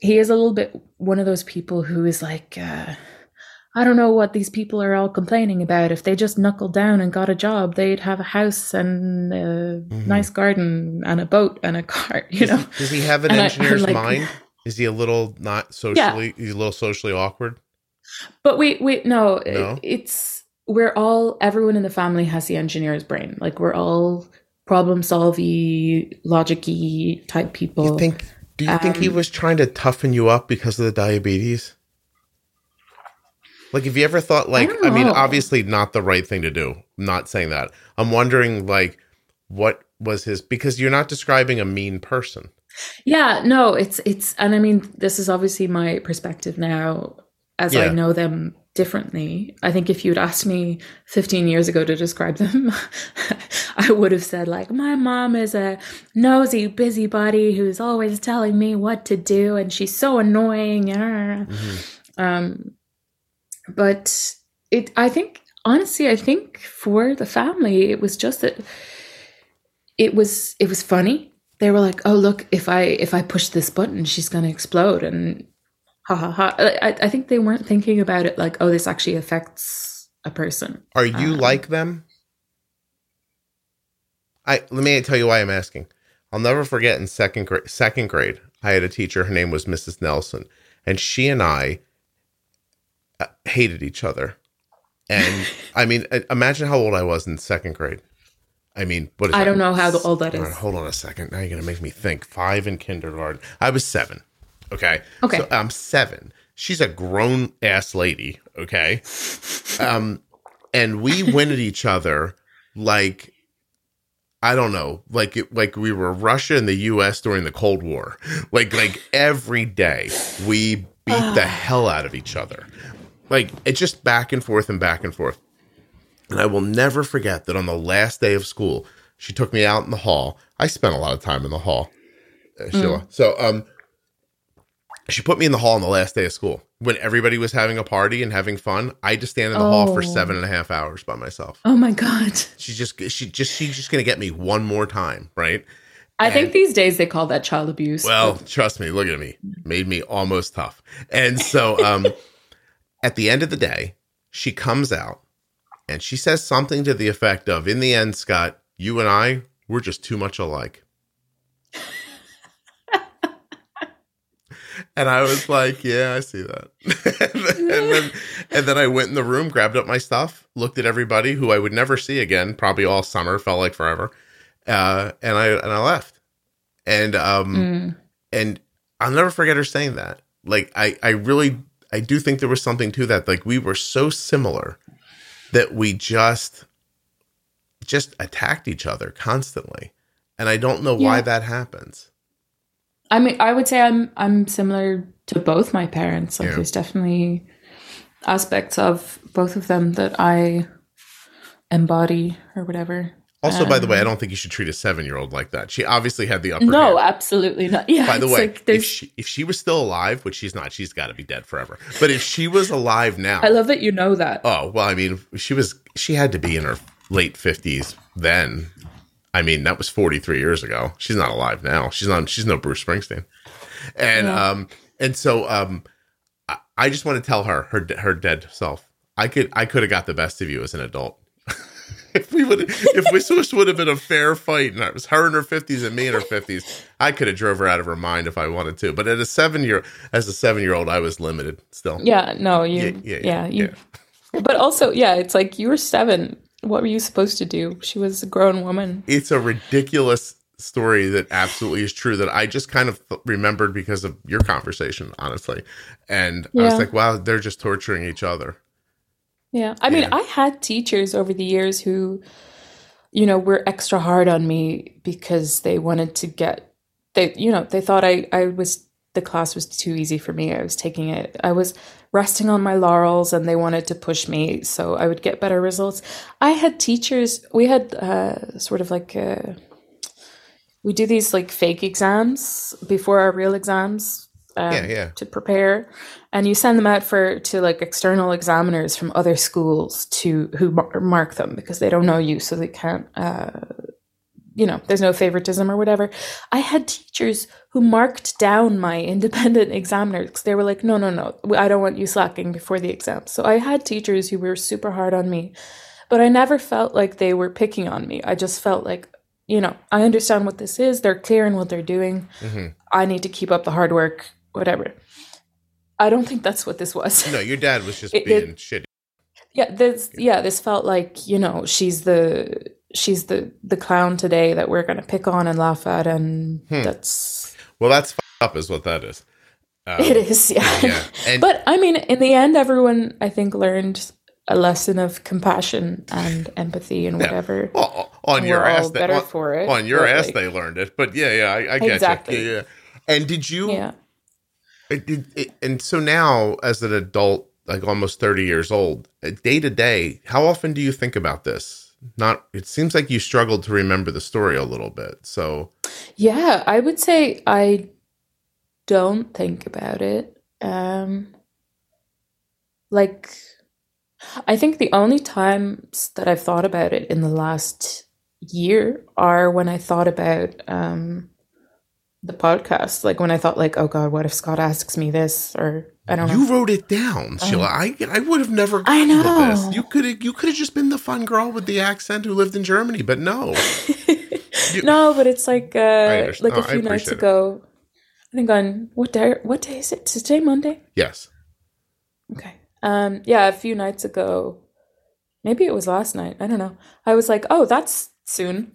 he is a little bit one of those people who is like, uh, I don't know what these people are all complaining about. If they just knuckled down and got a job, they'd have a house and a Mhm. nice garden and a boat and a car, you Does, know? does he have an And I- engineer's like- mind? Is he a little not socially? Yeah. He's a little socially awkward. But we we no, No? it's we're all everyone in the family has the engineer's brain. Like we're all problem solvy, logicy type people. You think? Do you think he Um, was trying to toughen you up because of the diabetes? Like, have you ever thought, like, I, don't mean, obviously not the right thing to do. I'm not saying that. I'm wondering, like, what was his? Because you're not describing a mean person. Yeah, no, it's it's and I mean this is obviously my perspective now as I know them differently. I think if you'd asked me 15 years ago to describe them, I would have said like my mom is a nosy busybody who's always telling me what to do and she's so annoying. Um but it I think honestly I think for the family it was just that it was it was funny they were like, "Oh, look! If I if I push this button, she's going to explode." And ha ha ha. I, I think they weren't thinking about it like, "Oh, this actually affects a person." Are you Um, like them? I let me tell you why I'm asking. I'll never forget in second grade. Second grade, I had a teacher. Her name was Mrs. Nelson, and she and I hated each other. And I mean, uh, imagine how old I was in second grade. I mean, what is I that? don't know how old that is. Hold on a second. Now you're gonna make me think. Five in kindergarten. I was seven. Okay. Okay. So I'm seven. She's a grown ass lady. Okay. Um, and we went at each other like I don't know, like it, like we were Russia and the U.S. during the Cold War. Like like every day we beat the hell out of each other. Like it's just back and forth and back and forth. And I will never forget that on the last day of school, she took me out in the hall. I spent a lot of time in the hall. uh, Síle. So, um, she put me in the hall on the last day of school when everybody was having a party and having fun. I had to stand in the hall for Oh. seven and a half hours by myself. Oh my god. She's just she just she's just gonna get me one more time, right? I think these days they call that child abuse. Well, trust me, look at me. Made me almost tough. And so um at the end of the day, she comes out and she says something to the effect of, in the end, Scott, you and I, we're just too much alike. and I was like, Yeah, I see that. and, then, and then I went in the room, grabbed up my stuff, looked at everybody who I would never see again, probably all summer, felt like forever. Uh, and I and I left. And um Mm. and I'll never forget her saying that. Like I, I really, I do think there was something to that. Like we were so similar that we just, just attacked each other constantly, and I don't know why that happens. I mean, I would say I'm I'm similar to both my parents. Like, Yeah. there's definitely aspects of both of them that I embody or whatever. Also, by the way, I Um, don't think you should treat a seven-year-old like that. She obviously had the upper No, hand. absolutely not. Yeah. By the way, like if she, if she was still alive, which she's not, she's got to be dead forever. But if she was alive now, I love that you know that. Oh well, I mean, she was she had to be in her late fifties then. I mean, that was forty three years ago. She's not alive now. She's not. She's no Bruce Springsteen. And Yeah. um and so um, I, I just want to tell her her her dead self. I could I could have got the best of you as an adult. If we would if this was- would have been a fair fight and it was her in her fifties and me in her fifties, I could have drove her out of her mind if I wanted to. But at a seven year as a seven year old, I was limited still. Yeah. No. You. Yeah, Yeah. yeah, you. But also, yeah, it's like you were seven. What were you supposed to do? She was a grown woman. it's a ridiculous story that absolutely is true that I just kind of th- remembered because of your conversation, honestly. And I was like, wow, they're just torturing each other. Yeah. I mean, Yeah. I had teachers over the years who, you know, were extra hard on me because they wanted to get they you know, they thought I I was the class was too easy for me. I was taking it. I was resting on my laurels and they wanted to push me so I would get better results. I had teachers, we had uh sort of like uh we do these like fake exams before our real exams um, Yeah, yeah. to prepare and you send them out for to like external examiners from other schools to who mark them because they don't know you so they can't uh you know there's no favoritism or whatever. I had teachers who marked down my independent examiners because they were like no no no i don't want you slacking before the exam. So i had teachers who were super hard on me but i never felt like they were picking on me. I just felt like you know i understand what this is they're clear in what they're doing. Hmm I need to keep up the hard work, whatever. I don't think that's what this was. No, your dad was just It- being it- shitty. yeah, this yeah, this felt like, you know, she's the she's the the clown today that we're going to pick on and laugh at and Hmm. that's Well, that's up, is what that is. Um, it is, yeah. Yeah. And but I mean, in the end everyone I think learned a lesson of compassion and empathy and Yeah. whatever. well, on your ass, they, better on, for it. on your ass, like, they learned it. But yeah, yeah, I, I get Exactly. you. Yeah, yeah. And did you? yeah. It, it, it- and so now, as an adult, like almost thirty years old, uh, day to day, how often do you think about this? Not. It seems like you struggled to remember the story a little bit. So Yeah, I would say I don't think about it. Um, like, I think the only times that I've thought about it in the last year are when I thought about um, the podcast. Like when I thought, like, oh God, what if Scott asks me this? Or I don't know. you wrote it down, Síle. I I would have never. I know. This. You could have. You could have just been the fun girl with the accent who lived in Germany, but no. You- no, but it's like uh, like Oh, a I few nights appreciate it. ago. I think on what day? What day is it? Today, Monday. Yes. Okay. Um yeah, a few nights ago. Maybe it was last night. I don't know. I was like, "Oh, that's soon."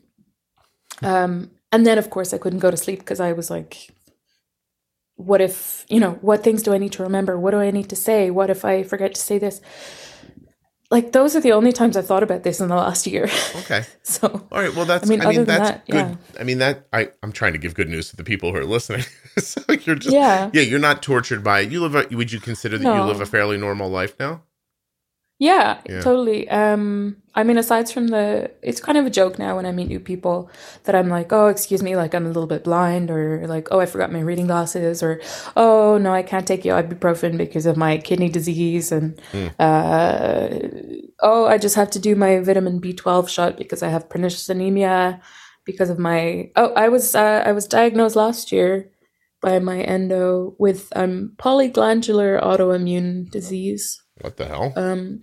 Um and then of course I couldn't go to sleep because I was like what if, you know, what things do I need to remember? What do I need to say? What if I forget to say this? Like those are the only times I've thought about this in the last year. Okay. so, All right. Well, that's. I I mean, mean, other than that's that, good. yeah. I mean, that. I. I'm trying to give good news to the people who are listening. so you're just. yeah. Yeah, you're not tortured by it. You live. A, would you consider that you live a fairly normal life now? Yeah, Yeah. totally. Um, I mean, aside from the, it's kind of a joke now when I meet new people that I'm like, oh, excuse me, like I'm a little bit blind, or like, oh, I forgot my reading glasses, or oh, no, I can't take your ibuprofen because of my kidney disease, and uh, oh, I just have to do my vitamin B12 shot because I have pernicious anemia because of my, oh, I was uh, I was diagnosed last year by my endo with um, polyglandular autoimmune disease What the hell? um,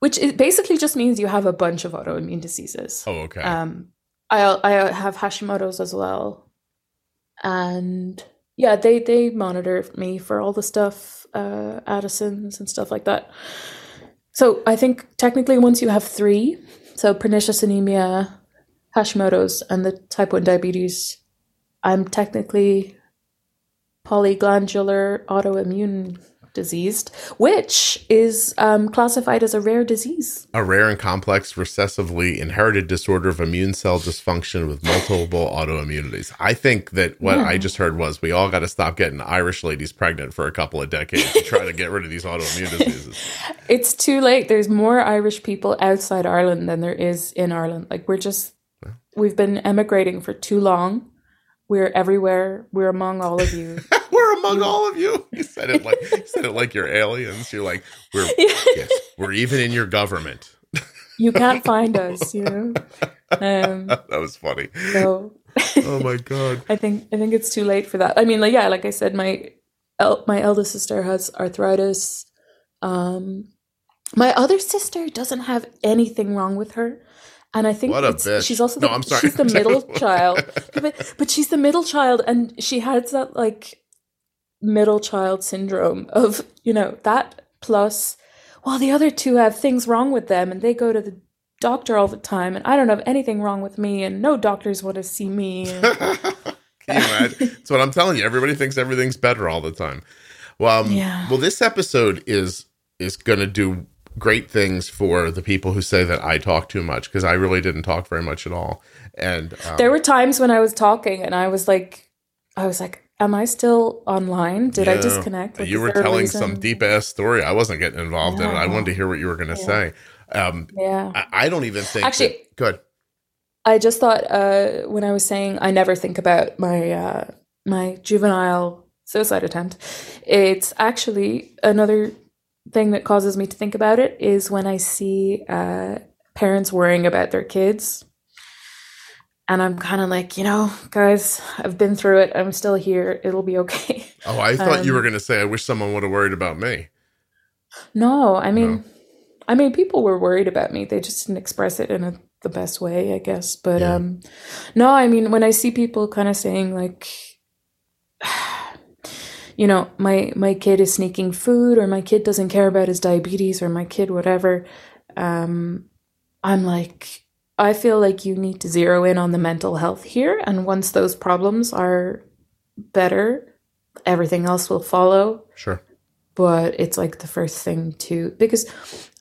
which it basically just means you have a bunch of autoimmune diseases. oh, okay. Um, I I have Hashimoto's as well, and yeah, they they monitor me for all the stuff, uh, Addison's and stuff like that. So I think technically once you have three, so pernicious anemia, Hashimoto's, and the type one diabetes, I'm technically polyglandular autoimmune diseased, which is um, classified as a rare disease. a rare and complex recessively inherited disorder of immune cell dysfunction with multiple autoimmunities. I think that what I just heard was we all got to stop getting Irish ladies pregnant for a couple of decades to try to get rid of these autoimmune diseases. It's too late. There's more Irish people outside Ireland than there is in Ireland. Like we're just we've been emigrating for too long. We're everywhere. We're among all of you. we're among all of you. You said it like you said it like you're aliens. You're like we're yes, we're even in your government. you can't find us, you know. Um, That was funny. so Oh my god. I think I think it's too late for that. I mean, like yeah, like I said, my el- my eldest sister has arthritis. Um, my other sister doesn't have anything wrong with her, and I think What a it's- bitch. she's also No, the, I'm sorry. she's the middle child. But, but she's the middle child, and she has that like middle child syndrome of you know that plus, well, the other two have things wrong with them, and they go to the doctor all the time, and I don't have anything wrong with me, and no doctors want to see me. and- Can you imagine? That's what I'm telling you. Everybody thinks everything's better all the time. Well, um, Yeah. well, this episode is is going to do great things for the people who say that I talk too much because I really didn't talk very much at all. And um, There were times when I was talking and I was like, I was like, am I still online? Did I disconnect? Like, you were telling some deep ass story. I wasn't getting involved in it. I wanted to hear what you were going to Yeah. say. Um, Yeah. I, I don't even think Actually- that- good. I just thought uh, when I was saying I never think about my uh, my juvenile suicide attempt, it's actually another thing that causes me to think about it is when I see uh, parents worrying about their kids. And I'm kind of like, you know, guys, I've been through it. I'm still here. It'll be okay. Oh, I thought you um, were going to say, I wish someone would have worried about me. No, I mean, No. I mean, people were worried about me. They just didn't express it in a, the best way, I guess. But Yeah. um, no, I mean, when I see people kind of saying like, you know, my my kid is sneaking food, or my kid doesn't care about his diabetes, or my kid whatever, um, I'm like, I feel like you need to zero in on the mental health here, and once those problems are better, everything else will follow Sure. but it's like the first thing to because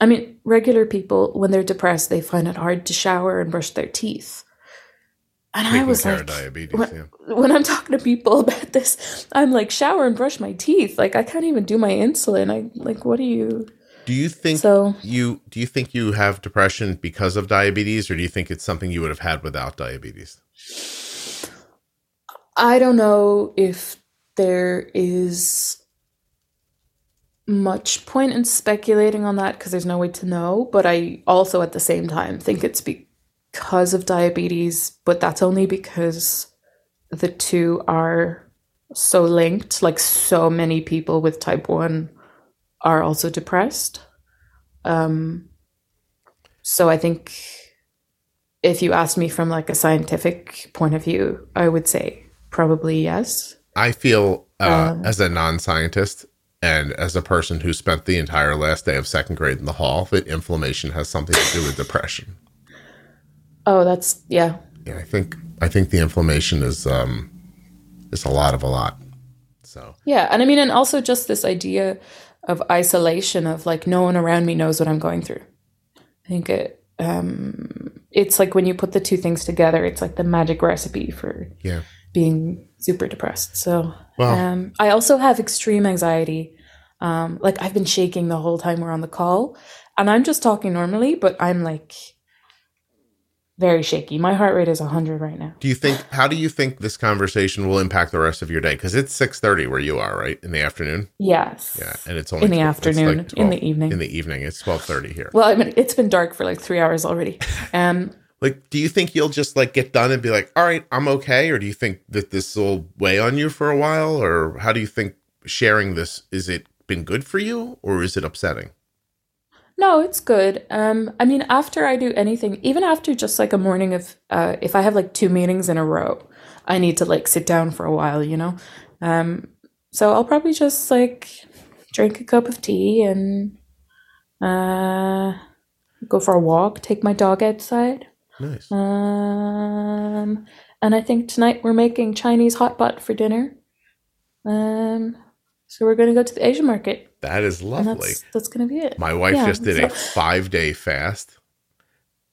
i mean regular people when they're depressed they find it hard to shower and brush their teeth and i was like diabetes. what- yeah. when i'm talking to people about this i'm like shower and brush my teeth like i can't even do my insulin i like what do you Do you think so you do you think you have depression because of diabetes or do you think it's something you would have had without diabetes I don't know if there is much point in speculating on that because there's no way to know. But I also, at the same time, think it's because of diabetes, but that's only because the two are so linked. Like, so many people with type 1 are also depressed. Um, so I think if you asked me from like a scientific point of view, I would say probably yes. i feel uh, Um, as a non-scientist and as a person who spent the entire last day of second grade in the hall that inflammation has something to do with depression Oh, that's yeah. yeah i think i think the inflammation is um is a lot of a lot so Yeah, and I mean and also just this idea of isolation of like no one around me knows what I'm going through. I think it um it's like when you put the two things together, it's like the magic recipe for yeah being super depressed. So Wow. um, I also have extreme anxiety. Um, like I've been shaking the whole time we're on the call, and I'm just talking normally, but I'm like very shaky. My heart rate is 100 right now. Do you think? How do you think this conversation will impact the rest of your day? Because it's six thirty where you are, right, in the afternoon. Yes. Yeah, and it's only In the 12 afternoon, like in the evening. In the evening, it's twelve thirty here. Well, I mean, it's been dark for like three hours already. Um, Like, do you think you'll just like get done and be like, "All right, I'm okay," or do you think that this will weigh on you for a while, or how do you think sharing this is it been good for you, or is it upsetting? No, it's good. Um, I mean, after I do anything, even after just like a morning of, uh, if I have like two meetings in a row, I need to like sit down for a while, you know? Um, so I'll probably just like drink a cup of tea and uh, go for a walk, take my dog outside. Nice. Um, and I think tonight we're making Chinese hot pot for dinner. Um, so we're going to go to the Asian market, That is lovely. that's that's going to be it. My wife Yeah, just did a five day fast,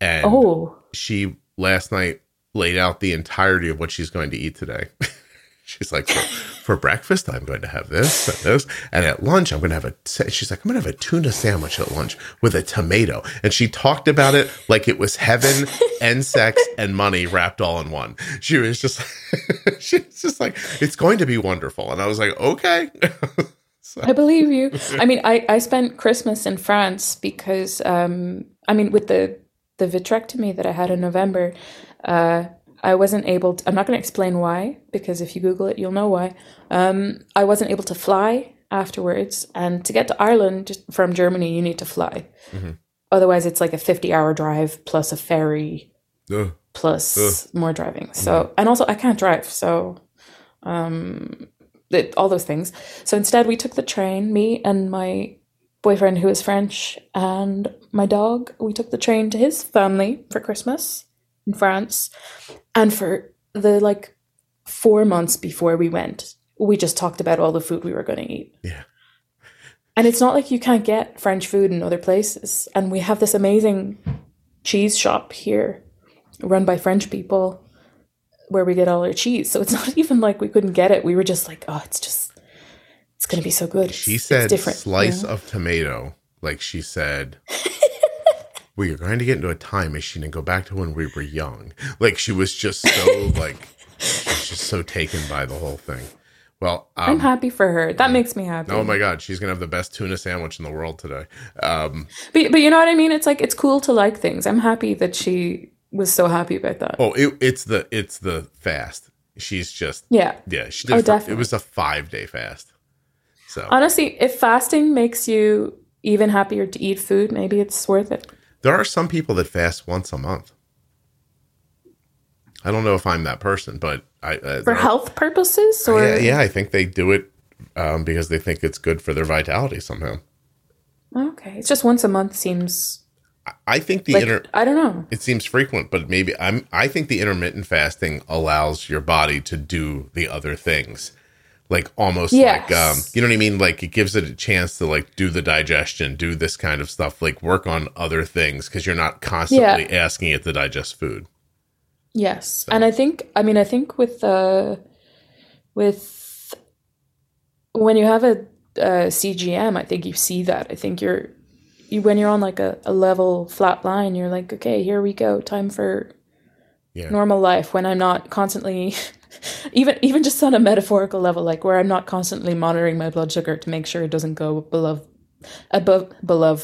and Oh, she last night laid out the entirety of what she's going to eat today. she's like, for, for breakfast, I'm going to have this and this, and at lunch, I'm going to have a. She's like, I'm going to have a tuna sandwich at lunch with a tomato, and she talked about it like it was heaven and sex and money wrapped all in one. She was just, she was just like, it's going to be wonderful, and I was like, okay. I believe you. I mean, I, I spent Christmas in France because, um, I mean, with the, the vitrectomy that I had in November, uh, I wasn't able to, I'm not going to explain why, because if you Google it, you'll know why. Um, I wasn't able to fly afterwards. And to get to Ireland from Germany, you need to fly. Mhm. Otherwise, it's like a 50 hour drive plus a ferry Ugh. plus more driving. So, and also I can't drive. So, um, all those things. So instead, we took the train, me and my boyfriend who is French and my dog. We took the train to his family for Christmas in France. And for the like four months before we went, we just talked about all the food we were going to eat. Yeah. And it's not like you can't get French food in other places. And we have this amazing cheese shop here run by French people where we get all our cheese. So it's not even like we couldn't get it. We were just like, oh, it's just, it's going to be so good. She it's said different. slice Yeah. of tomato. Like she said, we are going to get into a time machine and go back to when we were young. Like she was just so like, she was just so taken by the whole thing. Well, I'm um, happy for her. That makes me happy. oh my God, she's going to have the best tuna sandwich in the world today. Um, But, but you know what I mean? It's like, it's cool to like things. I'm happy that she was so happy about that. oh, it, it's the, it's the fast. She's just, Yeah. yeah, she Oh, did, for- it was a five day fast. So Honestly, if fasting makes you even happier to eat food, maybe it's worth it. there are some people that fast once a month. I don't know if I'm that person, but I, uh, For are- health purposes? Or yeah, yeah, I think they do it um, because they think it's good for their vitality somehow. Okay. It's just once a month seems I- think the like, inter- I don't know. it seems frequent, but maybe I'm I think the intermittent fasting allows your body to do the other things. Like almost like um you know what I mean? Like it gives it a chance to like do the digestion, do this kind of stuff, like work on other things because you're not constantly asking it to digest food. Yes, and I think I mean I think with uh, with when you have a, uh CGM, I think you see that. I think you're you when you're on like a, a level flat line, you're like, okay, here we go, time for Yeah. normal life. When I'm not constantly, even even just on a metaphorical level, like where I'm not constantly monitoring my blood sugar to make sure it doesn't go below above below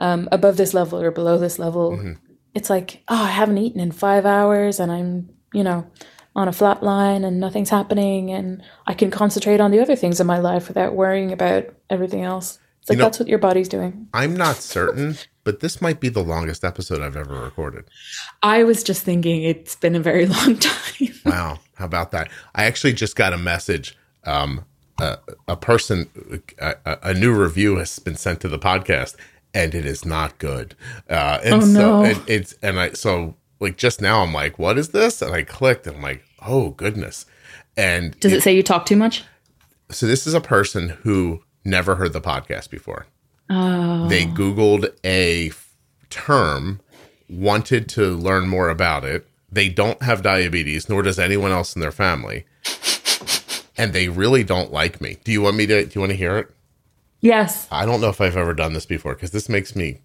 um above this level or below this level it's like oh i haven't eaten in five hours and i'm you know on a flat line and nothing's happening and i can concentrate on the other things in my life without worrying about everything else it's like You know- that's what your body's doing I'm not certain, but this might be the longest episode I've ever recorded. i was just thinking it's been a very long time Wow, how about that? I actually just got a message. Um, a, a person, a, new review has been sent to the podcast, and it is not good. Uh, and Oh, so no. it, it's and I so like just now I'm like, what is this? And I clicked, and I'm like, oh goodness. And does it say you talk too much so this is a person who never heard the podcast before. oh They Googled a f- term, wanted to learn more about it. They don't have diabetes, nor does anyone else in their family. And they really don't like me. Do you want me to? Do you want to hear it? yes I don't know if I've ever done this before because this makes me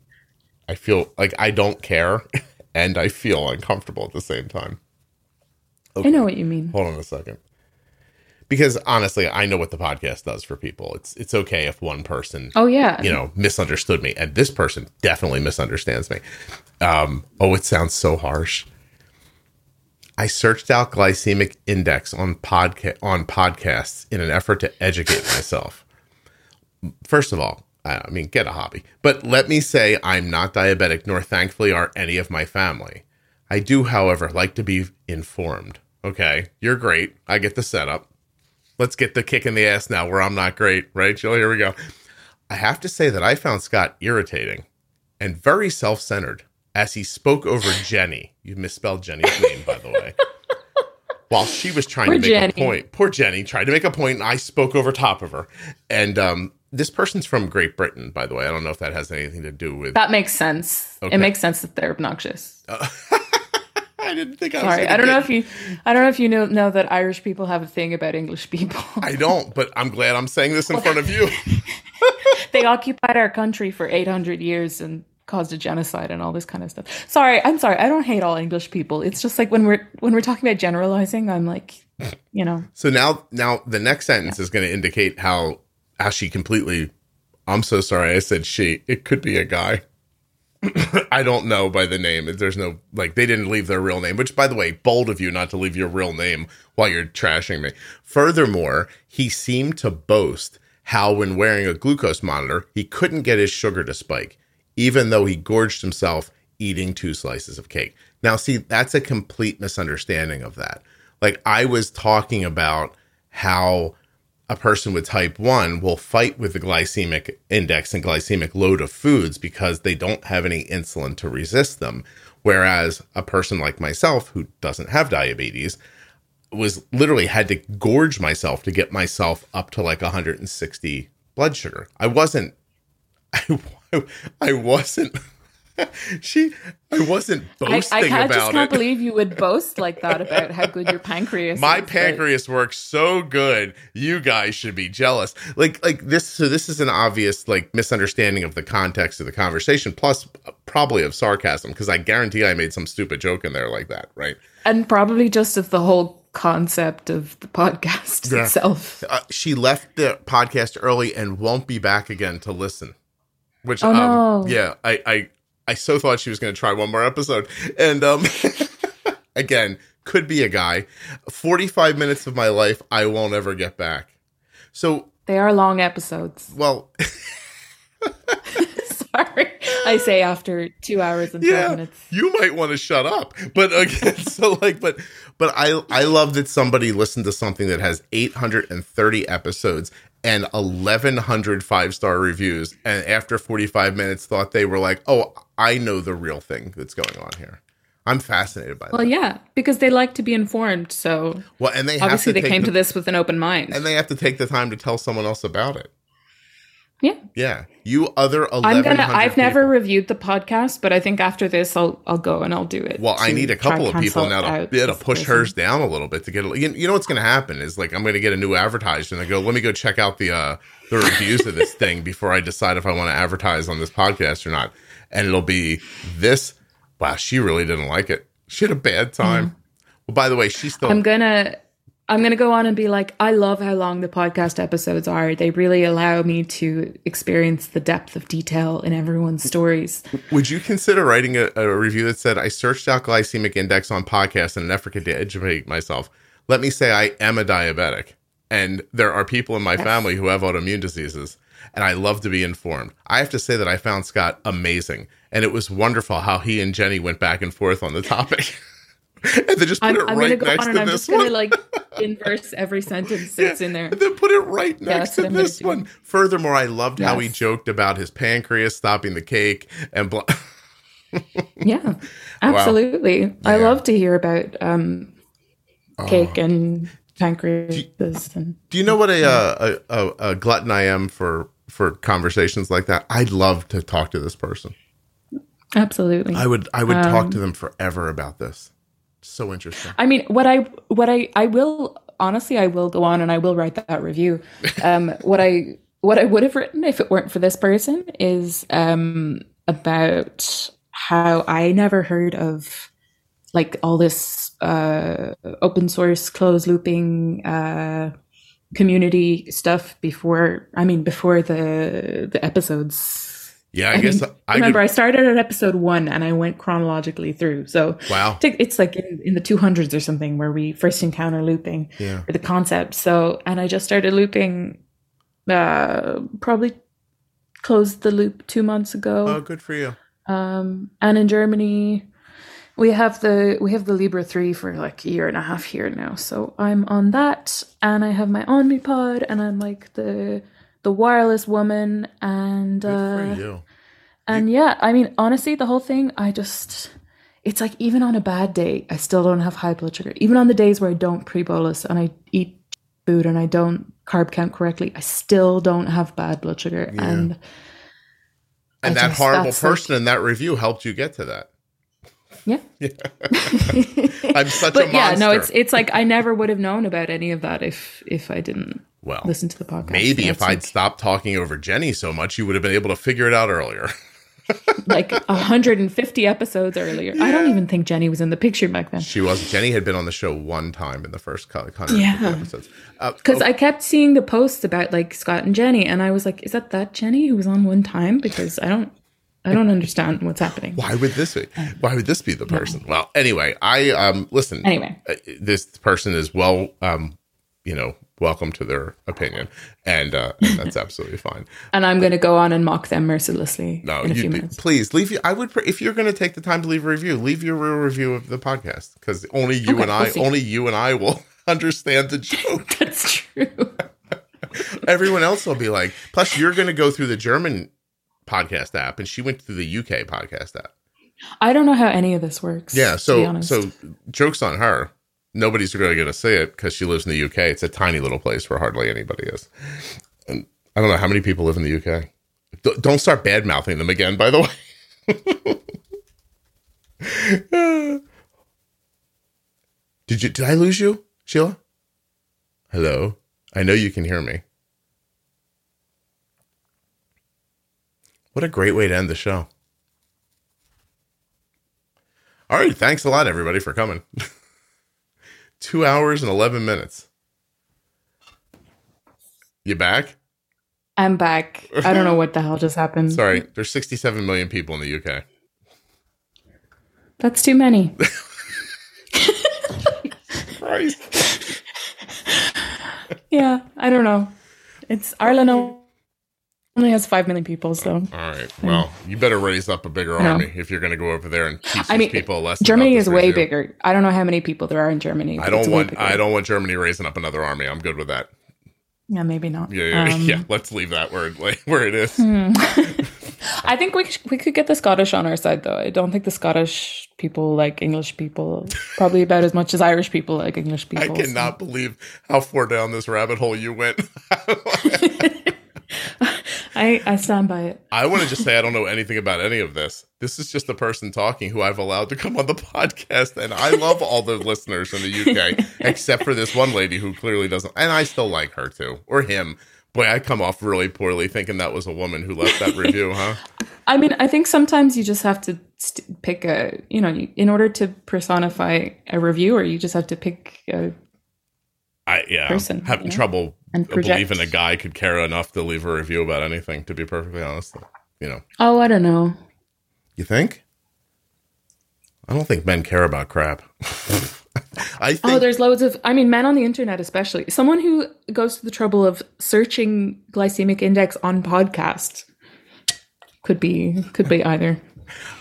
I feel like I don't care and I feel uncomfortable at the same time. I know what you mean. Hold on a second. Because honestly, I know what the podcast does for people. It's it's okay if one person Oh yeah. you know, misunderstood me. And this person definitely misunderstands me. Um, oh, it sounds so harsh. I searched out glycemic index on podca- on podcasts in an effort to educate myself. First of all, I mean, get a hobby. But let me say I'm not diabetic, nor thankfully are any of my family. I do, however, like to be informed. Okay, you're great. I get the setup. Let's get the kick in the ass now where I'm not great, right, Jill? Here we go. I have to say that I found Scott irritating and very self centered as he spoke over Jenny. You misspelled Jenny's name, by the way. While she was trying Poor to make Jenny. a point. Poor Jenny tried to make a point, and I spoke over top of her. And um, this person's from Great Britain, by the way. I don't know if that has anything to do with. That makes sense. Okay. It makes sense that they're obnoxious. I didn't think I was. Sorry, I don't know if you, I don't know if you know know that Irish people have a thing about English people. I don't, but I'm glad I'm saying this in front of you. they occupied our country for 800 years and caused a genocide and all this kind of stuff. Sorry, I'm sorry. I don't hate all English people. It's just like when we're when we're talking about generalizing, I'm like, you know, So now, now the next sentence is going to indicate how how she completely. I'm so sorry. I said she. It could be a guy. I don't know by the name. There's no like they didn't leave their real name. Which, by the way, bold of you not to leave your real name while you're trashing me. Furthermore, he seemed to boast how when wearing a glucose monitor, he couldn't get his sugar to spike, even though he gorged himself eating two slices of cake. Now, see, that's a complete misunderstanding of that. Like I was talking about how a person with type 1 will fight with the glycemic index and glycemic load of foods because they don't have any insulin to resist them. Whereas a person like myself who doesn't have diabetes was literally had to gorge myself to get myself up to like 160 blood sugar. I wasn't, I, I wasn't, she, I wasn't I, boasting I can't- just can't it. believe you would boast like that about how good your pancreas. My is, but- pancreas works so good. You guys should be jealous. Like like this so this is an obvious like misunderstanding of the context of the conversation plus probably of sarcasm because I guarantee I made some stupid joke in there like that, right? and probably just of the whole concept of the podcast Yeah. itself. Uh, she left the podcast early and won't be back again to listen. Which Oh, um no. yeah, I I I so thought she was going to try one more episode. And um again, could be a guy. 45 minutes of my life I won't ever get back. So They are long episodes. Well, Sorry, I say after two hours and yeah, minutes. you might want to shut up. But again, so like, but but I I love that somebody listened to something that has 830 episodes and 1100 five star reviews, and after 45 minutes thought they were like, oh, I know the real thing that's going on here. I'm fascinated by Well, that. yeah, because they like to be informed. So Well, and they have obviously they came the, to this with an open mind. and they have to take the time to tell someone else about it. yeah, Yeah, you other 1100 I'm gonna. I've never reviewed the podcast, but I think after this, I'll I'll go and I'll do it. Well, I need a couple of people now to, yeah, to push person. hers down a little bit to get it. You, you know what's going to happen is like I'm going to get a new advertiser and I go, let me go check out the uh the reviews of this thing before I decide if I want to advertise on this podcast or not. And it'll be this. Wow, she really didn't like it. She had a bad time. Mm. Well, by the way, she's still. I'm gonna I'm gonna go on and be like, I love how long the podcast episodes are. They really allow me to experience the depth of detail in everyone's stories. Would you consider writing a, a review that said, I searched out glycemic index on podcasts in an effort to educate myself? Let me say I am a diabetic, and there are people in my family who have autoimmune diseases, and I love to be informed. I have to say that I found Scott amazing, and it was wonderful how he and Jenny went back and forth on the topic. and then just put I'm, it I'm right gonna go next on to and I'm this just gonna like inverse every sentence that's in there. And then put it right next that's to what I'm gonna this one. Furthermore, I loved how he joked about his pancreas stopping the cake and blah. Yeah, absolutely. I Yeah. love to hear about um, cake Oh. and pancreas and Do you know what a, uh, a, a a glutton I am for for conversations like that? I'd love to talk to this person. absolutely. I would I would talk Um, to them forever about this. So interesting. I mean, what I what I I will honestly, I will go on and I will write that review. Um, what I what I would have written if it weren't for this person is um, about how I never heard of like all this uh, open source closed looping uh, community stuff before. I mean, before the the episodes. Yeah, I, I guess mean, I remember I started at episode one and I went chronologically through. So wow. It's like in, in the 200s or something where we first encounter looping Yeah. or the concept. So, and I just started looping, uh, probably closed the loop two months ago. Oh, good for you. Um, and in Germany, we have the we have the Libre three for like a year and a half here now. So I'm on that, and I have my Omnipod, and I'm like the the wireless woman, and uh, for you. and yeah, I mean, honestly, the whole thing, I just, it's like even on a bad day, I still don't have high blood sugar. Even on the days where I don't pre bolus and I eat food and I don't carb count correctly, I still don't have bad blood sugar. Yeah. And And I that just- horrible that's like- person in that review helped you get to that. Yeah. yeah. I'm such a but yeah, no, it's it's like I never would have known about any of that if if I didn't Well, listen to the podcast. maybe if I'd like, stopped talking over Jenny so much, you would have been able to figure it out earlier. like 150 episodes earlier. I don't even think Jenny was in the picture back then. She was. Jenny had been on the show one time in the first hundred Yeah. episodes. Uh, Because I kept seeing the posts about like Scott and Jenny, and I was like, "Is that that Jenny who was on one time?" Because I don't, I don't understand what's happening. why would this be? Why would this be the person? Well, anyway, I um listen. Anyway, uh, this person is well, um, you know, welcome to their opinion, and uh, that's absolutely fine. and I'm going to go on and mock them mercilessly No, in a few you minutes. please leave. I would if you're going to take the time to leave a review, leave your real review of the podcast because only you Okay, and I, we'll only you and I will understand the joke. That's true. Everyone else will be like. Plus, you're going to go through the German podcast app, and she went through the UK podcast app. I don't know how any of this works. Yeah, so so jokes on her. Nobody's really going to say it because she lives in the UK. It's a tiny little place where hardly anybody is. And I don't know how many people live in the UK. D- don't start bad mouthing them again. By the way. did you? Did I lose you, Síle? Hello. I know you can hear me. What a great way to end the show. All right. Thanks a lot, everybody, for coming. Two hours and 11 minutes. You back? I'm back. I don't know what the hell just happened. Sorry. There's 67 million people in the UK. That's too many. Yeah, I don't know. It's Ireland only has five million people, so All right. Well, you better raise up a bigger know. army if you're going to go over there and teach I mean, people a lesson. Germany is way review. bigger. I don't know how many people there are in Germany. I don't want. I don't want Germany raising up another army. I'm good with that. Yeah, maybe not. Yeah, yeah, Um, yeah. Let's leave that where like where it is. I think we we could get the Scottish on our side, though. I don't think the Scottish people like English people probably about as much as Irish people like English I people. so- cannot believe how far down this rabbit hole you went. I I stand by it. I want to just say I don't know anything about any of this. This is just a person talking who I've allowed to come on the podcast, and I love all the listeners in the UK, except for this one lady who clearly doesn't. And I still like her too, or him. Boy, I come off really poorly thinking that was a woman who left that review, huh? I mean, I think sometimes you just have to st- pick a, you know, in order to personify a reviewer, you just have to pick a I yeah, Person, having know, trouble and project. believing a guy could care enough to leave a review about anything. To be perfectly honest, you know, Oh, I don't know. you think? I don't think men care about crap. I think Oh, there's loads of. I mean, men on the internet, especially someone who goes to the trouble of searching glycemic index on podcast could be could be either.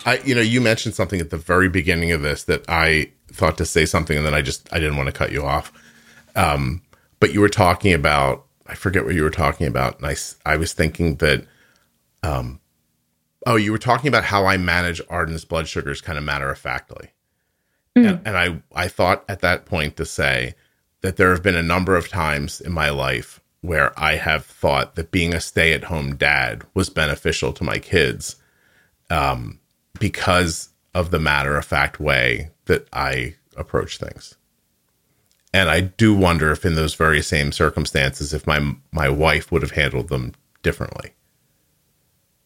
I, you know, you mentioned something at the very beginning of this that I thought to say something, and then I just I didn't want to cut you off. Um, but you were talking about I forget what you were talking about, and I I was thinking that, um, oh, you were talking about how I manage Arden's blood sugars kind of matter of factly, and, and I I thought at that point to say that there have been a number of times in my life where I have thought that being a stay at home dad was beneficial to my kids um, because of the matter of fact way that I approach things. And I do wonder if in those very same circumstances if my my wife would have handled them differently.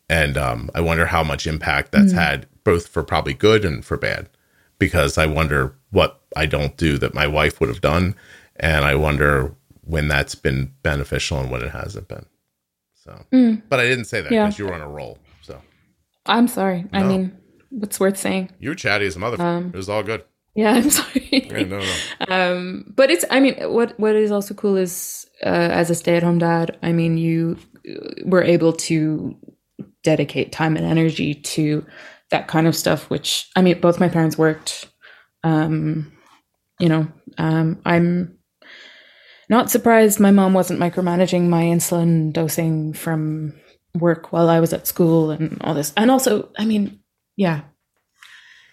And um, I wonder how much impact that's hmm. had, both for probably good and for bad, because I wonder what I don't do that my wife would have done. And I wonder when that's been beneficial and when it hasn't been. So, hmm. but I didn't say that Yeah. because you were on a roll. So I'm sorry. I mean, what's worth saying? You're chatty as a motherfucker. Um, it was all good. Yeah, I'm sorry. Yeah, no, no. um but it's i mean what what is also cool is uh, as a stay-at-home dad i mean you uh, were able to dedicate time and energy to that kind of stuff which i mean both my parents worked um you know um i'm not surprised my mom wasn't micromanaging my insulin dosing from work while i was at school and all this and also i mean yeah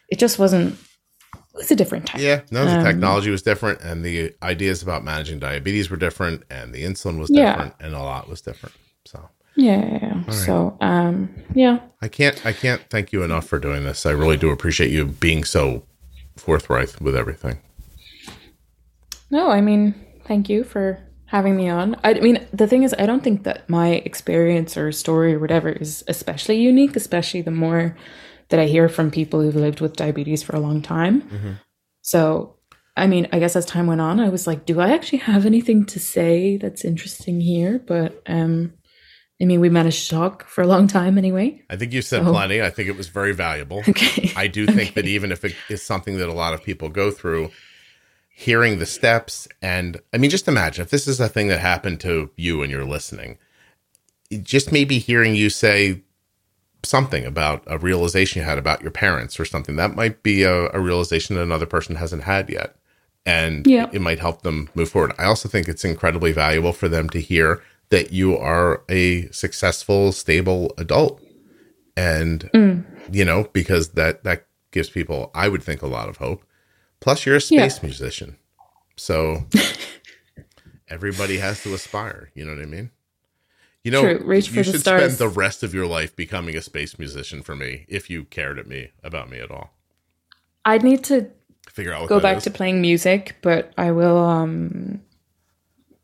it just wasn't was a different time Yeah, no, the Um, technology was different, and the ideas about managing diabetes were different, and the insulin was Yeah. different, and a lot was different. So Yeah, yeah. So, um, yeah, I can't, I can't thank you enough for doing this. I really do appreciate you being so forthright with everything. no, I mean, thank you for having me on. I mean, the thing is, I don't think that my experience or story or whatever is especially unique, especially the more that I hear from people who've lived with diabetes for a long time. So, I mean, I guess as time went on, I was like, do I actually have anything to say that's interesting here? But, um, I mean, we managed to talk for a long time anyway. I think you said So- plenty. I think it was very valuable. Okay. I do think that even if it is something that a lot of people go through, hearing the steps and I mean, just imagine if this is a thing that happened to you and you're listening, just maybe hearing you say something about a realization you had about your parents or something that might be a, a realization that another person hasn't had yet. And Yeah. it might help them move forward. I also think it's incredibly valuable for them to hear that you are a successful, stable adult. And mm. you know, because that that gives people, I would think, a lot of hope. Plus, you're a space musician, so everybody has to aspire. You know what I mean? You know, True. Reach you for the should stars. spend the rest of your life becoming a space musician for me, if you cared at me about me at all. I'd need to Figure out what go that back is. to playing music, but I will um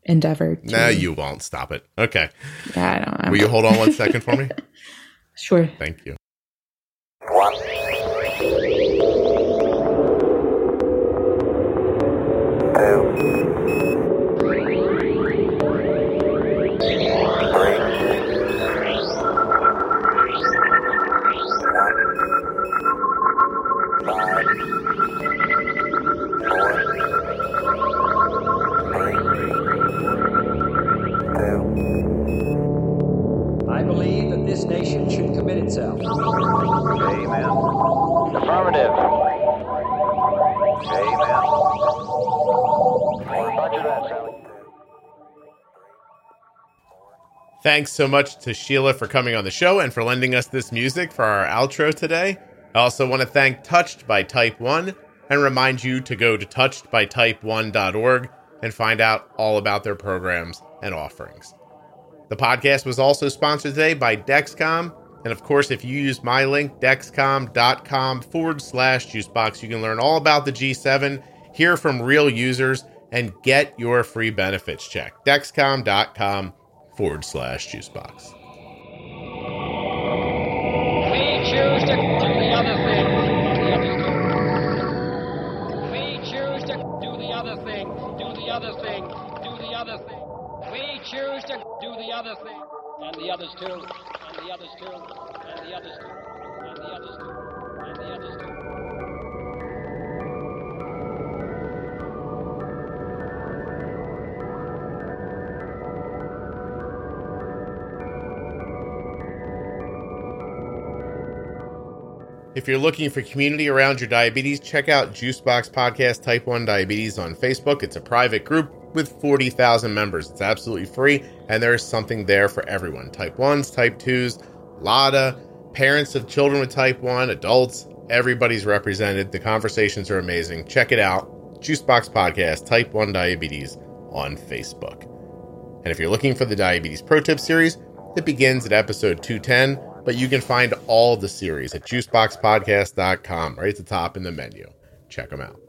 endeavor to. Nah, you won't stop it. Okay, Yeah, I don't know. will you hold on one second for me? Sure. Thank you. One, two, believe that this nation should commit itself. Amen. Affirmative. Amen. Roger that, Sally. Thanks so much to Síle for coming on the show and for lending us this music for our outro today. I also want to thank Touched by Type 1 and remind you to go to touchedbytype1.org and find out all about their programs and offerings. The podcast was also sponsored today by Dexcom. And of course, if you use my link, dexcom.com forward slash juicebox, you can learn all about the G7, hear from real users, and get your free benefits check. Dexcom.com forward slash juicebox. Others too. And the others too. And the others too. If you're looking for community around your diabetes, check out Juicebox Podcast Type 1 Diabetes on Facebook. It's a private group with 40,000 members. It's absolutely free, and there's something there for everyone type 1s, type 2s, LADA, parents of children with type 1, adults, everybody's represented. The conversations are amazing. Check it out. Juicebox Podcast Type 1 Diabetes on Facebook. And if you're looking for the Diabetes Pro Tip series, it begins at episode 210, but you can find all the series at juiceboxpodcast.com right at the top in the menu. Check them out.